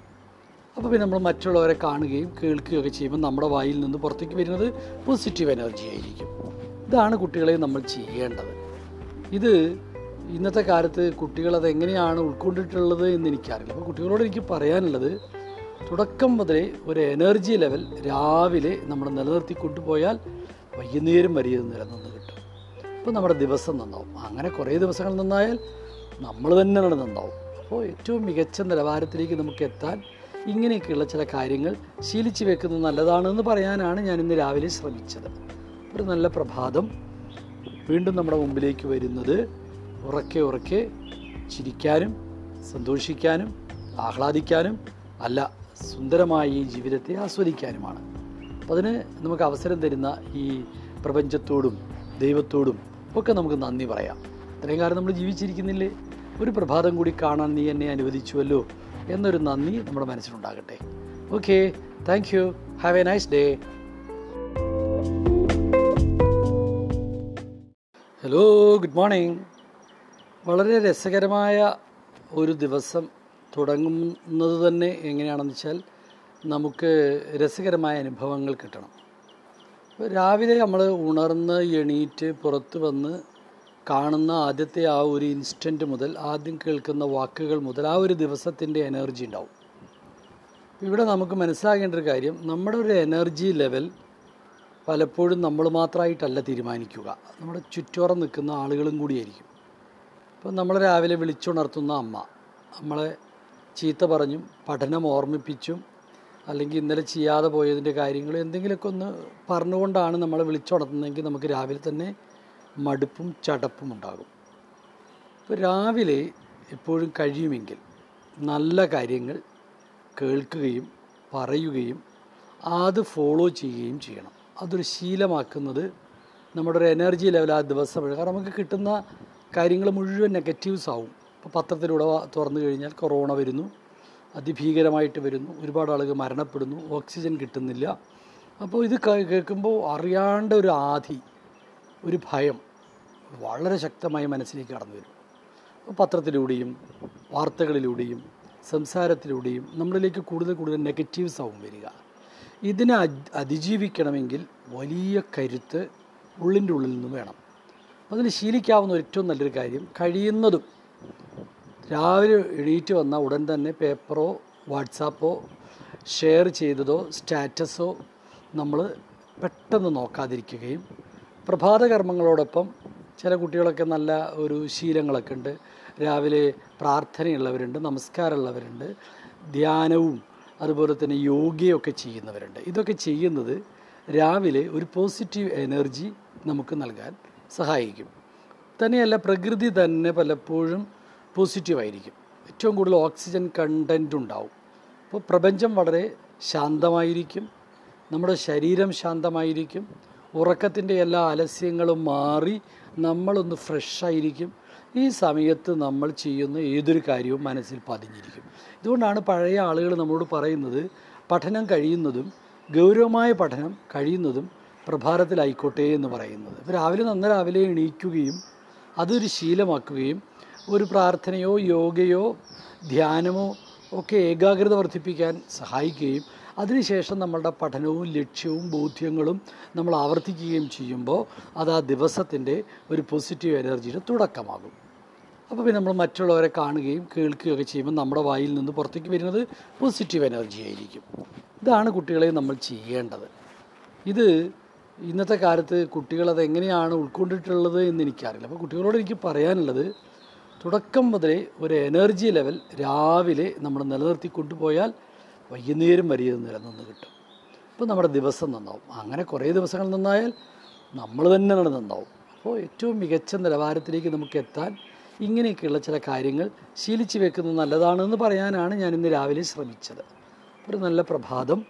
അപ്പോൾ പിന്നെ നമ്മൾ മറ്റുള്ളവരെ കാണുകയും കേൾക്കുകയൊക്കെ ചെയ്യുമ്പോൾ നമ്മുടെ വായിൽ നിന്ന് പുറത്തേക്ക് വരുന്നത് പോസിറ്റീവ് എനർജി ആയിരിക്കും ഇതാണ് കുട്ടികളെ നമ്മൾ ചെയ്യേണ്ടത്. ഇത് ഇന്നത്തെ കാലത്ത് കുട്ടികൾ അത് എങ്ങനെയാണ് ഉൾക്കൊണ്ടിട്ടുള്ളത് എന്ന് എനിക്കറിയില്ല. അപ്പോൾ കുട്ടികളോട് എനിക്ക് പറയാനുള്ളത് തുടക്കം മുതലേ ഒരു എനർജി ലെവൽ രാവിലെ നമ്മൾ നിലനിർത്തി കൊണ്ടുപോയാൽ വൈകുന്നേരം വരെ ഇത് നിലനിന്ന് കിട്ടും. അപ്പോൾ നമ്മുടെ ദിവസം നന്നാവും. അങ്ങനെ കുറേ ദിവസങ്ങൾ നന്നായാൽ നമ്മൾ തന്നെ നന്നാവും. അപ്പോൾ ഏറ്റവും മികച്ച നിലവാരത്തിലേക്ക് നമുക്ക് എത്താൻ ഇങ്ങനെയൊക്കെയുള്ള ചില കാര്യങ്ങൾ ശീലിച്ചു വെക്കുന്നത് നല്ലതാണെന്ന് പറയാനാണ് ഞാൻ ഇന്ന് രാവിലെ ശ്രമിച്ചത്. ഒരു നല്ല പ്രഭാതം വീണ്ടും നമ്മുടെ മുമ്പിലേക്ക് വരുന്നത്. ഉറക്കെ ഉറക്കെ ചിരിക്കാനും സന്തോഷിക്കാനും ആഹ്ലാദിക്കാനും അല്ല സുന്ദരമായ ഈ ജീവിതത്തെ ആസ്വദിക്കാനുമാണ്. അപ്പം അതിന് നമുക്ക് അവസരം തരുന്ന ഈ പ്രപഞ്ചത്തോടും ദൈവത്തോടും ഒക്കെ നമുക്ക് നന്ദി പറയാം. ഇത്രയും കാലം നമ്മൾ ജീവിച്ചിരിക്കുന്നില്ലേ? ഒരു പ്രഭാതം കൂടി കാണാൻ നീ എന്നെ അനുവദിച്ചുവല്ലോ എന്നൊരു നന്ദി നമ്മുടെ മനസ്സിലുണ്ടാകട്ടെ. Okay thank you have a nice day hello good morning വളരെ രസകരമായ ഒരു ദിവസം തുടങ്ങുന്നത് തന്നെ എങ്ങനെയാണെന്ന് വെച്ചാൽ നമുക്ക് രസകരമായ അനുഭവങ്ങൾ കിട്ടണം. രാവിലെ നമ്മൾ ഉണർന്ന് എണീറ്റ് പുറത്ത് വന്ന് കാണുന്ന ആദ്യത്തെ ആ ഒരു ഇൻസ്റ്റന്റ് മുതൽ ആദ്യം കേൾക്കുന്ന വാക്കുകൾ മുതൽ ആ ഒരു ദിവസത്തിന്റെ എനർജി ഉണ്ടാവും. ഇവിടെ നമുക്ക് മനസ്സിലാകേണ്ട ഒരു കാര്യം നമ്മുടെ ഒരു എനർജി ലെവൽ പലപ്പോഴും നമ്മൾ മാത്രമായിട്ടല്ല തീരുമാനിക്കുക. നമ്മുടെ ചുറ്റോറം നിൽക്കുന്ന ആളുകളും കൂടിയായിരിക്കും. ഇപ്പം നമ്മൾ രാവിലെ വിളിച്ചുണർത്തുന്ന അമ്മ നമ്മളെ ചീത്ത പറഞ്ഞും പഠനം ഓർമ്മിപ്പിച്ചും അല്ലെങ്കിൽ ഇന്നലെ ചെയ്യാതെ പോയതിന്റെ കാര്യങ്ങൾ എന്തെങ്കിലുമൊക്കെ ഒന്ന് പറഞ്ഞുകൊണ്ടാണ് നമ്മളെ വിളിച്ചുണർത്തുന്നതെങ്കിൽ നമുക്ക് രാവിലെ തന്നെ മടുപ്പും ചടപ്പും ഉണ്ടാകും. ഇപ്പോൾ രാവിലെ എപ്പോഴും കഴിയുമെങ്കിൽ നല്ല കാര്യങ്ങൾ കേൾക്കുകയും പറയുകയും അത് ഫോളോ ചെയ്യുകയും ചെയ്യണം. അതൊരു ശീലമാക്കുന്നത് നമ്മുടെ ഒരു എനർജി ലെവൽ ആ ദിവസം കാരണം നമുക്ക് കിട്ടുന്ന കാര്യങ്ങൾ മുഴുവൻ നെഗറ്റീവ്സ് ആവും. ഇപ്പോൾ പത്രത്തിലൂടെ തുറന്നു കഴിഞ്ഞാൽ കൊറോണ വരുന്നു. അതിഭീകരമായിട്ട് വരുന്നു. ഒരുപാട് ആളുകൾ മരണപ്പെടുന്നു. ഓക്സിജൻ കിട്ടുന്നില്ല. അപ്പോൾ ഇത് കേൾക്കുമ്പോൾ അറിയാണ്ട ഒരു ആധി ഒരു ഭയം വളരെ ശക്തമായി മനസ്സിലേക്ക് കടന്നു വരും പത്രത്തിലൂടെയും വാർത്തകളിലൂടെയും സംസാരത്തിലൂടെയും നമ്മളിലേക്ക് കൂടുതൽ കൂടുതൽ നെഗറ്റീവ്സ് ആവും വരിക. ഇതിനെ അതിജീവിക്കണമെങ്കിൽ വലിയ കരുത്ത് ഉള്ളിന്റെ ഉള്ളിൽ നിന്ന് വേണം. അതിന് ശീലിക്കാവുന്ന ഏറ്റവും നല്ലൊരു കാര്യം കഴിയുന്നതും രാവിലെ എണീറ്റ് വന്ന ഉടൻ തന്നെ പേപ്പറോ വാട്സാപ്പോ ഷെയർ ചെയ്തതോ സ്റ്റാറ്റസോ നമ്മൾ പെട്ടെന്ന് നോക്കാതിരിക്കുകയും പ്രഭാത കർമ്മങ്ങളോടൊപ്പം ചില കുട്ടികളൊക്കെ നല്ല ഒരു ശീലങ്ങളൊക്കെ ഉണ്ട്. രാവിലെ പ്രാർത്ഥനയുള്ളവരുണ്ട് നമസ്കാരമുള്ളവരുണ്ട് ധ്യാനവും അതുപോലെ തന്നെ യോഗയൊക്കെ ചെയ്യുന്നവരുണ്ട്. ഇതൊക്കെ ചെയ്യുന്നത് രാവിലെ ഒരു പോസിറ്റീവ് എനർജി നമുക്ക് നൽകാൻ സഹായിക്കും. തന്നെയല്ല പ്രകൃതി തന്നെ പലപ്പോഴും പോസിറ്റീവായിരിക്കും ഏറ്റവും കൂടുതൽ ഓക്സിജൻ കണ്ടന്റ് ഉണ്ടാവും. അപ്പോൾ പ്രപഞ്ചം വളരെ ശാന്തമായിരിക്കും. നമ്മുടെ ശരീരം ശാന്തമായിരിക്കും. ഉറക്കത്തിന്റെ എല്ലാ ആലസ്യങ്ങളും മാറി നമ്മളൊന്ന് ഫ്രഷായിരിക്കും ഈ സമയത്ത് നമ്മൾ ചെയ്യുന്ന ഏതൊരു കാര്യവും മനസ്സിൽ പതിഞ്ഞിരിക്കും. ഇതുകൊണ്ടാണ് പഴയ ആളുകൾ നമ്മളോട് പറയുന്നത് പഠനം കഴിയുന്നതും ഗൗരവമായ പഠനം കഴിയുന്നതും പ്രഭാതത്തിലായിക്കോട്ടെ എന്ന് പറയുന്നത്. ഇപ്പോൾ രാവിലെ നന്ന രാവിലെ എണീക്കുകയും അതൊരു ശീലമാക്കുകയും ഒരു പ്രാർത്ഥനയോ യോഗയോ ധ്യാനമോ ഒക്കെ ഏകാഗ്രത വർദ്ധിപ്പിക്കാൻ സഹായിക്കുകയും അതിനുശേഷം നമ്മളുടെ പഠനവും ലക്ഷ്യവും ബോധ്യങ്ങളും നമ്മൾ ആവർത്തിക്കുകയും ചെയ്യുമ്പോൾ അത് ആ ദിവസത്തിന്റെ ഒരു പോസിറ്റീവ് എനർജിയുടെ തുടക്കമാകും. അപ്പോൾ പിന്നെ നമ്മൾ മറ്റുള്ളവരെ കാണുകയും കേൾക്കുകയൊക്കെ ചെയ്യുമ്പോൾ നമ്മുടെ വായിൽ നിന്ന് പുറത്തേക്ക് വരുന്നത് പോസിറ്റീവ് എനർജി ആയിരിക്കും. ഇതാണ് കുട്ടികളെ നമ്മൾ ചെയ്യേണ്ടത്. ഇത് ഇന്നത്തെ കാലത്ത് കുട്ടികളത് എങ്ങനെയാണ് ഉൾക്കൊണ്ടിട്ടുള്ളത് എന്ന് എനിക്കറിയില്ല. അപ്പോൾ കുട്ടികളോട് എനിക്ക് പറയാനുള്ളത് തുടക്കം മുതലേ ഒരു എനർജി ലെവൽ രാവിലെ നമ്മൾ നിലനിർത്തി കൊണ്ടുപോയാൽ വൈകുന്നേരം വരെ നിലനിന്ന് കിട്ടും. അപ്പോൾ നമ്മുടെ ദിവസം നന്നാവും. അങ്ങനെ കുറേ ദിവസങ്ങൾ നന്നായാൽ നമ്മൾ തന്നെ നന്നാവും. അപ്പോൾ ഏറ്റവും മികച്ച നിലവാരത്തിലേക്ക് നമുക്ക് എത്താൻ ഇങ്ങനെയൊക്കെയുള്ള ചില കാര്യങ്ങൾ ശീലിച്ചു വെക്കുന്നത് നല്ലതാണെന്ന് പറയാനാണ് ഞാൻ ഇന്ന് രാവിലെ ശ്രമിച്ചത്. ഒരു നല്ല പ്രഭാതം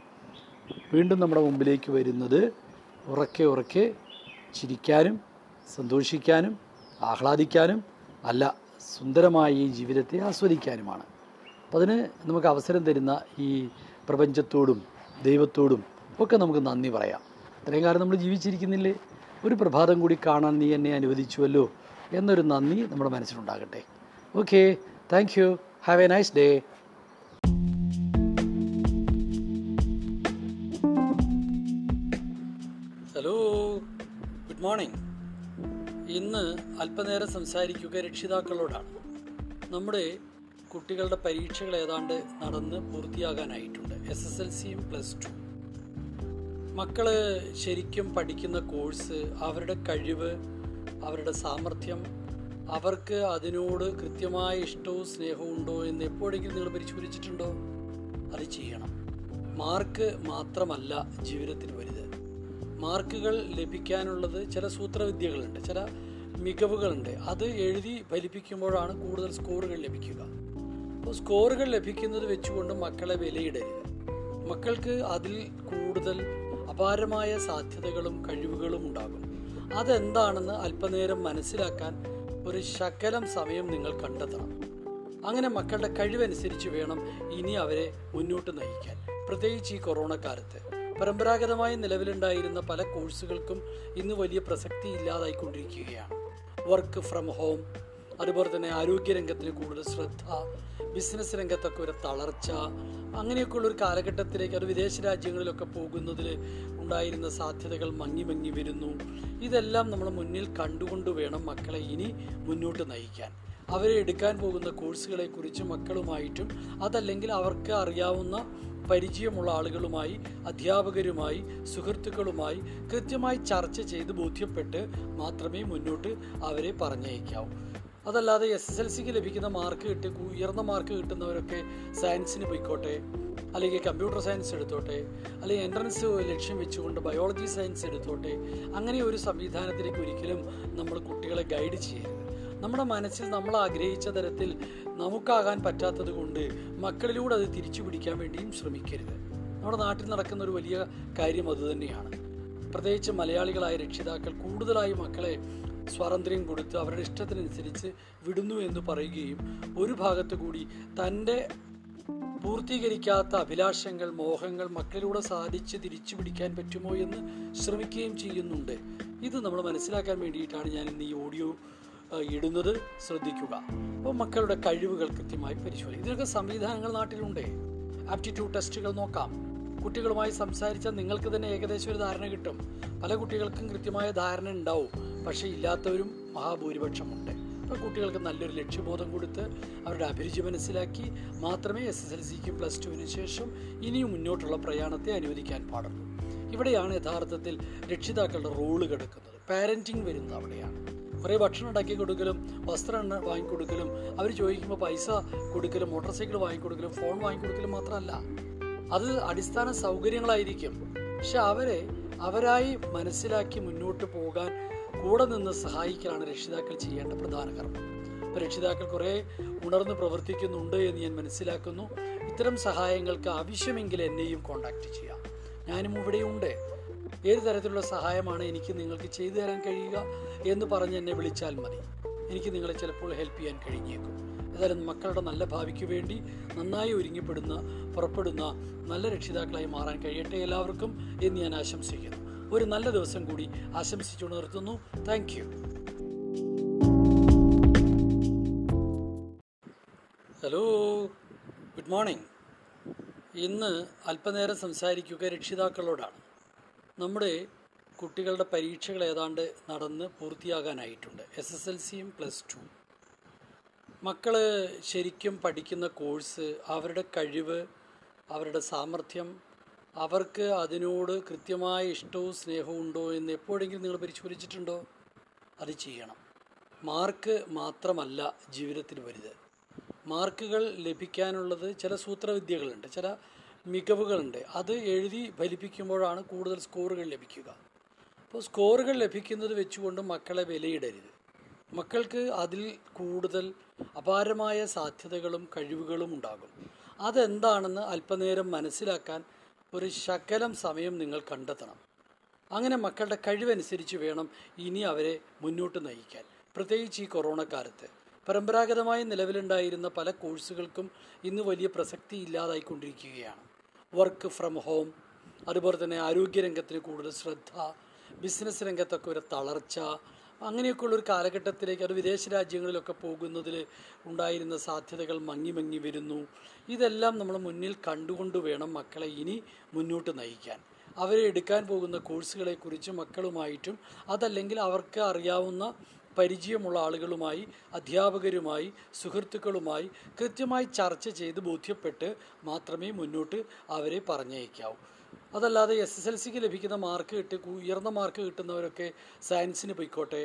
വീണ്ടും നമ്മുടെ മുമ്പിലേക്ക് വരുന്നത് ഉറക്കെ ഉറക്കെ ചിരിക്കാനും സന്തോഷിക്കാനും ആഹ്ലാദിക്കാനും അല്ല സുന്ദരമായ ഈ ജീവിതത്തെ ആസ്വദിക്കാനുമാണ്. അപ്പം അതിന് നമുക്ക് അവസരം തരുന്ന ഈ പ്രപഞ്ചത്തോടും ദൈവത്തോടും ഒക്കെ നമുക്ക് നന്ദി പറയാം. ഇത്രയും കാലം നമ്മൾ ജീവിച്ചിരിക്കുന്നില്ലേ? ഒരു പ്രഭാതം കൂടി കാണാൻ നീ എന്നെ അനുവദിച്ചുവല്ലോ എന്നൊരു നന്ദി നമ്മുടെ മനസ്സിലുണ്ടാകട്ടെ. Okay thank you have a nice day good morning. ഇന്ന് അല്പനേരം സംസാരിക്കുക രക്ഷിതാക്കളോടാണ്. നമ്മുടെ കുട്ടികളുടെ പരീക്ഷകൾ ഏതാണ്ട് നടന്ന് പൂർത്തിയാകാനായിട്ടുണ്ട്. എസ് എസ് എൽ സിയും പ്ലസ് ടു മക്കൾ ശരിക്കും പഠിക്കുന്ന കോഴ്സ് അവരുടെ കഴിവ് അവരുടെ സാമർഥ്യം അവർക്ക് അതിനോട് കൃത്യമായ ഇഷ്ടവും സ്നേഹവും ഉണ്ടോ എന്ന് എപ്പോഴെങ്കിലും നിങ്ങൾ പരിശോധിച്ചിട്ടുണ്ടോ? അത് ചെയ്യണം. മാർക്ക് മാത്രമല്ല ജീവിതത്തിന് വലുത്. മാർക്കുകൾ ലഭിക്കാനുള്ളത് ചില സൂത്രവിദ്യകളുണ്ട് ചില മികവുകളുണ്ട്. അത് എഴുതി ഫലിപ്പിക്കുമ്പോഴാണ് കൂടുതൽ സ്കോറുകൾ ലഭിക്കുക. അപ്പോൾ സ്കോറുകൾ ലഭിക്കുന്നത് വെച്ചുകൊണ്ട് മക്കളെ വിലയിടരുത്. മക്കൾക്ക് അതിൽ കൂടുതൽ അപാരമായ സാധ്യതകളും കഴിവുകളും ഉണ്ടാകും. അതെന്താണെന്ന് അല്പനേരം മനസ്സിലാക്കാൻ ഒരു ശകലം സമയം നിങ്ങൾ കണ്ടെത്തണം. അങ്ങനെ മക്കളുടെ കഴിവനുസരിച്ച് വേണം ഇനി അവരെ മുന്നോട്ട് നയിക്കാൻ. പ്രത്യേകിച്ച് ഈ കൊറോണ കാലത്ത് പരമ്പരാഗതമായി നിലവിലുണ്ടായിരുന്ന പല കോഴ്സുകൾക്കും ഇന്ന് വലിയ പ്രസക്തി ഇല്ലാതായിക്കൊണ്ടിരിക്കുകയാണ്. വർക്ക് ഫ്രം ഹോം അതുപോലെ തന്നെ ആരോഗ്യരംഗത്തിന് കൂടുതൽ ശ്രദ്ധ ബിസിനസ് രംഗത്തൊക്കെ ഒരു തളർച്ച അങ്ങനെയൊക്കെയുള്ള ഒരു കാലഘട്ടത്തിലേക്ക് അത് വിദേശ രാജ്യങ്ങളിലൊക്കെ പോകുന്നതിൽ ഉണ്ടായിരുന്ന സാധ്യതകൾ മങ്ങി മങ്ങി വരുന്നു. ഇതെല്ലാം നമ്മൾ മുന്നിൽ കണ്ടുകൊണ്ട് വേണം മക്കളെ ഇനി മുന്നോട്ട് നയിക്കാൻ. അവരെ എടുക്കാൻ പോകുന്ന കോഴ്സുകളെക്കുറിച്ച് മക്കളുമായിട്ടും അതല്ലെങ്കിൽ അവർക്ക് അറിയാവുന്ന പരിചയമുള്ള ആളുകളുമായി അധ്യാപകരുമായി സുഹൃത്തുക്കളുമായി കൃത്യമായി ചർച്ച ചെയ്ത് ബോധ്യപ്പെട്ട് മാത്രമേ മുന്നോട്ട് അവരെ പറഞ്ഞയക്കാവൂ. അതല്ലാതെ എസ് എസ് എൽ സിക്ക് ലഭിക്കുന്ന മാർക്ക് കിട്ടി ഉയർന്ന മാർക്ക് കിട്ടുന്നവരൊക്കെ സയൻസിന് പോയിക്കോട്ടെ അല്ലെങ്കിൽ കമ്പ്യൂട്ടർ സയൻസ് എടുത്തോട്ടെ അല്ലെങ്കിൽ എൻട്രൻസ് ലക്ഷ്യം വെച്ചുകൊണ്ട് ബയോളജി സയൻസ് എടുത്തോട്ടെ അങ്ങനെ ഒരു സംവിധാനത്തിലേക്ക് ഒരിക്കലും നമ്മൾ കുട്ടികളെ ഗൈഡ് ചെയ്യരുത്. നമ്മുടെ മനസ്സിൽ നമ്മൾ ആഗ്രഹിച്ച തരത്തിൽ നമുക്കാകാൻ പറ്റാത്തത് കൊണ്ട് മക്കളിലൂടെ അത് തിരിച്ചു പിടിക്കാൻ വേണ്ടിയും ശ്രമിക്കരുത്. നമ്മുടെ നാട്ടിൽ നടക്കുന്ന ഒരു വലിയ കാര്യം അതുതന്നെയാണ് പ്രത്യേകിച്ച് മലയാളികളായ രക്ഷിതാക്കൾ കൂടുതലായി മക്കളെ സ്വാതന്ത്ര്യം കൊടുത്ത് അവരുടെ ഇഷ്ടത്തിനനുസരിച്ച് വിടുന്നു എന്ന് പറയുകയും ഒരു ഭാഗത്തു കൂടി തന്റെ പൂർത്തീകരിക്കാത്ത അഭിലാഷങ്ങൾ മോഹങ്ങൾ മക്കളിലൂടെ സാധിച്ച് തിരിച്ചു പിടിക്കാൻ പറ്റുമോ എന്ന് ശ്രമിക്കുകയും ചെയ്യുന്നുണ്ട്. ഇത് നമ്മൾ മനസ്സിലാക്കാൻ വേണ്ടിയിട്ടാണ് ഞാൻ ഇന്ന് ഈ ഓഡിയോ ഇടുന്നത് ശ്രദ്ധിക്കുക. അപ്പോൾ മക്കളുടെ കഴിവുകൾ കൃത്യമായി പരിശോധിക്കുക. ഇതിനൊക്കെ സംവിധാനങ്ങൾ നാട്ടിലുണ്ട്? ആപ്റ്റിറ്റ്യൂഡ് ടെസ്റ്റുകൾ നോക്കാം. കുട്ടികളുമായി സംസാരിച്ചാൽ നിങ്ങൾക്ക് തന്നെ ഏകദേശം ഒരു ധാരണ കിട്ടും. പല കുട്ടികൾക്കും കൃത്യമായ ധാരണ ഉണ്ടാവും. പക്ഷേ ഇല്ലാത്തവരും മഹാഭൂരിപക്ഷമുണ്ട്. അപ്പോൾ കുട്ടികൾക്ക് നല്ലൊരു ലക്ഷ്യബോധം കൊടുത്ത് അവരുടെ അഭിരുചി മനസ്സിലാക്കി മാത്രമേ എസ് എസ് എൽ സിക്ക് പ്ലസ് ടുവിന് ശേഷം ഇനിയും മുന്നോട്ടുള്ള പ്രയാണത്തെ അനുവദിക്കാൻ പാടുള്ളൂ. ഇവിടെയാണ് യഥാർത്ഥത്തിൽ രക്ഷിതാക്കളുടെ റോൾ കിടക്കുന്നത്. പാരന്റിങ് വരുന്നത് അവിടെയാണ്. കുറേ ഭക്ഷണം ഉണ്ടാക്കി കൊടുക്കലും വസ്ത്രം വാങ്ങിക്കൊടുക്കലും അവർ ചോദിക്കുമ്പോൾ പൈസ കൊടുക്കലും മോട്ടോർ സൈക്കിൾ വാങ്ങിക്കൊടുക്കലും ഫോൺ വാങ്ങിക്കൊടുക്കലും മാത്രമല്ല. അത് അടിസ്ഥാന സൗകര്യങ്ങളായിരിക്കും. പക്ഷെ അവരെ അവരായി മനസ്സിലാക്കി മുന്നോട്ട് പോകാൻ കൂടെ നിന്ന് സഹായിക്കലാണ് രക്ഷിതാക്കൾ ചെയ്യേണ്ട പ്രധാന കർമ്മം. ഇപ്പോൾ രക്ഷിതാക്കൾ കുറേ ഉണർന്ന് പ്രവർത്തിക്കുന്നുണ്ട് എന്ന് ഞാൻ മനസ്സിലാക്കുന്നു. ഇത്തരം സഹായങ്ങൾക്ക് ആവശ്യമെങ്കിൽ എന്നെയും കോണ്ടാക്ട് ചെയ്യാം. ഞാനും ഇവിടെയുണ്ട്. ഏത് തരത്തിലുള്ള സഹായമാണ് എനിക്ക് നിങ്ങൾക്ക് ചെയ്തു തരാൻ കഴിയുക എന്ന് പറഞ്ഞ് എന്നെ വിളിച്ചാൽ മതി. എനിക്ക് നിങ്ങളെ ചിലപ്പോൾ ഹെൽപ്പ് ചെയ്യാൻ കഴിഞ്ഞേക്കും. ഏതായാലും മക്കളുടെ നല്ല ഭാവിക്ക് വേണ്ടി നന്നായി ഒരുങ്ങിപ്പെടുന്ന പുറപ്പെടുന്ന നല്ല രക്ഷിതാക്കളായി മാറാൻ കഴിയട്ടെ എല്ലാവർക്കും എന്ന് ഞാൻ ആശംസിക്കുന്നു. ഒരു നല്ല ദിവസം കൂടി ആശംസിച്ചുകൊണ്ട് നിർത്തുന്നു. താങ്ക് ഹലോ ഗുഡ് മോർണിംഗ് ഇന്ന് അല്പനേരം സംസാരിക്കുക രക്ഷിതാക്കളോടാണ്. നമ്മുടെ കുട്ടികളുടെ പരീക്ഷകൾ ഏതാണ്ട് നടന്ന് പൂർത്തിയാകാനായിട്ടുണ്ട്. എസ് എസ് എൽ സിയും പ്ലസ് ടു മക്കൾ ശരിക്കും പഠിക്കുന്ന കോഴ്സ് അവരുടെ കഴിവ് അവരുടെ സാമർഥ്യം അവർക്ക് അതിനോട് കൃത്യമായ ഇഷ്ടവും സ്നേഹവും ഉണ്ടോ എന്ന് എപ്പോഴെങ്കിലും നിങ്ങൾ പരിശോധിച്ചിട്ടുണ്ടോ? അത് ചെയ്യണം. മാർക്ക് മാത്രമല്ല ജീവിതത്തിൽ വലുത്. മാർക്കുകൾ ലഭിക്കാനുള്ളത് ചില സൂത്രവിദ്യകളുണ്ട്. ചില മികവുകളുണ്ട്. അത് എഴുതി ഫലിപ്പിക്കുമ്പോഴാണ് കൂടുതൽ സ്കോറുകൾ ലഭിക്കുക. അപ്പോൾ സ്കോറുകൾ ലഭിക്കുന്നത് വെച്ചുകൊണ്ട് മക്കളെ വിലയിടരുത്. മക്കൾക്ക് അതിൽ കൂടുതൽ അപാരമായ സാധ്യതകളും കഴിവുകളും ഉണ്ടാകും. അതെന്താണെന്ന് അല്പനേരം മനസ്സിലാക്കാൻ ഒരു ശകലം സമയം നിങ്ങൾ കണ്ടെത്തണം. അങ്ങനെ മക്കളുടെ കഴിവനുസരിച്ച് വേണം ഇനി അവരെ മുന്നോട്ട് നയിക്കാൻ. പ്രത്യേകിച്ച് ഈ കൊറോണ കാലത്ത്. പരമ്പരാഗതമായി നിലവിലുണ്ടായിരുന്ന പല കോഴ്സുകൾക്കും ഇന്ന് വലിയ പ്രസക്തി ഇല്ലാതായിക്കൊണ്ടിരിക്കുകയാണ്. വർക്ക് ഫ്രം ഹോം അതുപോലെ തന്നെ ആരോഗ്യരംഗത്തിന് കൂടുതൽ ശ്രദ്ധ ബിസിനസ് രംഗത്തൊക്കെ ഒരു തളർച്ച അങ്ങനെയൊക്കെയുള്ള ഒരു കാലഘട്ടത്തിലേക്ക് അത് വിദേശ രാജ്യങ്ങളിലൊക്കെ പോകുന്നതിൽ ഉണ്ടായിരുന്ന സാധ്യതകൾ മങ്ങി മങ്ങി വരുന്നു. ഇതെല്ലാം നമ്മൾ മുന്നിൽ കണ്ടുകൊണ്ട് വേണം മക്കളെ ഇനി മുന്നോട്ട് നയിക്കാൻ. അവരെ എടുക്കാൻ പോകുന്ന കോഴ്സുകളെക്കുറിച്ച് മക്കളുമായിട്ടും അതല്ലെങ്കിൽ അവർക്ക് അറിയാവുന്ന പരിചയമുള്ള ആളുകളുമായി അധ്യാപകരുമായി സുഹൃത്തുക്കളുമായി കൃത്യമായി ചർച്ച ചെയ്ത് ബോധ്യപ്പെട്ട് മാത്രമേ മുന്നോട്ട് അവരെ പറഞ്ഞയക്കാവൂ. അതല്ലാതെ എസ് എസ് എൽ സിക്ക് ലഭിക്കുന്ന മാർക്ക് കിട്ടി ഉയർന്ന മാർക്ക് കിട്ടുന്നവരൊക്കെ സയൻസിന് പോയിക്കോട്ടെ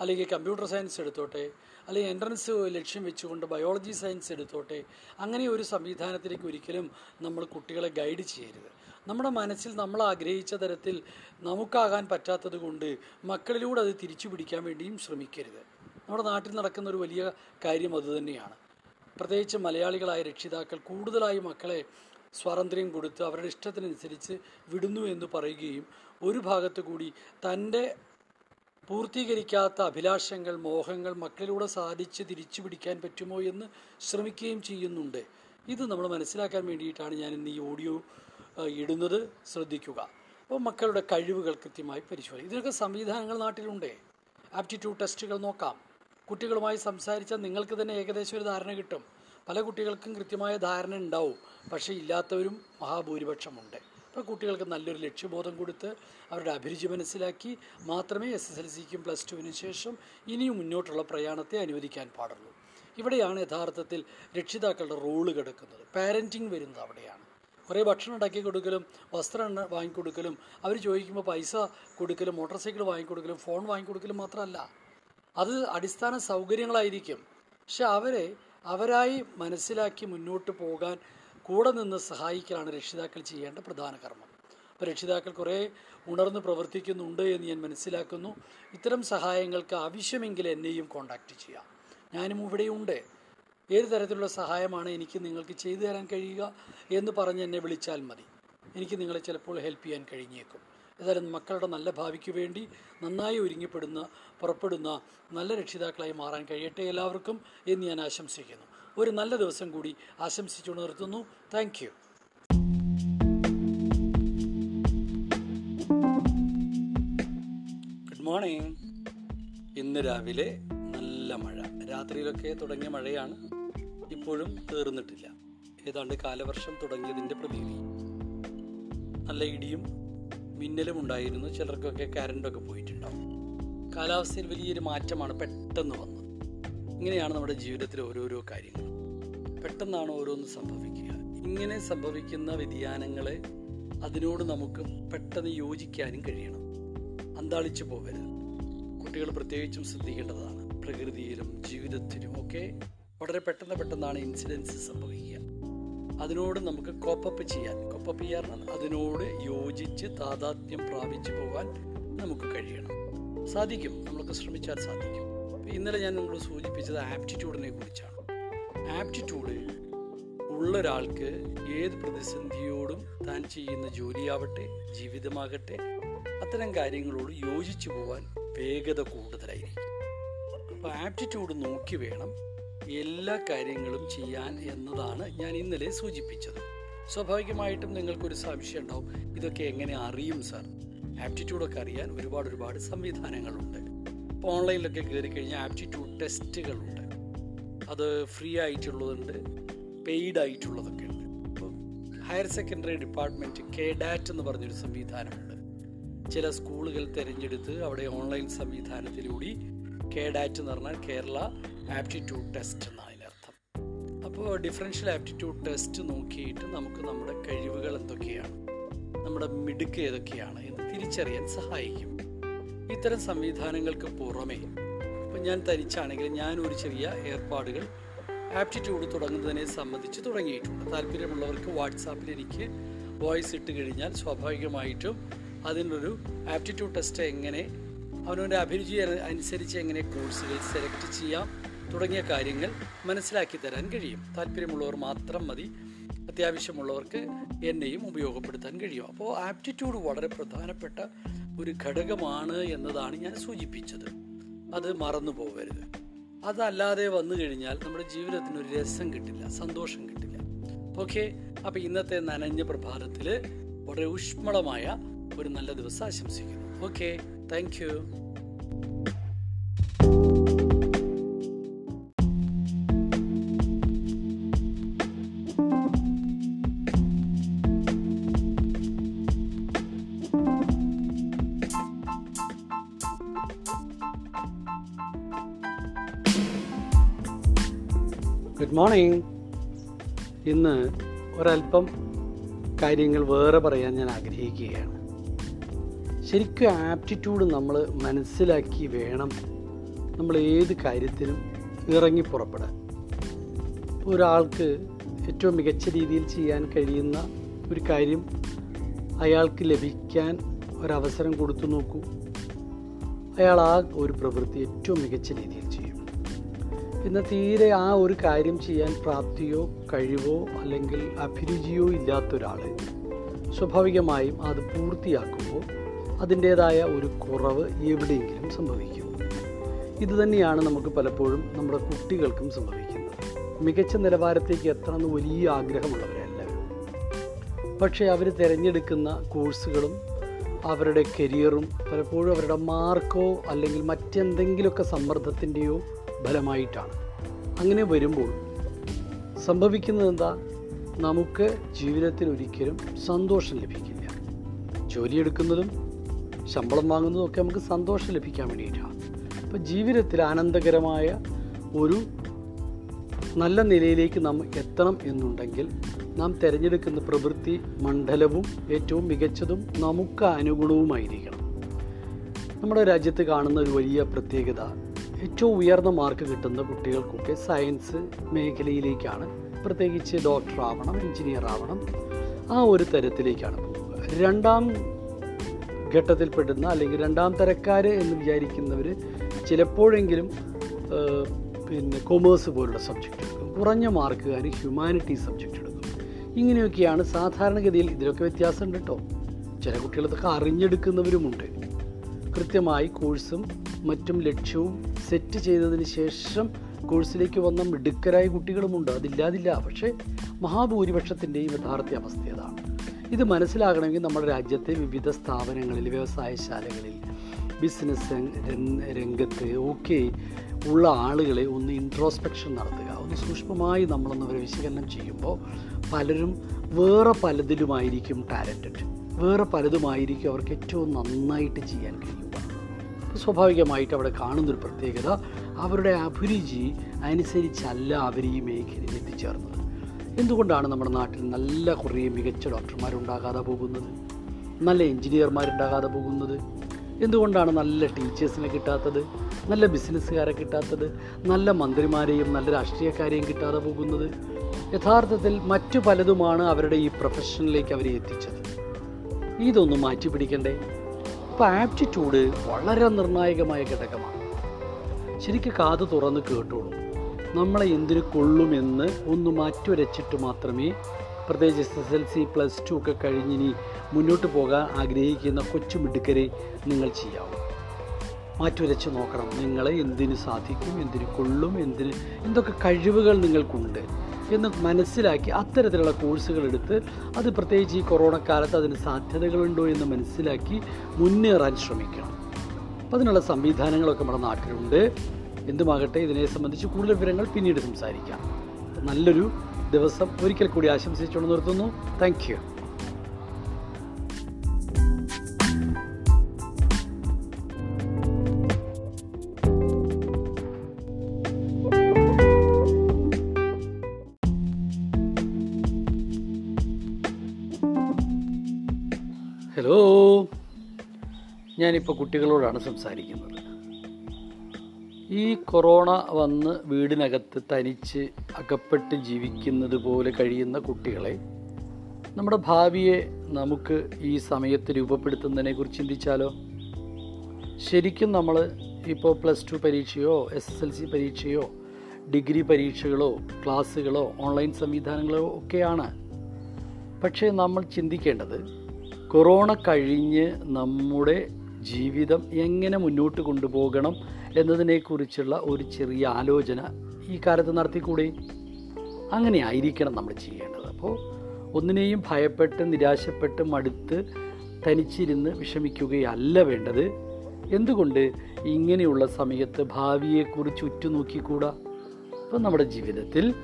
അല്ലെങ്കിൽ കമ്പ്യൂട്ടർ സയൻസ് എടുത്തോട്ടെ അല്ലെങ്കിൽ എൻട്രൻസ് ലക്ഷ്യം വെച്ചുകൊണ്ട് ബയോളജി സയൻസ് എടുത്തോട്ടെ അങ്ങനെ ഒരു സംവിധാനത്തിലേക്ക് ഒരിക്കലും നമ്മൾ കുട്ടികളെ ഗൈഡ് ചെയ്യരുത്. നമ്മുടെ മനസ്സിൽ നമ്മൾ ആഗ്രഹിച്ച തരത്തിൽ നമുക്കാകാൻ പറ്റാത്തത് കൊണ്ട് മക്കളിലൂടെ അത് തിരിച്ചു പിടിക്കാൻ വേണ്ടിയും ശ്രമിക്കരുത്. നമ്മുടെ നാട്ടിൽ നടക്കുന്ന ഒരു വലിയ കാര്യം അതുതന്നെയാണ് പ്രത്യേകിച്ച് മലയാളികളായ രക്ഷിതാക്കൾ കൂടുതലായി മക്കളെ സ്വാതന്ത്ര്യം കൊടുത്ത് അവരുടെ ഇഷ്ടത്തിനനുസരിച്ച് വിടുന്നു എന്ന് പറയുകയും ഒരു ഭാഗത്തു കൂടി തന്റെ പൂർത്തീകരിക്കാത്ത അഭിലാഷങ്ങൾ മോഹങ്ങൾ മക്കളിലൂടെ സാധിച്ച് തിരിച്ചു പിടിക്കാൻ പറ്റുമോ എന്ന് ശ്രമിക്കുകയും ചെയ്യുന്നുണ്ട്. ഇത് നമ്മൾ മനസ്സിലാക്കാൻ വേണ്ടിയിട്ടാണ് ഞാൻ ഇന്ന് ഈ ഓഡിയോ ഇടുന്നത് ശ്രദ്ധിക്കുക. അപ്പോൾ മക്കളുടെ കഴിവുകൾ കൃത്യമായി പരിശോധിക്കുക. ഇതിനൊക്കെ സംവിധാനങ്ങൾ നാട്ടിലുണ്ട്. ആപ്റ്റിറ്റ്യൂഡ് ടെസ്റ്റുകൾ നോക്കാം. കുട്ടികളുമായി സംസാരിച്ചാൽ നിങ്ങൾക്ക് തന്നെ ഏകദേശം ഒരു ധാരണ കിട്ടും. പല കുട്ടികൾക്കും കൃത്യമായ ധാരണ ഉണ്ടാവും. പക്ഷേ ഇല്ലാത്തവരും മഹാഭൂരിപക്ഷമുണ്ട്. അപ്പോൾ കുട്ടികൾക്ക് നല്ലൊരു ലക്ഷ്യബോധം കൊടുത്ത് അവരുടെ അഭിരുചി മനസ്സിലാക്കി മാത്രമേ എസ് എസ് എൽ സിക്കും പ്ലസ് ടുവിനും ശേഷം ഇനിയും മുന്നോട്ടുള്ള പ്രയാണത്തെ അനുവദിക്കാൻ പാടുള്ളൂ. ഇവിടെയാണ് യഥാർത്ഥത്തിൽ രക്ഷിതാക്കളുടെ റോൾ കിടക്കുന്നത്. പാരന്റിങ് വരുന്നത് അവിടെയാണ്. കുറേ ഭക്ഷണം ഉണ്ടാക്കി കൊടുക്കലും വസ്ത്രം വാങ്ങിക്കൊടുക്കലും. അവർ ചോദിക്കുമ്പോൾ പൈസ കൊടുക്കലും മോട്ടോർ സൈക്കിൾ വാങ്ങിക്കൊടുക്കലും ഫോൺ വാങ്ങിക്കൊടുക്കലും മാത്രമല്ല. അത് അടിസ്ഥാന സൗകര്യങ്ങളായിരിക്കും. പക്ഷെ അവരെ അവരായി മനസ്സിലാക്കി മുന്നോട്ട് പോകാൻ കൂടെ നിന്ന് സഹായിക്കലാണ് രക്ഷിതാക്കൾ ചെയ്യേണ്ട പ്രധാന കർമ്മം. അപ്പോൾ രക്ഷിതാക്കൾ കുറേ ഉണർന്ന് പ്രവർത്തിക്കുന്നുണ്ട് എന്ന് ഞാൻ മനസ്സിലാക്കുന്നു. ഇത്തരം സഹായങ്ങൾക്ക് ആവശ്യമെങ്കിൽ എന്നെയും കോണ്ടാക്റ്റ് ചെയ്യാം. ഞാനും ഇവിടെയുണ്ട്. ഏത് തരത്തിലുള്ള സഹായമാണ് എനിക്ക് നിങ്ങൾക്ക് ചെയ്തു തരാൻ കഴിയുക എന്ന് പറഞ്ഞ് എന്നെ വിളിച്ചാൽ മതി. എനിക്ക് നിങ്ങളെ ചിലപ്പോൾ ഹെൽപ്പ് ചെയ്യാൻ കഴിഞ്ഞേക്കും. ഏതായാലും മക്കളുടെ നല്ല ഭാവിക്ക് വേണ്ടി നന്നായി ഒരുങ്ങിപ്പെടുന്ന പുറപ്പെടുന്ന നല്ല രക്ഷിതാക്കളായി മാറാൻ കഴിയട്ടെ എല്ലാവർക്കും എന്ന് ഞാൻ ആശംസിക്കുന്നു. ഒരു നല്ല ദിവസം കൂടി ആശംസിച്ചു നിർത്തുന്നു. താങ്ക് ഗുഡ് മോർണിംഗ് ഇന്ന് രാവിലെ നല്ല മഴ. രാത്രിയിലൊക്കെ തുടങ്ങിയ മഴയാണ്. ഇപ്പോഴും തീർന്നിട്ടില്ല. ഏതാണ്ട് കാലവർഷം തുടങ്ങിയതിന്റെ പ്രതീതി. നല്ല ഇടിയും മിന്നലും ഉണ്ടായിരുന്നു. ചിലർക്കൊക്കെ കരണ്ടൊക്കെ പോയിട്ടുണ്ടാവും. കാലാവസ്ഥയിൽ വലിയൊരു മാറ്റമാണ് പെട്ടെന്ന് വന്നത്. ഇങ്ങനെയാണ് നമ്മുടെ ജീവിതത്തിലെ ഓരോരോ കാര്യങ്ങൾ. പെട്ടെന്നാണ് ഓരോന്ന് സംഭവിക്കുക. ഇങ്ങനെ സംഭവിക്കുന്ന വ്യതിയാനങ്ങളെ അതിനോട് നമുക്ക് പെട്ടെന്ന് യോജിക്കാനും കഴിയണം. അന്താളിച്ചു പോകരുത്. കുട്ടികൾ പ്രത്യേകിച്ചും ശ്രദ്ധിക്കേണ്ടതാണ്. പ്രകൃതിയിലും ജീവിതത്തിലും ഒക്കെ വളരെ പെട്ടെന്ന് പെട്ടെന്നാണ് ഇൻസിഡൻസ് സംഭവിക്കുക. അതിനോട് നമുക്ക് കോപ്പപ്പ് ചെയ്യാൻ കോപ്പപ്പ് ചെയ്യാൻ അതിനോട് യോജിച്ച് താതാത്മ്യം പ്രാപിച്ചു പോകാൻ നമുക്ക് കഴിയണം. സാധിക്കും. നമുക്ക് ശ്രമിച്ചാൽ സാധിക്കും. ഇന്നലെ ഞാൻ നിങ്ങളോട് സൂചിപ്പിച്ചത് ആപ്റ്റിറ്റ്യൂഡിനെ കുറിച്ചാണ്. ആപ്റ്റിറ്റ്യൂഡ് ഉള്ള ഒരാൾക്ക് ഏത് പ്രതിസന്ധിയോടും താൻ ചെയ്യുന്ന ജോലിയാവട്ടെ ജീവിതമാകട്ടെ അത്തരം കാര്യങ്ങളോട് യോജിച്ചു പോകാൻ വേഗത കൂടുതലായിരിക്കും. അപ്പോൾ ആപ്റ്റിറ്റ്യൂഡ് നോക്കി വേണം. എല്ലാ കാര്യങ്ങളും ചെയ്യാൻ എന്നതാണ് ഞാൻ ഇന്നലെ സൂചിപ്പിച്ചത്. സ്വാഭാവികമായിട്ടും നിങ്ങൾക്കൊരു സംശയം ഉണ്ടാവും. ഇതൊക്കെ എങ്ങനെ അറിയും സാർ? ആപ്റ്റിറ്റ്യൂഡൊക്കെ അറിയാൻ ഒരുപാട് ഒരുപാട് സംവിധാനങ്ങളുണ്ട്. ഇപ്പോൾ ഓൺലൈനിലൊക്കെ കയറി കഴിഞ്ഞാൽ ആപ്റ്റിറ്റ്യൂഡ് ടെസ്റ്റുകളുണ്ട്. അത് ഫ്രീ ആയിട്ടുള്ളതുണ്ട് പെയ്ഡ് ആയിട്ടുള്ളതൊക്കെ ഉണ്ട്. ഇപ്പോൾ higher secondary department K DAT എന്ന് പറഞ്ഞൊരു സംവിധാനമുണ്ട്. ചില സ്കൂളുകൾ തിരഞ്ഞെടുത്ത് അവിടെ ഓൺലൈൻ സംവിധാനത്തിലൂടെ കെ ഡാറ്റ് എന്ന് പറഞ്ഞാൽ കേരള ആപ്റ്റിറ്റ്യൂഡ് ടെസ്റ്റ് എന്നാണ് അതിനർത്ഥം അപ്പോൾ ഡിഫറൻഷ്യൽ ആപ്റ്റിറ്റ്യൂഡ് ടെസ്റ്റ് നോക്കിയിട്ട് നമുക്ക് നമ്മുടെ കഴിവുകൾ എന്തൊക്കെയാണ്? നമ്മുടെ മിടുക്ക് ഏതൊക്കെയാണ് എന്ന് തിരിച്ചറിയാൻ സഹായിക്കും. ഇത്തരം സംവിധാനങ്ങൾക്ക് പുറമേ ഇപ്പം ഞാൻ തനിച്ചാണെങ്കിൽ ഞാൻ ഒരു ചെറിയ ഏർപ്പാടുകൾ ആപ്റ്റിറ്റ്യൂഡ് തുടങ്ങുന്നതിനെ സംബന്ധിച്ച് തുടങ്ങിയിട്ടുണ്ട്. താല്പര്യമുള്ളവർക്ക് വാട്സാപ്പിൽ എനിക്ക് വോയിസ് ഇട്ട് കഴിഞ്ഞാൽ സ്വാഭാവികമായിട്ടും അതിനൊരു ആപ്റ്റിറ്റ്യൂഡ് ടെസ്റ്റ് എങ്ങനെ അവനവന്റെ അഭിരുചി അനുസരിച്ച് എങ്ങനെ കോഴ്സുകൾ സെലക്ട് ചെയ്യാം തുടങ്ങിയ കാര്യങ്ങൾ മനസ്സിലാക്കി തരാൻ കഴിയും. താല്പര്യമുള്ളവർ മാത്രം മതി. അത്യാവശ്യമുള്ളവർക്ക് എന്നെയും ഉപയോഗപ്പെടുത്താൻ കഴിയും. അപ്പോൾ ആപ്റ്റിറ്റ്യൂഡ് വളരെ പ്രധാനപ്പെട്ട ഒരു ഘടകമാണ് എന്നതാണ് ഞാൻ സൂചിപ്പിച്ചത്. അത് മറന്നു പോകരുത്. അതല്ലാതെ വന്നു കഴിഞ്ഞാൽ നമ്മുടെ ജീവിതത്തിന് ഒരു രസം കിട്ടില്ല സന്തോഷം കിട്ടില്ല. ഓക്കെ? അപ്പോൾ ഇന്നത്തെ നനഞ്ഞ പ്രഭാതത്തിൽ വളരെ ഊഷ്മളമായ ഒരു നല്ല ദിവസം ആശംസിക്കുന്നു. Okay? Thank you good morning ഇന്ന് ഒരല്പം കാര്യങ്ങൾ വേറെ പറയാൻ ഞാൻ ആഗ്രഹിക്കുകയാണ്. ശരിക്കും ആപ്റ്റിറ്റ്യൂഡ് നമ്മൾ മനസ്സിലാക്കി വേണം നമ്മൾ ഏത് കാര്യത്തിനും ഇറങ്ങി പുറപ്പെടാൻ. ഒരാൾക്ക് ഏറ്റവും മികച്ച രീതിയിൽ ചെയ്യാൻ കഴിയുന്ന ഒരു കാര്യം അയാൾക്ക് ലഭിക്കാൻ ഒരവസരം കൊടുത്തു നോക്കൂ. അയാൾ ആ ഒരു പ്രവൃത്തി ഏറ്റവും മികച്ച രീതിയിൽ ചെയ്യും. പിന്നെ തീരെ ആ ഒരു കാര്യം ചെയ്യാൻ പ്രാപ്തിയോ കഴിവോ അല്ലെങ്കിൽ അഭിരുചിയോ ഇല്ലാത്ത ഒരാൾ സ്വാഭാവികമായും അത് പൂർത്തിയാക്കുമ്പോൾ അതിന്റേതായ ഒരു കുറവ് എവിടെയെങ്കിലും സംഭവിക്കും. ഇതുതന്നെയാണ് നമുക്ക് പലപ്പോഴും നമ്മുടെ കുട്ടികൾക്കും സംഭവിക്കുന്നത്. മികച്ച നിലവാരത്തേക്ക് എത്തണമെന്ന് വലിയ ആഗ്രഹമുള്ളവരല്ല. പക്ഷേ അവർ തിരഞ്ഞെടുക്കുന്ന കോഴ്സുകളും അവരുടെ കരിയറും പലപ്പോഴും അവരുടെ മാർക്കോ അല്ലെങ്കിൽ മറ്റെന്തെങ്കിലുമൊക്കെ സമ്മർദ്ദത്തിന്റെയോ ഫലമായിട്ടാണ്. അങ്ങനെ വരുമ്പോൾ സംഭവിക്കുന്നത് എന്താ? നമുക്ക് ജീവിതത്തിൽ ഒരിക്കലും സന്തോഷം ലഭിക്കില്ല. ജോലിയെടുക്കുന്നതും ശമ്പളം വാങ്ങുന്നതൊക്കെ നമുക്ക് സന്തോഷം ലഭിക്കാൻ വേണ്ടിയിട്ടാണ് അപ്പോൾ ജീവിതത്തിൽ ആനന്ദകരമായ ഒരു നല്ല നിലയിലേക്ക് നാം എത്തണം എന്നുണ്ടെങ്കിൽ നാം തിരഞ്ഞെടുക്കുന്ന പ്രവൃത്തി മണ്ഡലവും ഏറ്റവും മികച്ചതും നമുക്ക് അനുഗുണവുമായിരിക്കണം. നമ്മുടെ രാജ്യത്ത് കാണുന്ന ഒരു വലിയ പ്രത്യേകത ഏറ്റവും ഉയർന്ന മാർക്ക് കിട്ടുന്ന കുട്ടികൾക്കൊക്കെ സയൻസ് മേഖലയിലേക്കാണ് പ്രത്യേകിച്ച് ഡോക്ടർ ആവണം എഞ്ചിനീയർ ആവണം ആ ഒരു തരത്തിലേക്കാണ് പോവുക. രണ്ടാം ഘട്ടത്തിൽപ്പെടുന്ന അല്ലെങ്കിൽ രണ്ടാം തരക്കാർ എന്ന് വിചാരിക്കുന്നവർ ചിലപ്പോഴെങ്കിലും പിന്നെ കൊമേഴ്സ് പോലുള്ള സബ്ജക്റ്റ് എടുക്കും. കുറഞ്ഞ മാർക്കുകാർ ഹ്യൂമാനിറ്റി സബ്ജക്റ്റ് എടുക്കും. ഇങ്ങനെയൊക്കെയാണ് സാധാരണഗതിയിൽ ഇതിലൊക്കെ വ്യത്യാസമുണ്ട് കേട്ടോ ചില കുട്ടികളതൊക്കെ അറിഞ്ഞെടുക്കുന്നവരുമുണ്ട്. കൃത്യമായി കോഴ്സും മറ്റും ലക്ഷ്യവും സെറ്റ് ചെയ്തതിന് ശേഷം കോഴ്സിലേക്ക് വന്ന മിടുക്കരായ കുട്ടികളുമുണ്ട്. അതില്ലാതില്ല. പക്ഷേ മഹാഭൂരിപക്ഷത്തിന്റെയും യഥാർത്ഥ അവസ്ഥ അതാണ്. ഇത് മനസ്സിലാകണമെങ്കിൽ നമ്മുടെ രാജ്യത്തെ വിവിധ സ്ഥാപനങ്ങളിൽ വ്യവസായശാലകളിൽ ബിസിനസ് രംഗ- രംഗത്ത് ഒക്കെ ഉള്ള ആളുകളെ ഒന്ന് ഇൻട്രോസ്പെക്ഷൻ നടത്തുക. ഒന്ന് സൂക്ഷ്മമായി നമ്മളൊന്ന് അവരെ വിശകലനം ചെയ്യുമ്പോൾ പലരും വേറെ പലതിലുമായിരിക്കും ടാലന്റഡ് വേറെ പലതുമായിരിക്കും അവർക്ക് ഏറ്റവും നന്നായിട്ട് ചെയ്യാൻ കഴിയുക. സ്വാഭാവികമായിട്ട് അവിടെ കാണുന്നൊരു പ്രത്യേകത അവരുടെ അഭിരുചി അനുസരിച്ചല്ല അവർ ഈ മേഖലയിൽ എത്തിച്ചേർന്നത്. എന്തുകൊണ്ടാണ് നമ്മുടെ നാട്ടിൽ നല്ല കുറേ മികച്ച ഡോക്ടർമാരുണ്ടാകാതെ പോകുന്നത്? നല്ല എഞ്ചിനീയർമാരുണ്ടാകാതെ പോകുന്നത്? എന്തുകൊണ്ടാണ് നല്ല ടീച്ചേഴ്സിനെ കിട്ടാത്തത്? നല്ല ബിസിനസ്സുകാരെ കിട്ടാത്തത്? നല്ല മന്ത്രിമാരെയും നല്ല രാഷ്ട്രീയക്കാരെയും കിട്ടാതെ പോകുന്നത്? യഥാർത്ഥത്തിൽ മറ്റു പലതുമാണ് അവരുടെ ഈ പ്രൊഫഷനിലേക്ക് അവരെ എത്തിച്ചത്. ഇതൊന്നും മാറ്റി പിടിക്കണ്ടേ? ഇപ്പോൾ ആപ്റ്റിറ്റ്യൂഡ് വളരെ നിർണായകമായ ഘടകമാണ്. ശരിക്കും കാത് തുറന്ന് കേട്ടോളൂ. നമ്മളെ എന്തിനു കൊള്ളുമെന്ന് ഒന്ന് മാറ്റുരച്ചിട്ട് മാത്രമേ പ്രത്യേകിച്ച് S S L C plus two ഒക്കെ കഴിഞ്ഞിനി മുന്നോട്ട് പോകാൻ ആഗ്രഹിക്കുന്ന കൊച്ചു മിടുക്കരെ നിങ്ങൾ ചെയ്യാവൂ. മാറ്റുരച്ച് നോക്കണം. നിങ്ങളെ എന്തിന് സാധിക്കും എന്തിന് കൊള്ളും എന്തിന് എന്തൊക്കെ കഴിവുകൾ നിങ്ങൾക്കുണ്ട് എന്ന് മനസ്സിലാക്കി അത്തരത്തിലുള്ള കോഴ്സുകൾ എടുത്ത് അത് പ്രത്യേകിച്ച് ഈ കൊറോണ കാലത്ത് അതിന് സാധ്യതകളുണ്ടോ എന്ന് മനസ്സിലാക്കി മുന്നേറാൻ ശ്രമിക്കണം. അപ്പോൾ അതിനുള്ള സംവിധാനങ്ങളൊക്കെ നമ്മുടെ നാട്ടിലുണ്ട്. എന്തുമാകട്ടെ ഇതിനെ സംബന്ധിച്ച് കൂടുതൽ വിവരങ്ങൾ പിന്നീട് സംസാരിക്കാം. നല്ലൊരു ദിവസം ഒരിക്കൽ കൂടി ആശംസിച്ചുകൊണ്ട് നിർത്തുന്നു. താങ്ക് ഹലോ ഞാനിപ്പോൾ കുട്ടികളോടാണ് സംസാരിക്കുന്നത്. ഈ കൊറോണ വന്ന് വീടിനകത്ത് തനിച്ച് അകപ്പെട്ട് ജീവിക്കുന്നത് പോലെ കഴിയുന്ന കുട്ടികളെ നമ്മുടെ ഭാവിയെ നമുക്ക് ഈ സമയത്ത് രൂപപ്പെടുത്തുന്നതിനെ കുറിച്ച് ചിന്തിച്ചാലോ? ശരിക്കും നമ്മൾ ഇപ്പോൾ പ്ലസ് ടു പരീക്ഷയോ എസ് എസ് എൽ സി പരീക്ഷയോ ഡിഗ്രി പരീക്ഷകളോ ക്ലാസ്സുകളോ ഓൺലൈൻ സംവിധാനങ്ങളോ ഒക്കെയാണ്. പക്ഷേ നമ്മൾ ചിന്തിക്കേണ്ടത് കൊറോണ കഴിഞ്ഞ് നമ്മുടെ ജീവിതം എങ്ങനെ മുന്നോട്ട് കൊണ്ടുപോകണം എന്നതിനെക്കുറിച്ചുള്ള ഒരു ചെറിയ ആലോചന ഈ കാലത്ത് നടത്തിക്കൂടെ? അങ്ങനെ ആയിരിക്കണം നമ്മൾ ചെയ്യേണ്ടത്. അപ്പോൾ ഒന്നിനെയും ഭയപ്പെട്ട് നിരാശപ്പെട്ട് മടുത്ത് തനിച്ചിരുന്ന് വിഷമിക്കുകയല്ല വേണ്ടത്. എന്തുകൊണ്ട് ഇങ്ങനെയുള്ള സമയത്ത് ഭാവിയെക്കുറിച്ച് ഉറ്റുനോക്കിക്കൂടാ? അപ്പം നമ്മുടെ ജീവിതത്തിൽ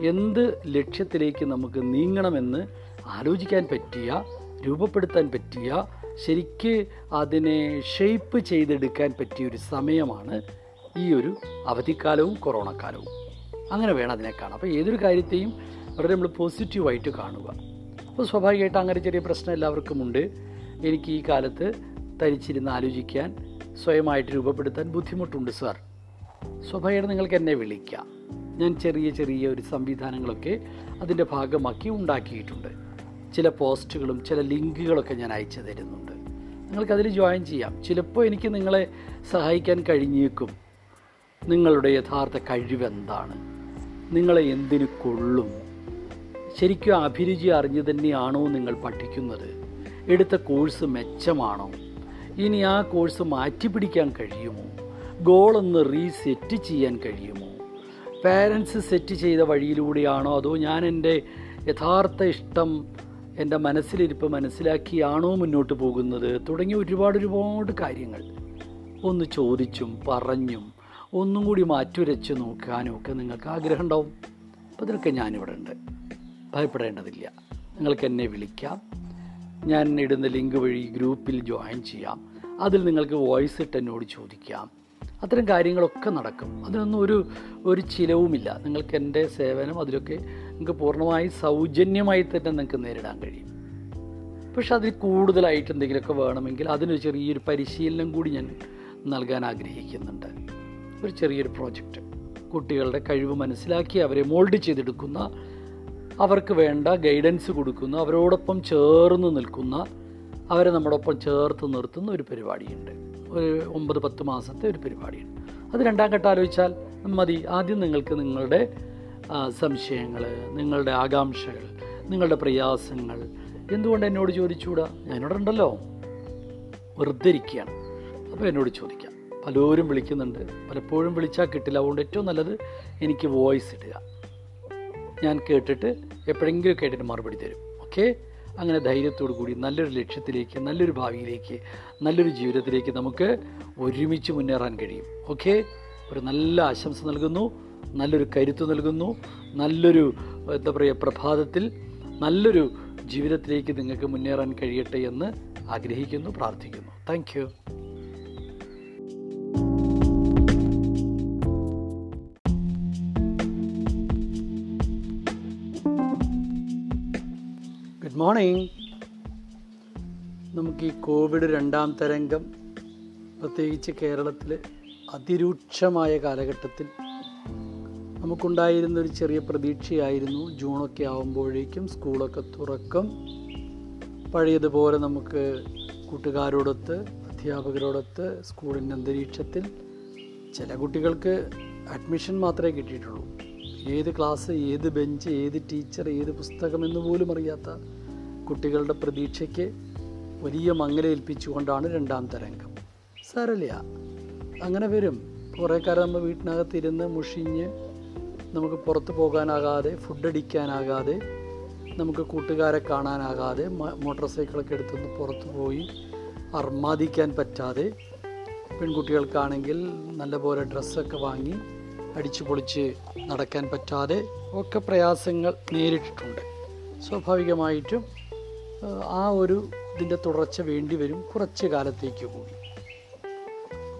എന്ത് ലക്ഷ്യത്തിലേക്ക് നമുക്ക് നീങ്ങണമെന്ന് ആലോചിക്കാൻ പറ്റിയ രൂപപ്പെടുത്താൻ പറ്റിയ ശരിക്ക് അതിനെ ഷെയ്പ്പ് ചെയ്തെടുക്കാൻ പറ്റിയൊരു സമയമാണ് ഈ ഒരു അവധിക്കാലവും കൊറോണ കാലവും അങ്ങനെ വേണം അതിനെ കാണാം അപ്പോൾ ഏതൊരു കാര്യത്തെയും വളരെ നമ്മൾ പോസിറ്റീവായിട്ട് കാണുക. അപ്പോൾ സ്വാഭാവികമായിട്ട് അങ്ങനെ ചെറിയ പ്രശ്നം എല്ലാവർക്കും ഉണ്ട്. എനിക്ക് ഈ കാലത്ത് തരിച്ചിരുന്ന് ആലോചിക്കാൻ സ്വയമായിട്ട് രൂപപ്പെടുത്താൻ ബുദ്ധിമുട്ടുണ്ട് സാർ സ്വാഭാവികമായിട്ട് നിങ്ങൾക്ക് എന്നെ വിളിക്കാം. ഞാൻ ചെറിയ ചെറിയ ഒരു സംവിധാനങ്ങളൊക്കെ അതിന്റെ ഭാഗമാക്കി ഉണ്ടാക്കിയിട്ടുണ്ട്. ചില പോസ്റ്റുകളും ചില ലിങ്കുകളൊക്കെ ഞാൻ അയച്ചു തരുന്നുണ്ട്. നിങ്ങൾക്കതിൽ ജോയിൻ ചെയ്യാം. ചിലപ്പോൾ എനിക്ക് നിങ്ങളെ സഹായിക്കാൻ കഴിഞ്ഞേക്കും. നിങ്ങളുടെ യഥാർത്ഥ കഴിവെന്താണ്? നിങ്ങളെ എന്തിനു കൊള്ളും? ശരിക്കും അഭിരുചി അറിഞ്ഞു തന്നെയാണോ നിങ്ങൾ പഠിക്കുന്നത്? എടുത്ത കോഴ്സ് മെച്ചമാണോ? ഇനി ആ കോഴ്സ് മാറ്റി മാറ്റിപ്പിടിക്കാൻ കഴിയുമോ? ഗോളൊന്ന് റീസെറ്റ് ചെയ്യാൻ കഴിയുമോ? പാരൻസ് സെറ്റ് ചെയ്ത വഴിയിലൂടെയാണോ അതോ ഞാൻ എന്റെ യഥാർത്ഥ ഇഷ്ടം എന്റെ മനസ്സിലിരിപ്പ് മനസ്സിലാക്കിയാണോ മുന്നോട്ട് പോകുന്നത്? തുടങ്ങിയ ഒരുപാട് ഒരുപാട് കാര്യങ്ങൾ. ഒന്ന് ചോദിച്ചും പറഞ്ഞും ഒന്നും കൂടി മാറ്റുരച്ച് നോക്കാനും ഒക്കെ നിങ്ങൾക്ക് ആഗ്രഹം ഉണ്ടാവും അപ്പോൾ അതിലൊക്കെ ഞാനിവിടെ ഉണ്ട്. ഭയപ്പെടേണ്ടതില്ല. നിങ്ങൾക്ക് എന്നെ വിളിക്കാം. ഞാൻ ഇടുന്ന ലിങ്ക് വഴി ഗ്രൂപ്പിൽ ജോയിൻ ചെയ്യാം. അതിൽ നിങ്ങൾക്ക് വോയിസ് ഇട്ട് എന്നോട് ചോദിക്കാം. അത്തരം കാര്യങ്ങളൊക്കെ നടക്കും. അതിനൊന്നും ഒരു ഒരു ചിലവുമില്ല. നിങ്ങൾക്ക് എന്റെ സേവനം അതിലൊക്കെ നിങ്ങൾക്ക് പൂർണമായി സൗജന്യമായി തന്നെ നിങ്ങൾക്ക് നേരിടാൻ കഴിയും. പക്ഷെ അതിൽ കൂടുതലായിട്ട് എന്തെങ്കിലുമൊക്കെ വേണമെങ്കിൽ അതിനൊരു ചെറിയൊരു പരിശീലനം കൂടി ഞാൻ നൽകാൻ ആഗ്രഹിക്കുന്നുണ്ട്. ഒരു ചെറിയൊരു പ്രോജക്റ്റ്. കുട്ടികളുടെ കഴിവ് മനസ്സിലാക്കി അവരെ മോൾഡ് ചെയ്തെടുക്കുന്ന അവർക്ക് വേണ്ട ഗൈഡൻസ് കൊടുക്കുന്ന അവരോടൊപ്പം ചേർന്ന് നിൽക്കുന്ന അവരെ നമ്മോടൊപ്പം ചേർത്ത് നിർത്തുന്ന ഒരു പരിപാടിയുണ്ട്. ഒരു ഒമ്പത് പത്ത് മാസത്തെ ഒരു പരിപാടിയാണ്. അത് രണ്ടാം ഘട്ടം ആലോചിച്ചാൽ മതി. ആദ്യം നിങ്ങൾക്ക് നിങ്ങളുടെ സംശയങ്ങൾ നിങ്ങളുടെ ആകാംക്ഷകൾ നിങ്ങളുടെ പ്രയാസങ്ങൾ എന്തുകൊണ്ട് എന്നോട് ചോദിച്ചുകൂടാ? ഞാനിവിടെ ഉണ്ടല്ലോ. വെറുതെ ഇരിക്കുകയാണ്. അപ്പോൾ എന്നോട് ചോദിക്കാം. പലരും വിളിക്കുന്നുണ്ട്. പലപ്പോഴും വിളിച്ചാൽ കിട്ടില്ല. അതുകൊണ്ട് ഏറ്റവും നല്ലത് എനിക്ക് വോയിസ് ഇടുക. ഞാൻ കേട്ടിട്ട് എപ്പോഴെങ്കിലും കേട്ടിട്ട് മറുപടി തരും. ഓക്കെ? അങ്ങനെ ധൈര്യത്തോടു കൂടി നല്ലൊരു ലക്ഷ്യത്തിലേക്ക് നല്ലൊരു ഭാവിയിലേക്ക് നല്ലൊരു ജീവിതത്തിലേക്ക് നമുക്ക് ഒരുമിച്ച് മുന്നേറാൻ കഴിയും. ഓക്കെ? ഒരു നല്ല ആശംസ നൽകുന്നു നല്ലൊരു കരുത്ത് നൽകുന്നു നല്ലൊരു എന്താ പറയുക പ്രഭാതത്തിൽ നല്ലൊരു ജീവിതത്തിലേക്ക് നിങ്ങൾക്ക് മുന്നേറാൻ കഴിയട്ടെ എന്ന് ആഗ്രഹിക്കുന്നു പ്രാർത്ഥിക്കുന്നു. താങ്ക് മോർണിംഗ് നമുക്ക് ഈ കോവിഡ് രണ്ടാം തരംഗം പ്രത്യേകിച്ച് കേരളത്തിൽ അതിരൂക്ഷമായ കാലഘട്ടത്തിൽ നമുക്കുണ്ടായിരുന്ന ഒരു ചെറിയ പ്രതീക്ഷയായിരുന്നു. ജൂണൊക്കെ ആവുമ്പോഴേക്കും സ്കൂളൊക്കെ തുറക്കും. പഴയതുപോലെ നമുക്ക് കൂട്ടുകാരോടൊത്ത് അധ്യാപകരോടൊത്ത് സ്കൂളിന്റെ അന്തരീക്ഷത്തിൽ ചില കുട്ടികൾക്ക് അഡ്മിഷൻ മാത്രമേ കിട്ടിയിട്ടുള്ളൂ. ഏത് ക്ലാസ് ഏത് ബെഞ്ച് ഏത് ടീച്ചർ ഏത് പുസ്തകം എന്ന് പോലും അറിയാത്ത കുട്ടികളുടെ പ്രതീക്ഷയ്ക്ക് വലിയ മങ്ങലേൽപ്പിച്ചുകൊണ്ടാണ് രണ്ടാം തരംഗം. സാരല്ല അങ്ങനെ വരും. കുറേ കാലം നമ്മൾ വീട്ടിനകത്തിരുന്ന് മുഷിഞ്ഞ് നമുക്ക് പുറത്ത് പോകാനാകാതെ ഫുഡ് അടിക്കാനാകാതെ നമുക്ക് കൂട്ടുകാരെ കാണാനാകാതെ മോട്ടോർ സൈക്കിളൊക്കെ എടുത്തൊന്ന് പുറത്ത് പോയി അർമാദിക്കാൻ പറ്റാതെ പെൺകുട്ടികൾക്കാണെങ്കിൽ നല്ലപോലെ ഡ്രസ്സൊക്കെ വാങ്ങി അടിച്ചു പൊളിച്ച് നടക്കാൻ പറ്റാതെ ഒക്കെ പ്രയാസങ്ങൾ നേരിട്ടിട്ടുണ്ട്. സ്വാഭാവികമായിട്ടും ആ ഒരു ഇതിന്റെ തുടർച്ച വേണ്ടി വരും. കുറച്ച് കാലത്തേക്ക് കൂടി.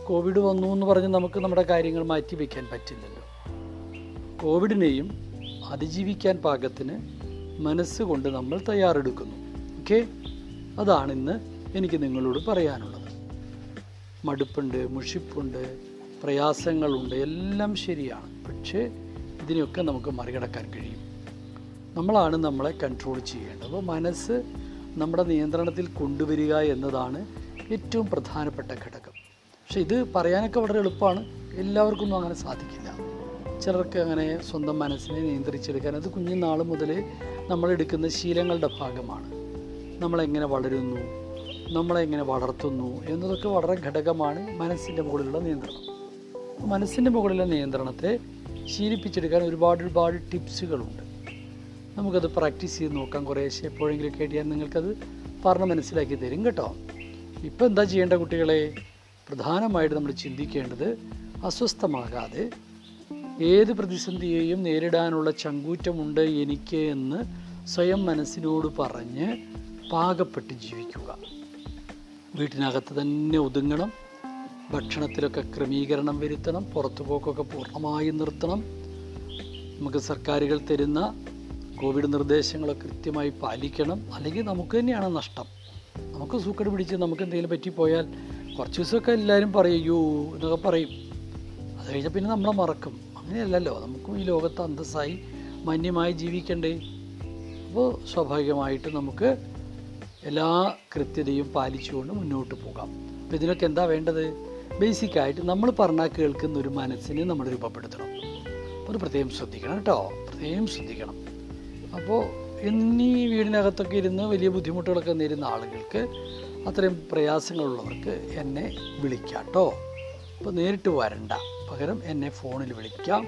കോവിഡ് വന്നു എന്ന് പറഞ്ഞ് നമുക്ക് നമ്മുടെ കാര്യങ്ങൾ മാറ്റി വയ്ക്കാൻ പറ്റില്ലല്ലോ. കോവിഡിനെയും അതിജീവിക്കാൻ പാകത്തിന് മനസ്സുകൊണ്ട് നമ്മൾ തയ്യാറെടുക്കുന്നു. ഓക്കെ? അതാണ് ഇന്ന് എനിക്ക് നിങ്ങളോട് പറയാനുള്ളത്. മടുപ്പുണ്ട് മുഷിപ്പുണ്ട് പ്രയാസങ്ങളുണ്ട് എല്ലാം ശരിയാണ്. പക്ഷേ ഇതിനെയൊക്കെ നമുക്ക് മറികടക്കാൻ കഴിയും. നമ്മളാണ് നമ്മളെ കൺട്രോൾ ചെയ്യേണ്ടത്. അപ്പോൾ മനസ്സ് നമ്മുടെ നിയന്ത്രണത്തിൽ കൊണ്ടുവരിക എന്നതാണ് ഏറ്റവും പ്രധാനപ്പെട്ട ഘടകം. പക്ഷെ ഇത് പറയാനൊക്കെ വളരെ എളുപ്പമാണ്. എല്ലാവർക്കൊന്നും അങ്ങനെ സാധിക്കില്ല. ചിലർക്ക് അങ്ങനെ സ്വന്തം മനസ്സിനെ നിയന്ത്രിച്ചെടുക്കാൻ അത് കുഞ്ഞുനാൾ മുതലേ നമ്മളെടുക്കുന്ന ശീലങ്ങളുടെ ഭാഗമാണ്. നമ്മളെങ്ങനെ വളരുന്നു? നമ്മളെങ്ങനെ വളർത്തുന്നു എന്നതൊക്കെ വളരെ ഘടകമാണ് മനസ്സിന്റെ മുകളിലുള്ള നിയന്ത്രണം. മനസ്സിന്റെ മുകളിലെ നിയന്ത്രണത്തെ ശീലിപ്പിച്ചെടുക്കാൻ ഒരുപാട് ഒരുപാട് ടിപ്സുകളുണ്ട്. നമുക്കത് പ്രാക്ടീസ് ചെയ്ത് നോക്കാം കുറേശ്ശെ. എപ്പോഴെങ്കിലും കേട്ടിയാൽ നിങ്ങൾക്കത് പറഞ്ഞ് മനസ്സിലാക്കി തരും കേട്ടോ. ഇപ്പം എന്താ ചെയ്യേണ്ട കുട്ടികളെ? പ്രധാനമായിട്ട് നമ്മൾ ചിന്തിക്കേണ്ടത് അസ്വസ്ഥമാകാതെ ഏത് പ്രതിസന്ധിയെയും നേരിടാനുള്ള ചങ്കൂറ്റമുണ്ട് എനിക്ക് എന്ന് സ്വയം മനസ്സിനോട് പറഞ്ഞ് പാകപ്പെട്ട് ജീവിക്കുക. വീട്ടിനകത്ത് തന്നെ ഒതുങ്ങണം. ഭക്ഷണത്തിലൊക്കെ ക്രമീകരണം വരുത്തണം. പുറത്തുപോക്കൊക്കെ പൂർണമായും നിർത്തണം. നമുക്ക് സർക്കാരുകൾ തരുന്ന കോവിഡ് നിർദ്ദേശങ്ങളൊക്കെ കൃത്യമായി പാലിക്കണം. അല്ലെങ്കിൽ നമുക്ക് തന്നെയാണ് നഷ്ടം. നമുക്ക് സൂക്കട് പിടിച്ച് നമുക്ക് എന്തെങ്കിലും പറ്റിപ്പോയാൽ കുറച്ച് ദിവസമൊക്കെ എല്ലാവരും പറയൂ എന്നൊക്കെ പറയും. അത് കഴിഞ്ഞാൽ പിന്നെ നമ്മളെ മറക്കും. അങ്ങനെയല്ലല്ലോ. നമുക്കും ഈ ലോകത്ത് അന്തസ്സായി മാന്യമായി ജീവിക്കണ്ടേ? അപ്പോൾ സ്വാഭാവികമായിട്ട് നമുക്ക് എല്ലാ കൃത്യതയും പാലിച്ചുകൊണ്ട് മുന്നോട്ട് പോകാം. അപ്പോൾ ഇതിനൊക്കെ എന്താ വേണ്ടത്? ബേസിക്കായിട്ട് നമ്മൾ പറഞ്ഞാൽ കേൾക്കുന്ന ഒരു മനസ്സിനെ നമ്മൾ രൂപപ്പെടുത്തണം. അത് പ്രത്യേകം ശ്രദ്ധിക്കണം കേട്ടോ. പ്രത്യേകം ശ്രദ്ധിക്കണം. അപ്പോൾ എന്നീ വീടിനകത്തൊക്കെ ഇരുന്ന് വലിയ ബുദ്ധിമുട്ടുകളൊക്കെ നേരുന്ന ആളുകൾക്ക് അത്രയും പ്രയാസങ്ങളുള്ളവർക്ക് എന്നെ വിളിക്കാം കേട്ടോ അപ്പോൾ നേരിട്ട് വരണ്ട. പകരം എന്നെ ഫോണിൽ വിളിക്കാം.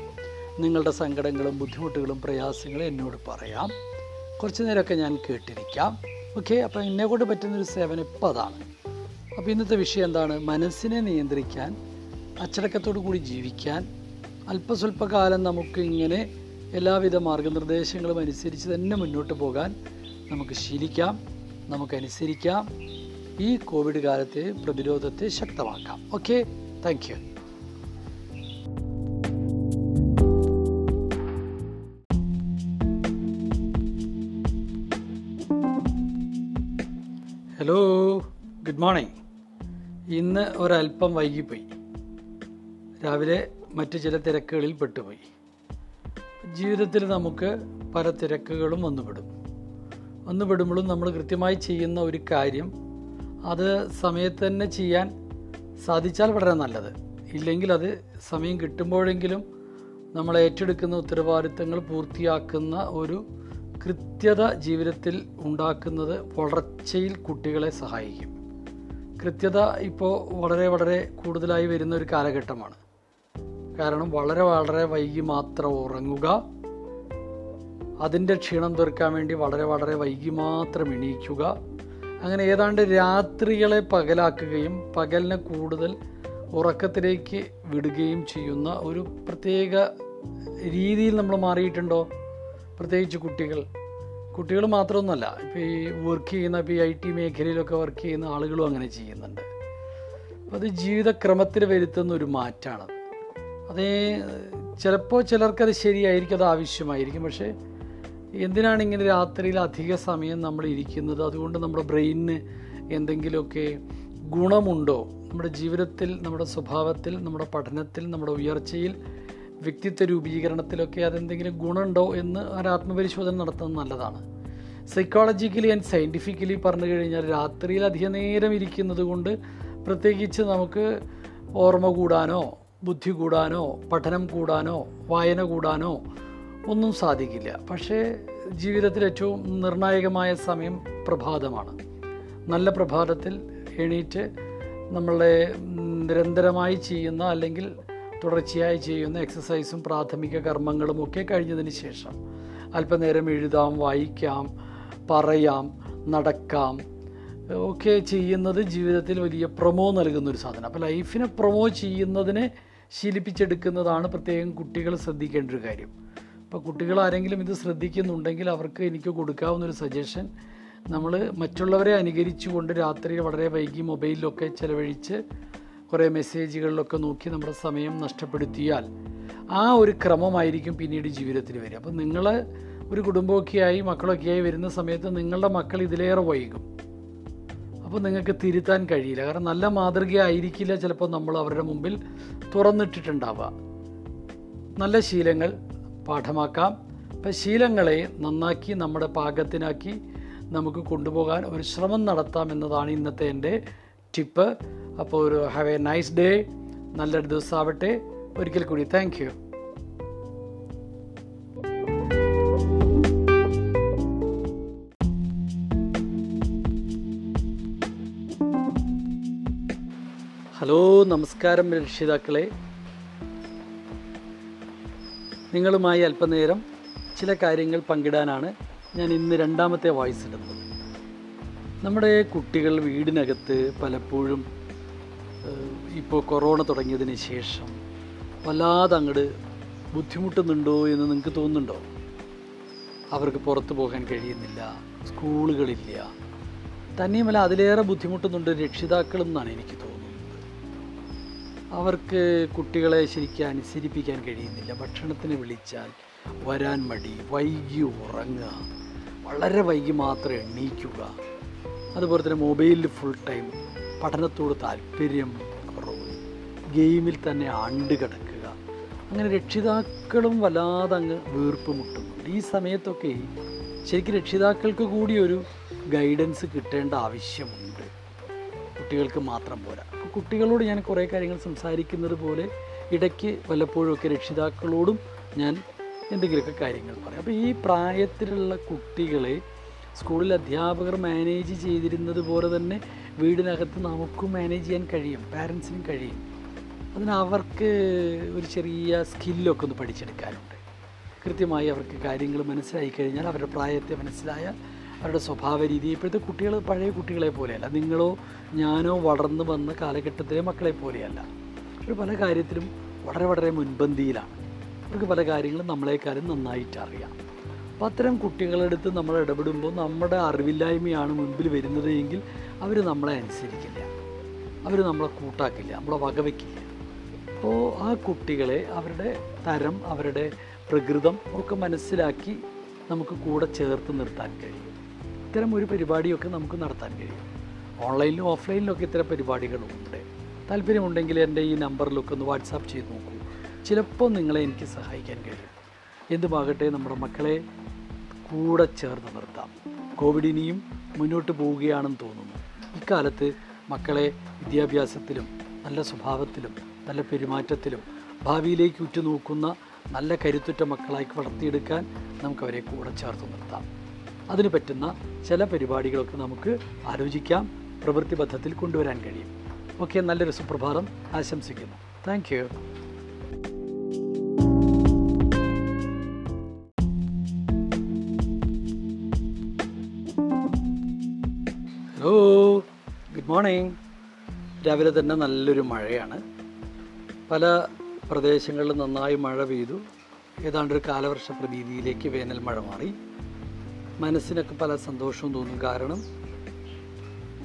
നിങ്ങളുടെ സങ്കടങ്ങളും ബുദ്ധിമുട്ടുകളും പ്രയാസങ്ങളും എന്നോട് പറയാം. കുറച്ച് നേരമൊക്കെ ഞാൻ കേട്ടിരിക്കാം. ഓക്കെ അപ്പോൾ എന്നെ കൊണ്ട് പറ്റുന്നൊരു സേവനം ഇപ്പം അതാണ്. അപ്പോൾ ഇന്നത്തെ വിഷയം എന്താണ്? മനസ്സിനെ നിയന്ത്രിക്കാൻ അച്ചടക്കത്തോടു കൂടി ജീവിക്കാൻ അല്പസ്വല്പകാലം നമുക്ക് ഇങ്ങനെ എല്ലാവിധ മാർഗനിർദ്ദേശങ്ങളും അനുസരിച്ച് തന്നെ മുന്നോട്ട് പോകാൻ നമുക്ക് ശീലിക്കാം. നമുക്കനുസരിക്കാം ഈ കോവിഡ് കാലത്തെ പ്രതിരോധത്തെ ശക്തമാക്കാം. Okay thank you hello good morning ഇന്ന് ഒരല്പം വൈകിപ്പോയി. രാവിലെ മറ്റു ചില തിരക്കുകളിൽ പെട്ടുപോയി. ജീവിതത്തിൽ നമുക്ക് പല തിരക്കുകളും വന്നുപെടും. വന്നുപെടുമ്പോഴും നമ്മൾ കൃത്യമായി ചെയ്യുന്ന ഒരു കാര്യം അത് സമയത്ത് തന്നെ ചെയ്യാൻ സാധിച്ചാൽ വളരെ നല്ലത്. ഇല്ലെങ്കിൽ അത് സമയം കിട്ടുമ്പോഴെങ്കിലും നമ്മൾ ഏറ്റെടുക്കുന്ന ഉത്തരവാദിത്തങ്ങൾ പൂർത്തിയാക്കുന്ന ഒരു കൃത്യത ജീവിതത്തിൽ ഉണ്ടാക്കുന്നത് വളർച്ചയിൽ കുട്ടികളെ സഹായിക്കും. കൃത്യത ഇപ്പോൾ വളരെ വളരെ കൂടുതലായി വരുന്ന ഒരു കാലഘട്ടമാണ്. കാരണം വളരെ വളരെ വൈകി മാത്രം ഉറങ്ങുക. അതിന്റെ ക്ഷീണം തീർക്കാൻ വേണ്ടി വളരെ വളരെ വൈകി മാത്രം എണീക്കുക. അങ്ങനെ ഏതാണ്ട് രാത്രികളെ പകലാക്കുകയും പകലിനെ കൂടുതൽ ഉറക്കത്തിലേക്ക് വിടുകയും ചെയ്യുന്ന ഒരു പ്രത്യേക രീതിയിൽ നമ്മൾ മാറിയിട്ടുണ്ടോ? പ്രത്യേകിച്ച് കുട്ടികൾ. കുട്ടികൾ മാത്രമൊന്നുമല്ല. ഇപ്പോൾ ഈ വർക്ക് ചെയ്യുന്ന ഇപ്പോൾ ഈ ഐ ടി മേഖലയിലൊക്കെ വർക്ക് ചെയ്യുന്ന ആളുകളും അങ്ങനെ ചെയ്യുന്നുണ്ട്. അപ്പോൾ അത് ജീവിതക്രമത്തിൽ വരുത്തുന്ന ഒരു മാറ്റമാണ് അതേ ചിലപ്പോൾ ചിലർക്കത് ശരിയായിരിക്കും അത് ആവശ്യമായിരിക്കും. പക്ഷേ എന്തിനാണ് ഇങ്ങനെ രാത്രിയിൽ അധിക സമയം നമ്മൾ ഇരിക്കുന്നത്? അതുകൊണ്ട് നമ്മുടെ ബ്രെയിനിന് എന്തെങ്കിലുമൊക്കെ ഗുണമുണ്ടോ? നമ്മുടെ ജീവിതത്തിൽ നമ്മുടെ സ്വഭാവത്തിൽ നമ്മുടെ പഠനത്തിൽ നമ്മുടെ ഉയർച്ചയിൽ വ്യക്തിത്വ രൂപീകരണത്തിലൊക്കെ അതെന്തെങ്കിലും ഗുണമുണ്ടോ എന്ന് ഒരു ആത്മപരിശോധന നടത്തുന്നത് നല്ലതാണ്. സൈക്കോളജിക്കലി ആൻഡ് സയന്റിഫിക്കലി പറഞ്ഞു കഴിഞ്ഞാൽ രാത്രിയിൽ അധിക നേരം ഇരിക്കുന്നത് കൊണ്ട് പ്രത്യേകിച്ച് നമുക്ക് ഓർമ്മ കൂടാനോ ബുദ്ധി കൂടാനോ പഠനം കൂടാനോ വായന കൂടാനോ ഒന്നും സാധിക്കില്ല. പക്ഷേ ജീവിതത്തിൽ ഏറ്റവും നിർണായകമായ സമയം പ്രഭാതമാണ്. നല്ല പ്രഭാതത്തിൽ എണീറ്റ് നമ്മളെ നിരന്തരമായി ചെയ്യുന്ന അല്ലെങ്കിൽ തുടർച്ചയായി ചെയ്യുന്ന എക്സസൈസും പ്രാഥമിക കർമ്മങ്ങളും ഒക്കെ കഴിഞ്ഞതിന് ശേഷം അല്പനേരം എഴുതാം വായിക്കാം പറയാം നടക്കാം ഒക്കെ ചെയ്യുന്നത് ജീവിതത്തിൽ വലിയ പ്രൊമോ നൽകുന്നൊരു സാധനം. അപ്പോൾ ലൈഫിനെ പ്രൊമോ ചെയ്യുന്നതിനെ ശീലിപ്പിച്ചെടുക്കുന്നതാണ് പ്രത്യേകം കുട്ടികൾ ശ്രദ്ധിക്കേണ്ട ഒരു കാര്യം. അപ്പോൾ കുട്ടികൾ ആരെങ്കിലും ഇത് ശ്രദ്ധിക്കുന്നുണ്ടെങ്കിൽ അവർക്ക് എനിക്ക് കൊടുക്കാവുന്ന ഒരു സജഷൻ നമ്മൾ മറ്റുള്ളവരെ അനുകരിച്ചുകൊണ്ട് രാത്രി വളരെ വൈകി മൊബൈലിലൊക്കെ ചിലവഴിച്ച് കുറേ മെസ്സേജുകളിലൊക്കെ നോക്കി നമ്മുടെ സമയം നഷ്ടപ്പെടുത്തിയാൽ ആ ഒരു ക്രമമായിരിക്കും പിന്നീട് ജീവിതത്തിൽ വരിക. അപ്പം നിങ്ങൾ ഒരു കുടുംബമൊക്കെയായി മക്കളൊക്കെയായി വരുന്ന സമയത്ത് നിങ്ങളുടെ മക്കൾ ഇതിലേറെ വൈകും. അപ്പോൾ നിങ്ങൾക്ക് തിരുത്താൻ കഴിയില്ല. കാരണം നല്ല മാതൃകയായിരിക്കില്ല ചിലപ്പോൾ നമ്മൾ അവരുടെ മുമ്പിൽ തുറന്നിട്ടിട്ടുണ്ടാവുക. നല്ല ശീലങ്ങൾ പാഠമാക്കാം. അപ്പം ശീലങ്ങളെ നന്നാക്കി നമ്മുടെ പാകത്തിനാക്കി നമുക്ക് കൊണ്ടുപോകാൻ ഒരു ശ്രമം നടത്താം എന്നതാണ് ഇന്നത്തെ എന്റെ ടിപ്പ്. അപ്പോൾ ഒരു ഹാവ് എ നൈസ് ഡേ നല്ലൊരു ദിവസമാവട്ടെ. ഒരിക്കൽ കൂടി. താങ്ക് ഹലോ നമസ്കാരം രക്ഷിതാക്കളെ. നിങ്ങളുമായി അല്പനേരം ചില കാര്യങ്ങൾ പങ്കിടാനാണ് ഞാൻ ഇന്ന് രണ്ടാമത്തെ വോയിസ് ഇടുന്നത്. നമ്മുടെ കുട്ടികൾ വീടിനകത്ത് പലപ്പോഴും ഇപ്പോൾ കൊറോണ തുടങ്ങിയതിന് ശേഷം വല്ലാതെ അങ്ങോട്ട് ബുദ്ധിമുട്ടുന്നുണ്ടോ എന്ന് നിങ്ങൾക്ക് തോന്നുന്നുണ്ടോ? അവർക്ക് പുറത്തു പോകാൻ കഴിയുന്നില്ല സ്കൂളുകളില്ല. തന്നെയുമല്ല അതിലേറെ ബുദ്ധിമുട്ടുന്നുണ്ട് രക്ഷിതാക്കളും എന്നാണ് എനിക്ക് തോന്നുന്നത്. അവർക്ക് കുട്ടികളെ ശരിക്കും അനുസരിപ്പിക്കാൻ കഴിയുന്നില്ല. ഭക്ഷണത്തിന് വിളിച്ചാൽ വരാൻ മടി വൈകി ഉറങ്ങുക വളരെ വൈകി മാത്രം എണ്ണീക്കുക അതുപോലെ തന്നെ മൊബൈലിൽ ഫുൾ ടൈം പഠനത്തോട് താല്പര്യം കുറവ് ഗെയിമിൽ തന്നെ ആണ്ട് കിടക്കുക. അങ്ങനെ രക്ഷിതാക്കളും വല്ലാതെ അങ്ങ് വീർപ്പ് മുട്ടുന്നുണ്ട്. ഈ സമയത്തൊക്കെ ശരിക്കും രക്ഷിതാക്കൾക്ക് കൂടി ഒരു ഗൈഡൻസ് കിട്ടേണ്ട ആവശ്യമുണ്ട്. കുട്ടികൾക്ക് മാത്രം പോരാ. കുട്ടികളോട് ഞാൻ കുറേ കാര്യങ്ങൾ സംസാരിക്കുന്നത് പോലെ ഇടയ്ക്ക് വല്ലപ്പോഴുമൊക്കെ രക്ഷിതാക്കളോടും ഞാൻ എന്തെങ്കിലുമൊക്കെ കാര്യങ്ങൾ പറയും. അപ്പോൾ ഈ പ്രായത്തിലുള്ള കുട്ടികളെ സ്കൂളിൽ അധ്യാപകർ മാനേജ് ചെയ്തിരുന്നത് പോലെ തന്നെ വീടിനകത്ത് നമുക്കും മാനേജ് ചെയ്യാൻ കഴിയും പാരൻസിനും കഴിയും. അതിന് അവർക്ക് ഒരു ചെറിയ സ്കില്ലൊക്കെ ഒന്ന് പഠിച്ചെടുക്കാനുണ്ട്. കൃത്യമായി അവർക്ക് കാര്യങ്ങൾ മനസ്സിലായി കഴിഞ്ഞാൽ അവരുടെ പ്രായത്തെ മനസ്സിലായാൽ അവരുടെ സ്വഭാവ രീതി ഇപ്പോഴത്തെ കുട്ടികൾ പഴയ കുട്ടികളെ പോലെയല്ല. നിങ്ങളോ ഞാനോ വളർന്നു വന്ന കാലഘട്ടത്തിലെ മക്കളെ പോലെയല്ല. അവർ പല കാര്യത്തിലും വളരെ വളരെ മുൻപന്തിയിലാണ്. അവർക്ക് പല കാര്യങ്ങളും നമ്മളെക്കാളും നന്നായിട്ട് അറിയാം. അപ്പം അത്തരം കുട്ടികളെടുത്ത് നമ്മൾ ഇടപെടുമ്പോൾ നമ്മുടെ അറിവില്ലായ്മയാണ് മുൻപിൽ വരുന്നതെങ്കിൽ അവർ നമ്മളെ അനുസരിക്കില്ല. അവർ നമ്മളെ കൂട്ടാക്കില്ല നമ്മളെ വകവയ്ക്കില്ല അപ്പോൾ ആ കുട്ടികളെ അവരുടെ തരം അവരുടെ പ്രകൃതം ഒക്കെ മനസ്സിലാക്കി നമുക്ക് കൂടെ ചേർത്ത് നിർത്താൻ കഴിയും. ഇത്തരം ഒരു പരിപാടിയൊക്കെ നമുക്ക് നടത്താൻ കഴിയും. ഓൺലൈനിലും ഓഫ്ലൈനിലും ഒക്കെ ഇത്തരം പരിപാടികളുണ്ട്. താല്പര്യമുണ്ടെങ്കിൽ എന്റെ ഈ നമ്പറിലൊക്കെ ഒന്ന് വാട്സാപ്പ് ചെയ്ത് നോക്കൂ. ചിലപ്പോൾ നിങ്ങളെ എനിക്ക് സഹായിക്കാൻ കഴിയും. എന്തുമാകട്ടെ നമ്മുടെ മക്കളെ കൂടെ ചേർന്ന് നിർത്താം. കോവിഡ് ഇനിയും മുന്നോട്ട് പോവുകയാണെന്ന് തോന്നുന്നു. ഇക്കാലത്ത് മക്കളെ വിദ്യാഭ്യാസത്തിലും നല്ല സ്വഭാവത്തിലും നല്ല പെരുമാറ്റത്തിലും ഭാവിയിലേക്ക് ഉറ്റുനോക്കുന്ന നല്ല കരുത്തുറ്റ മക്കളായി വളർത്തിയെടുക്കാൻ നമുക്കവരെ കൂടെ ചേർത്ത് നിർത്താം. അതിന് പറ്റുന്ന ചില പരിപാടികളൊക്കെ നമുക്ക് ആലോചിക്കാം പ്രവൃത്തിബദ്ധത്തിൽ കൊണ്ടുവരാൻ കഴിയും. ഓക്കെ നല്ലൊരു സുപ്രഭാതം. ആശംസിക്കുന്നു. താങ്ക് ഹലോ ഗുഡ് മോർണിംഗ് രാവിലെ തന്നെ നല്ലൊരു മഴയാണ്. പല പ്രദേശങ്ങളിൽ നന്നായി മഴ പെയ്തു. ഏതാണ്ടൊരു കാലവർഷ പ്രതീതിയിലേക്ക് വേനൽ മഴ മാറി. മനസ്സിനൊക്കെ പല സന്തോഷവും തോന്നും. കാരണം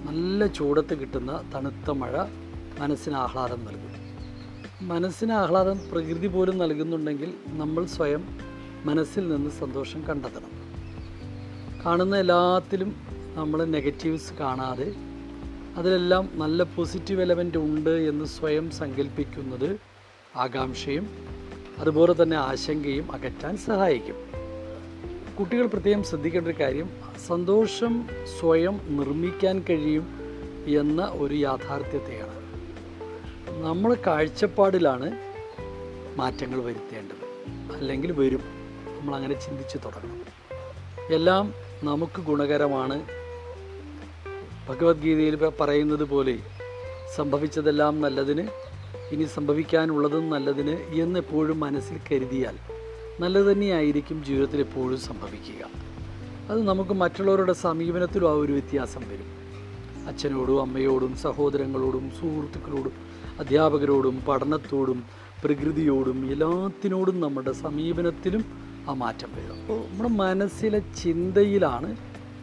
നല്ല ചൂടത്ത് കിട്ടുന്ന തണുത്ത മഴ മനസ്സിന് ആഹ്ലാദം നൽകും. മനസ്സിന് ആഹ്ലാദം പ്രകൃതി പോലും നൽകുന്നുണ്ടെങ്കിൽ നമ്മൾ സ്വയം മനസ്സിൽ നിന്ന് സന്തോഷം കണ്ടെത്തണം. കാണുന്ന എല്ലാത്തിലും നമ്മൾ നെഗറ്റീവ്സ് കാണാതെ അതിലെല്ലാം നല്ല പോസിറ്റീവ് എലമെന്റ് ഉണ്ട് എന്ന് സ്വയം സങ്കല്പിക്കുന്നത് ആകാംക്ഷയും അതുപോലെ തന്നെ ആശങ്കയും അകറ്റാൻ സഹായിക്കും. കുട്ടികൾ പ്രത്യേകം ശ്രദ്ധിക്കേണ്ട ഒരു കാര്യം സന്തോഷം സ്വയം നിർമ്മിക്കാൻ കഴിയും എന്ന ഒരു യാഥാർത്ഥ്യത്തെയാണ്. നമ്മൾ കാഴ്ചപ്പാടിലാണ് മാറ്റങ്ങൾ വരുത്തേണ്ടത്. അല്ലെങ്കിൽ വരും. നമ്മളങ്ങനെ ചിന്തിച്ച് തുടങ്ങണം. എല്ലാം നമുക്ക് ഗുണകരമാണ്. ഭഗവത്ഗീതയിൽ പറയുന്നത് പോലെ സംഭവിച്ചതെല്ലാം നല്ലതിന് ഇനി സംഭവിക്കാനുള്ളതും നല്ലതിന് എന്നെപ്പോഴും മനസ്സിൽ കരുതിയാൽ നല്ലത് തന്നെയായിരിക്കും ജീവിതത്തിൽ എപ്പോഴും സംഭവിക്കുക. അത് നമുക്ക് മറ്റുള്ളവരുടെ സമീപനത്തിലും ആ ഒരു വ്യത്യാസം വരും. അച്ഛനോടും അമ്മയോടും സഹോദരങ്ങളോടും സുഹൃത്തുക്കളോടും അധ്യാപകരോടും പഠനത്തോടും പ്രകൃതിയോടും എല്ലാത്തിനോടും നമ്മുടെ സമീപനത്തിലും ആ മാറ്റം വരും. അപ്പോൾ നമ്മുടെ മനസ്സിലെ ചിന്തയിലാണ്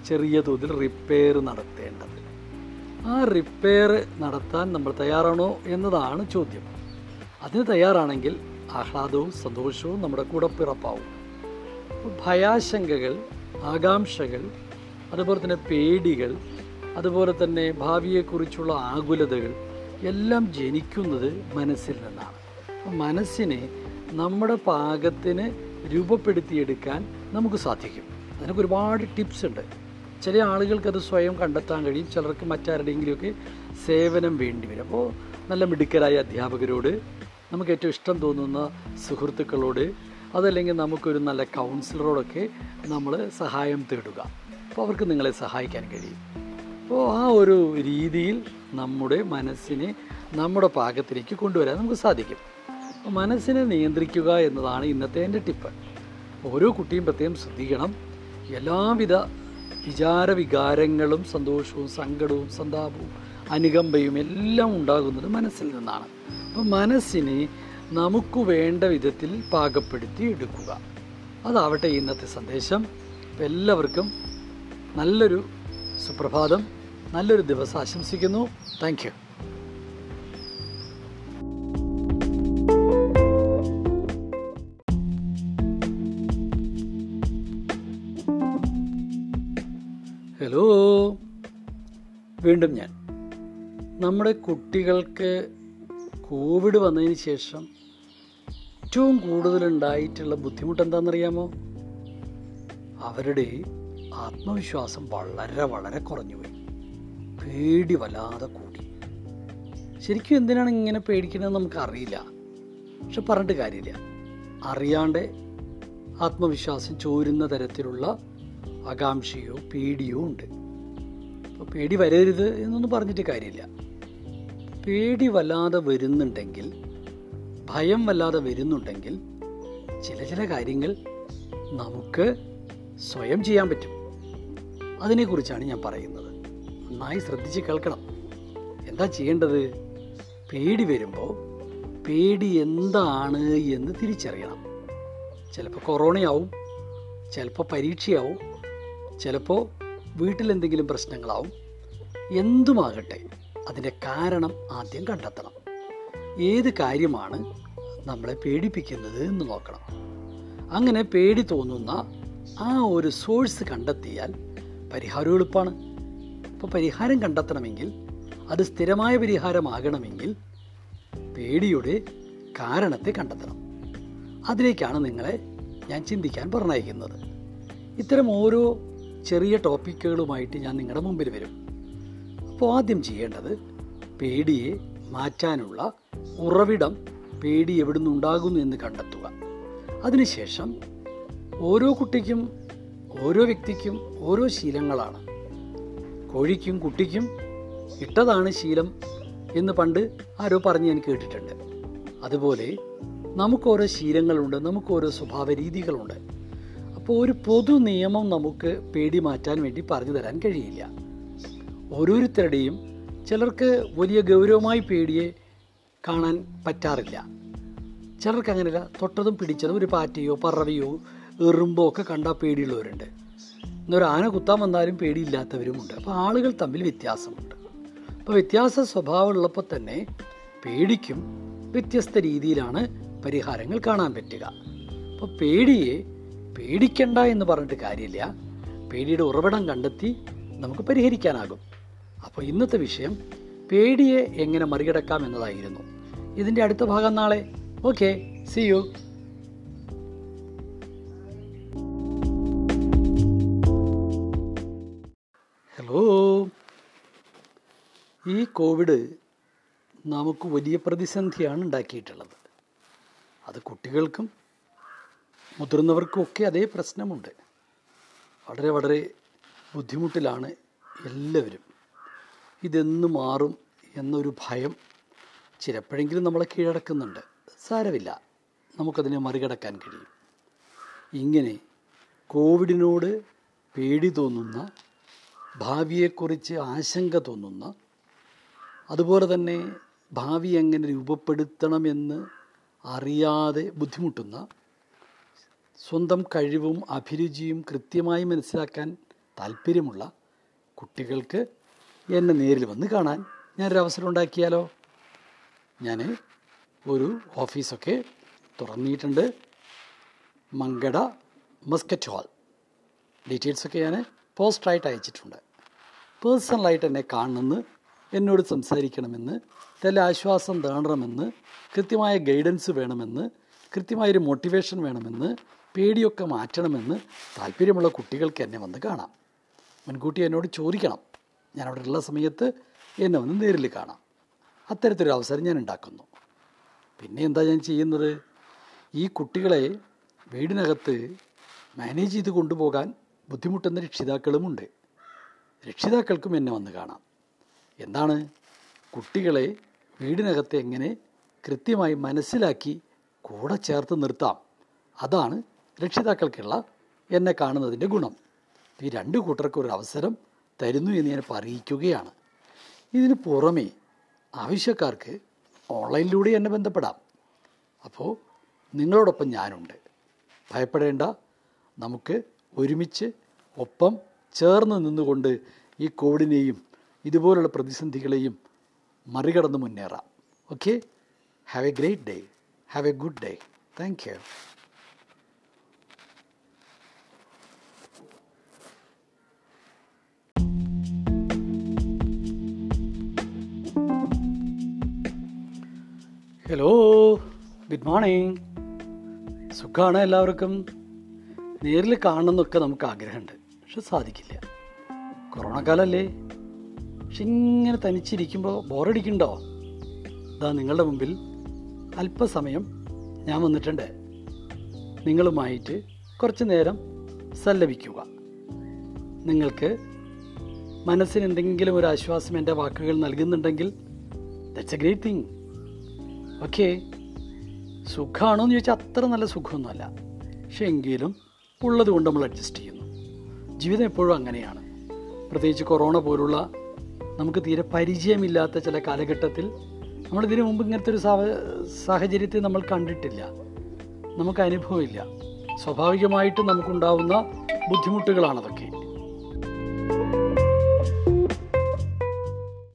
ചെറിയ തോതിൽ റിപ്പയർ നടത്തേണ്ടത്. ആ റിപ്പയർ നടത്താൻ നമ്മൾ തയ്യാറാണോ എന്നതാണ് ചോദ്യം. അതിന് തയ്യാറാണെങ്കിൽ ആഹ്ലാദവും സന്തോഷവും നമ്മുടെ കൂടെ പിറപ്പാവും. ഭയാശങ്കകൾ ആകാംക്ഷകൾ അതുപോലെ തന്നെ പേടികൾ അതുപോലെ തന്നെ ഭാവിയെക്കുറിച്ചുള്ള ആകുലതകൾ എല്ലാം ജനിക്കുന്നത് മനസ്സിൽ നിന്നാണ്. മനസ്സിനെ നമ്മുടെ പാകത്തിന് രൂപപ്പെടുത്തിയെടുക്കാൻ നമുക്ക് സാധിക്കും. അതിനൊക്കെ ഒരുപാട് ടിപ്സ് ഉണ്ട്. ചില ആളുകൾക്കത് സ്വയം കണ്ടെത്താൻ കഴിയും. ചിലർക്ക് മറ്റാരുടെയെങ്കിലുമൊക്കെ സേവനം വേണ്ടി വരും. അപ്പോൾ നല്ല മിടുക്കരായ അധ്യാപകരോട് നമുക്ക് ഏറ്റവും ഇഷ്ടം തോന്നുന്ന സുഹൃത്തുക്കളോട് അതല്ലെങ്കിൽ നമുക്കൊരു നല്ല കൗൺസിലറോടൊക്കെ നമ്മൾ സഹായം തേടുക. അപ്പോൾ അവർക്ക് നിങ്ങളെ സഹായിക്കാൻ കഴിയും. അപ്പോൾ ആ ഒരു രീതിയിൽ നമ്മുടെ മനസ്സിനെ നമ്മുടെ പാകത്തിലേക്ക് കൊണ്ടുവരാൻ നമുക്ക് സാധിക്കും. അപ്പോൾ മനസ്സിനെ നിയന്ത്രിക്കുക എന്നതാണ് ഇന്നത്തെ എന്റെ ടിപ്പ്. ഓരോ കുട്ടിയും പ്രത്യേകം ശ്രദ്ധിക്കണം. എല്ലാവിധ വിചാര വികാരങ്ങളും സന്തോഷവും സങ്കടവും സന്താപവും അനുകമ്പയും എല്ലാം ഉണ്ടാകുന്നത് മനസ്സിൽ നിന്നാണ്. അപ്പോൾ മനസ്സിനെ നമുക്ക് വേണ്ട വിധത്തിൽ പാകപ്പെടുത്തി എടുക്കുക. അതാവട്ടെ ഇന്നത്തെ സന്ദേശം. അപ്പോൾ എല്ലാവർക്കും നല്ലൊരു സുപ്രഭാതം നല്ലൊരു ദിവസം ആശംസിക്കുന്നു. താങ്ക് ഹലോ വീണ്ടും ഞാൻ. നമ്മുടെ കുട്ടികൾക്ക് കോവിഡ് വന്നതിന് ശേഷം ഏറ്റവും കൂടുതലുണ്ടായിട്ടുള്ള ബുദ്ധിമുട്ട് എന്താണെന്നറിയാമോ അവരുടെ ആത്മവിശ്വാസം വളരെ വളരെ കുറഞ്ഞു കുറഞ്ഞുപോയി. പേടി വല്ലാതെ കൂടി. ശരിക്കും എന്തിനാണ് ഇങ്ങനെ പേടിക്കണമെന്ന് നമുക്കറിയില്ല. പക്ഷെ പറഞ്ഞിട്ട് കാര്യമില്ല. അറിയാണ്ട് ആത്മവിശ്വാസം ചോരുന്ന തരത്തിലുള്ള ആകാംക്ഷയോ പേടിയോ ഉണ്ട്. അപ്പോൾ പേടി വരരുത് എന്നൊന്നും പറഞ്ഞിട്ട് കാര്യമില്ല. പേടി വല്ലാതെ വരുന്നുണ്ടെങ്കിൽ ഭയം വല്ലാതെ വരുന്നുണ്ടെങ്കിൽ ചില ചില കാര്യങ്ങൾ നമുക്ക് സ്വയം ചെയ്യാൻ പറ്റും. അതിനെക്കുറിച്ചാണ് ഞാൻ പറയുന്നത്. നന്നായി ശ്രദ്ധിച്ച് കേൾക്കണം. എന്താ ചെയ്യേണ്ടത്? പേടി വരുമ്പോൾ പേടി എന്താണ് എന്ന് തിരിച്ചറിയണം. ചിലപ്പോൾ കൊറോണയാവും ചിലപ്പോൾ പരീക്ഷയാവും ചിലപ്പോൾ വീട്ടിലെന്തെങ്കിലും പ്രശ്നങ്ങളാവും. എന്തുമാകട്ടെ അതിന്റെ കാരണം ആദ്യം കണ്ടെത്തണം. ഏത് കാര്യമാണ് നമ്മളെ പേടിപ്പിക്കുന്നത് എന്ന് നോക്കണം. അങ്ങനെ പേടി തോന്നുന്ന ആ ഒരു സോഴ്സ് കണ്ടെത്തിയാൽ പരിഹാരം എളുപ്പമാണ് അപ്പോൾ പരിഹാരം കണ്ടെത്തണമെങ്കിൽ അത് സ്ഥിരമായ പരിഹാരമാകണമെങ്കിൽ പേടിയുടെ കാരണത്തെ കണ്ടെത്തണം. അതിലേക്കാണ് നിങ്ങളെ ഞാൻ ചിന്തിക്കാൻ പറഞ്ഞയക്കുന്നത്. ഇത്തരം ഓരോ ചെറിയ ടോപ്പിക്കുകളുമായിട്ട് ഞാൻ നിങ്ങളുടെ മുമ്പിൽ വരും. അപ്പോൾ ആദ്യം ചെയ്യേണ്ടത് പേടിയെ മാറ്റാനുള്ള ഉറവിടം പേടി എവിടുന്ന് ഉണ്ടാകുന്നു എന്ന് കണ്ടെത്തുക. അതിനുശേഷം ഓരോ കുട്ടിക്കും ഓരോ വ്യക്തിക്കും ഓരോ ശീലങ്ങളാണ്. കോഴിക്കും കുട്ടിക്കും ഇട്ടതാണ് ശീലം എന്ന് പണ്ട് ആരോ പറഞ്ഞ് ഞാൻ കേട്ടിട്ടുണ്ട്. അതുപോലെ നമുക്കോരോ ശീലങ്ങളുണ്ട് നമുക്കോരോ സ്വഭാവ രീതികളുണ്ട്. അപ്പോൾ ഒരു പൊതു നിയമം നമുക്ക് പേടി മാറ്റാൻ വേണ്ടി പറഞ്ഞു തരാൻ കഴിയില്ല. ഓരോരുത്തരുടെയും ചിലർക്ക് വലിയ ഗൗരവമായി പേടിയെ കാണാൻ പറ്റാറില്ല. ചിലർക്ക് അങ്ങനെയല്ല തൊട്ടതും പിടിച്ചതും ഒരു പാറ്റയോ പറവയോ എറുമ്പോ ഒക്കെ കണ്ടാൽ പേടിയുള്ളവരുണ്ട്. എന്നൊരു ആന കുത്താൻ വന്നാലും പേടിയില്ലാത്തവരുമുണ്ട്. അപ്പോൾ ആളുകൾ തമ്മിൽ വ്യത്യാസമുണ്ട്. അപ്പോൾ വ്യത്യാസ സ്വഭാവമുള്ളപ്പോൾ തന്നെ പേടിക്കും വ്യത്യസ്ത രീതിയിലാണ് പരിഹാരങ്ങൾ കാണാൻ പറ്റുക. അപ്പോൾ പേടിയെ പേടിക്കണ്ട എന്ന് പറഞ്ഞിട്ട് കാര്യമില്ല. പേടിയുടെ ഉറവിടം കണ്ടെത്തി നമുക്ക് പരിഹരിക്കാനാകും. അപ്പോൾ ഇന്നത്തെ വിഷയം പേടിയെ എങ്ങനെ മറികടക്കാം എന്നതായിരുന്നു. ഇതിന്റെ അടുത്ത ഭാഗം നാളെ. ഓക്കെ സി യു ഹലോ ഈ കോവിഡ് നമുക്ക് വലിയ പ്രതിസന്ധിയാണ് ഉണ്ടാക്കിയിട്ടുള്ളത്. അത് കുട്ടികൾക്കും മുതിർന്നവർക്കും ഒക്കെ അതേ പ്രശ്നമുണ്ട്. വളരെ വളരെ ബുദ്ധിമുട്ടിലാണ് എല്ലാവരും. ഇതെന്ന് മാറും എന്നൊരു ഭയം ചിലപ്പോഴെങ്കിലും നമ്മളെ കീഴടക്കുന്നുണ്ട്. സാരമില്ല. നമുക്കതിനെ മറികടക്കാൻ കഴിയും. ഇങ്ങനെ കോവിഡിനോട് പേടി തോന്നുന്ന ഭാവിയെക്കുറിച്ച് ആശങ്ക തോന്നുന്ന അതുപോലെ തന്നെ ഭാവി എങ്ങനെ രൂപപ്പെടുത്തണമെന്ന് അറിയാതെ ബുദ്ധിമുട്ടുന്ന സ്വന്തം കഴിവും അഭിരുചിയും കൃത്യമായി മനസ്സിലാക്കാൻ താല്പര്യമുള്ള കുട്ടികൾക്ക് എന്നെ നേരിൽ വന്ന് കാണാൻ ഞാനൊരു അവസരം ഉണ്ടാക്കിയാലോ? ഞാൻ ഒരു ഓഫീസൊക്കെ തുറന്നിട്ടുണ്ട്. Mankada Muscat hall. ഡീറ്റെയിൽസൊക്കെ ഞാൻ പോസ്റ്ററായിട്ട് അയച്ചിട്ടുണ്ട്. പേഴ്സണലായിട്ട് എന്നെ കാണണമെന്ന് എന്നോട് സംസാരിക്കണമെന്ന് തല ആശ്വാസം തേടണമെന്ന് കൃത്യമായ ഗൈഡൻസ് വേണമെന്ന് കൃത്യമായൊരു മോട്ടിവേഷൻ വേണമെന്ന് പേടിയൊക്കെ മാറ്റണമെന്ന് താല്പര്യമുള്ള കുട്ടികൾക്ക് എന്നെ വന്ന് കാണാം. മുൻകൂട്ടി എന്നോട് ചോദിക്കണം. ഞാൻ അവിടെ ഉള്ള സമയത്ത് എന്നെ ഒന്ന് നേരിൽ കാണാം. അത്തരത്തിലൊരു അവസരം ഞാൻ ഉണ്ടാക്കുന്നു. പിന്നെ എന്താ ഞാൻ ചെയ്യുന്നത്? ഈ കുട്ടികളെ വീടിനകത്ത് മാനേജ് ചെയ്ത് കൊണ്ടുപോകാൻ ബുദ്ധിമുട്ടുന്ന രക്ഷിതാക്കളുമുണ്ട് രക്ഷിതാക്കൾക്കും എന്നെ വന്ന് കാണാം. എന്താണ്? കുട്ടികളെ വീടിനകത്ത് എങ്ങനെ കൃത്യമായി മനസ്സിലാക്കി കൂടെ ചേർത്ത് നിർത്താം. അതാണ് രക്ഷിതാക്കൾക്കുള്ള എന്നെ കാണുന്നതിന്റെ ഗുണം. ഈ രണ്ട് കൂട്ടർക്കും ഒരു അവസരം തരുന്നു എന്ന് ഞാൻ അറിയിക്കുകയാണ്. ഇതിന് പുറമേ ആവശ്യക്കാർക്ക് ഓൺലൈനിലൂടെ എന്നെ ബന്ധപ്പെടാം. അപ്പോൾ നിങ്ങളോടൊപ്പം ഞാനുണ്ട്. ഭയപ്പെടേണ്ട. നമുക്ക് ഒരുമിച്ച് ഒപ്പം ചേർന്ന് നിന്നുകൊണ്ട് ഈ കോവിഡിനെയും ഇതുപോലുള്ള പ്രതിസന്ധികളെയും മറികടന്ന് മുന്നേറാം. Okay have a great day have a good day thank you hello good morning സുഖമാണ് എല്ലാവർക്കും. നേരിൽ കാണണമെന്നൊക്കെ നമുക്ക് ആഗ്രഹമുണ്ട്. പക്ഷെ സാധിക്കില്ല. കൊറോണ കാലമല്ലേ പക്ഷെ ഇങ്ങനെ തനിച്ചിരിക്കുമ്പോൾ ബോറടിക്കണ്ടോ ഇതാ നിങ്ങളുടെ മുമ്പിൽ അല്പസമയം ഞാൻ വന്നിട്ടുണ്ട്. നിങ്ങളുമായിട്ട് കുറച്ച് നേരം സല്ലപിക്കുക. നിങ്ങൾക്ക് മനസ്സിന് എന്തെങ്കിലും ഒരു ആശ്വാസം എന്റെ വാക്കുകൾ നൽകുന്നുണ്ടെങ്കിൽ that's a great thing okay സുഖമാണോ എന്ന് ചോദിച്ചാൽ അത്ര നല്ല സുഖമൊന്നുമല്ല. പക്ഷെ എങ്കിലും ഉള്ളത് കൊണ്ട് നമ്മൾ അഡ്ജസ്റ്റ് ചെയ്യുന്നു. ജീവിതം എപ്പോഴും അങ്ങനെയാണ്. പ്രത്യേകിച്ച് കൊറോണ പോലുള്ള നമുക്ക് തീരെ പരിചയമില്ലാത്ത ചില കാലഘട്ടത്തിൽ നമ്മൾ ഇതിനു മുമ്പ് ഇങ്ങനത്തെ ഒരു സാഹ- സാഹചര്യത്തെ നമ്മൾ കണ്ടിട്ടില്ല. നമുക്ക് അനുഭവമില്ല. സ്വാഭാവികമായിട്ടും നമുക്കുണ്ടാവുന്ന ബുദ്ധിമുട്ടുകളാണതൊക്കെ.